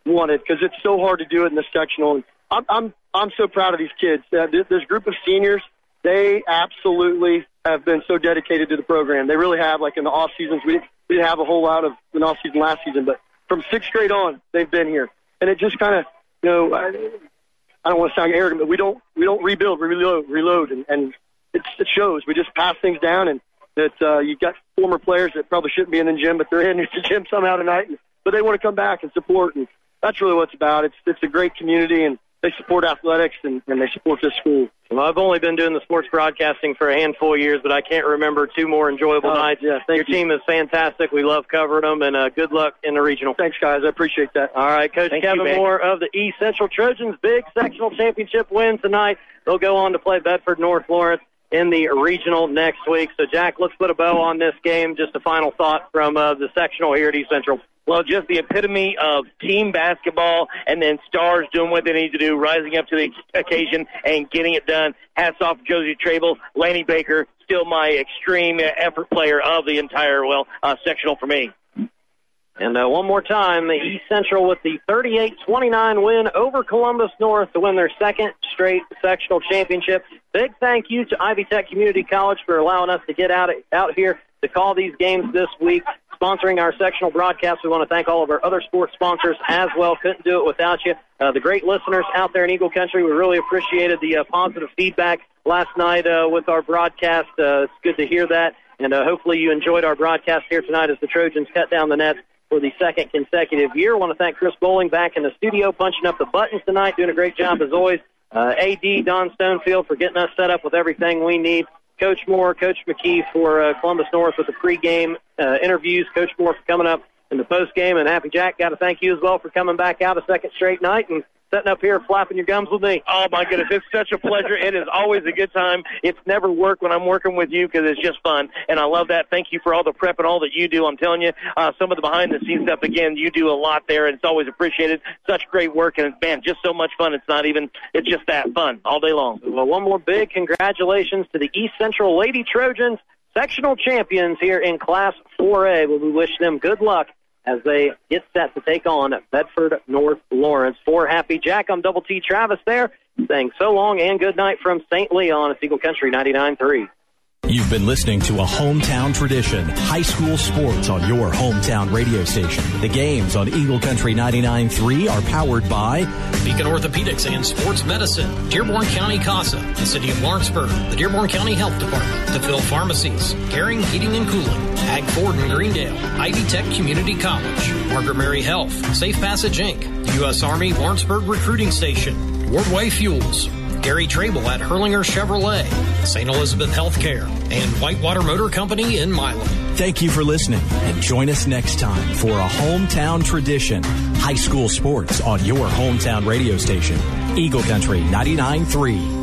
wanted because it's so hard to do it in the sectional. I'm I'm I'm so proud of these kids. Uh, this, this group of seniors, they absolutely have been so dedicated to the program. They really have. Like in the off seasons, we didn't, we didn't have a whole lot of an off season last season, but from sixth grade on, they've been here, and it just kind of you know. I, I don't want to sound arrogant, but we don't we don't rebuild, we reload, reload, and, and it's, it shows. We just pass things down, and that uh, you've got former players that probably shouldn't be in the gym, but they're in the gym somehow tonight, and, but they want to come back and support, and that's really what it's about. It's it's a great community, and they support athletics, and, and they support this school. Well, I've only been doing the sports broadcasting for a handful of years, but I can't remember two more enjoyable Oh, nights. yeah, thank Your you. team is fantastic. We love covering them, and uh, good luck in the regional. Thanks, guys. I appreciate that. All right, Coach Thank Kevin man. Moore of the East Central Trojans, big sectional championship win tonight. They'll go on to play Bedford North Lawrence in the regional next week. So, Jack, let's put a bow on this game. Just a final thought from uh, the sectional here at East Central. Well, just the epitome of team basketball and then stars doing what they need to do, rising up to the occasion and getting it done. Hats off Josie Trable, Laney Baker, still my extreme effort player of the entire, well, uh, sectional for me. And uh, one more time, East Central with the 38-29 win over Columbus North to win their second straight sectional championship. Big thank you to Ivy Tech Community College for allowing us to get out out here to call these games this week. Sponsoring our sectional broadcast, we want to thank all of our other sports sponsors as well. Couldn't do it without you. Uh, the great listeners out there in Eagle Country, we really appreciated the uh, positive feedback last night uh, with our broadcast. Uh, it's good to hear that, and uh, hopefully you enjoyed our broadcast here tonight as the Trojans cut down the nets for the second consecutive year. I want to thank Chris Bowling back in the studio, punching up the buttons tonight, doing a great job as always. Uh, AD Don Stonefield for getting us set up with everything we need. Coach Moore, Coach McKee for uh, Columbus North with the pregame uh, interviews. Coach Moore for coming up in the postgame, and Happy Jack, got to thank you as well for coming back out a second straight night and sitting up here flapping your gums with me. Oh my goodness, it's such a pleasure. It is always a good time. It's never work when I'm working with you because it's just fun, and I love that. Thank you for all the prep and all that you do. I'm telling you, uh, some of the behind the scenes stuff. Again, you do a lot there, and it's always appreciated. Such great work, and man, just so much fun. It's not even. It's just that fun all day long. Well, one more big congratulations to the East Central Lady Trojans, sectional champions here in Class 4A. Well, we wish them good luck as they get set to take on Bedford North Lawrence. For Happy Jack, I'm Double T Travis there, saying so long and good night from St. Leon. Eagle Country 99.3. You've been listening to a hometown tradition, high school sports on your hometown radio station. The games on Eagle Country 99.3 are powered by Beacon Orthopedics and Sports Medicine, Dearborn County CASA, the City of Lawrenceburg, the Dearborn County Health Department, DeVille Pharmacies, Garing Heating and Cooling, Hag Ford in Greendale, Ivy Tech Community College, Margaret Mary Health, Safe Passage Inc., the U.S. Army Lawrenceburg Recruiting Station, Wardway Fuels, Gary Trable at Hurlinger Chevrolet, St. Elizabeth Healthcare, and Whitewater Motor Company in Milan. Thank you for listening and join us next time for a hometown tradition, high school sports on your hometown radio station, Eagle Country 99.3.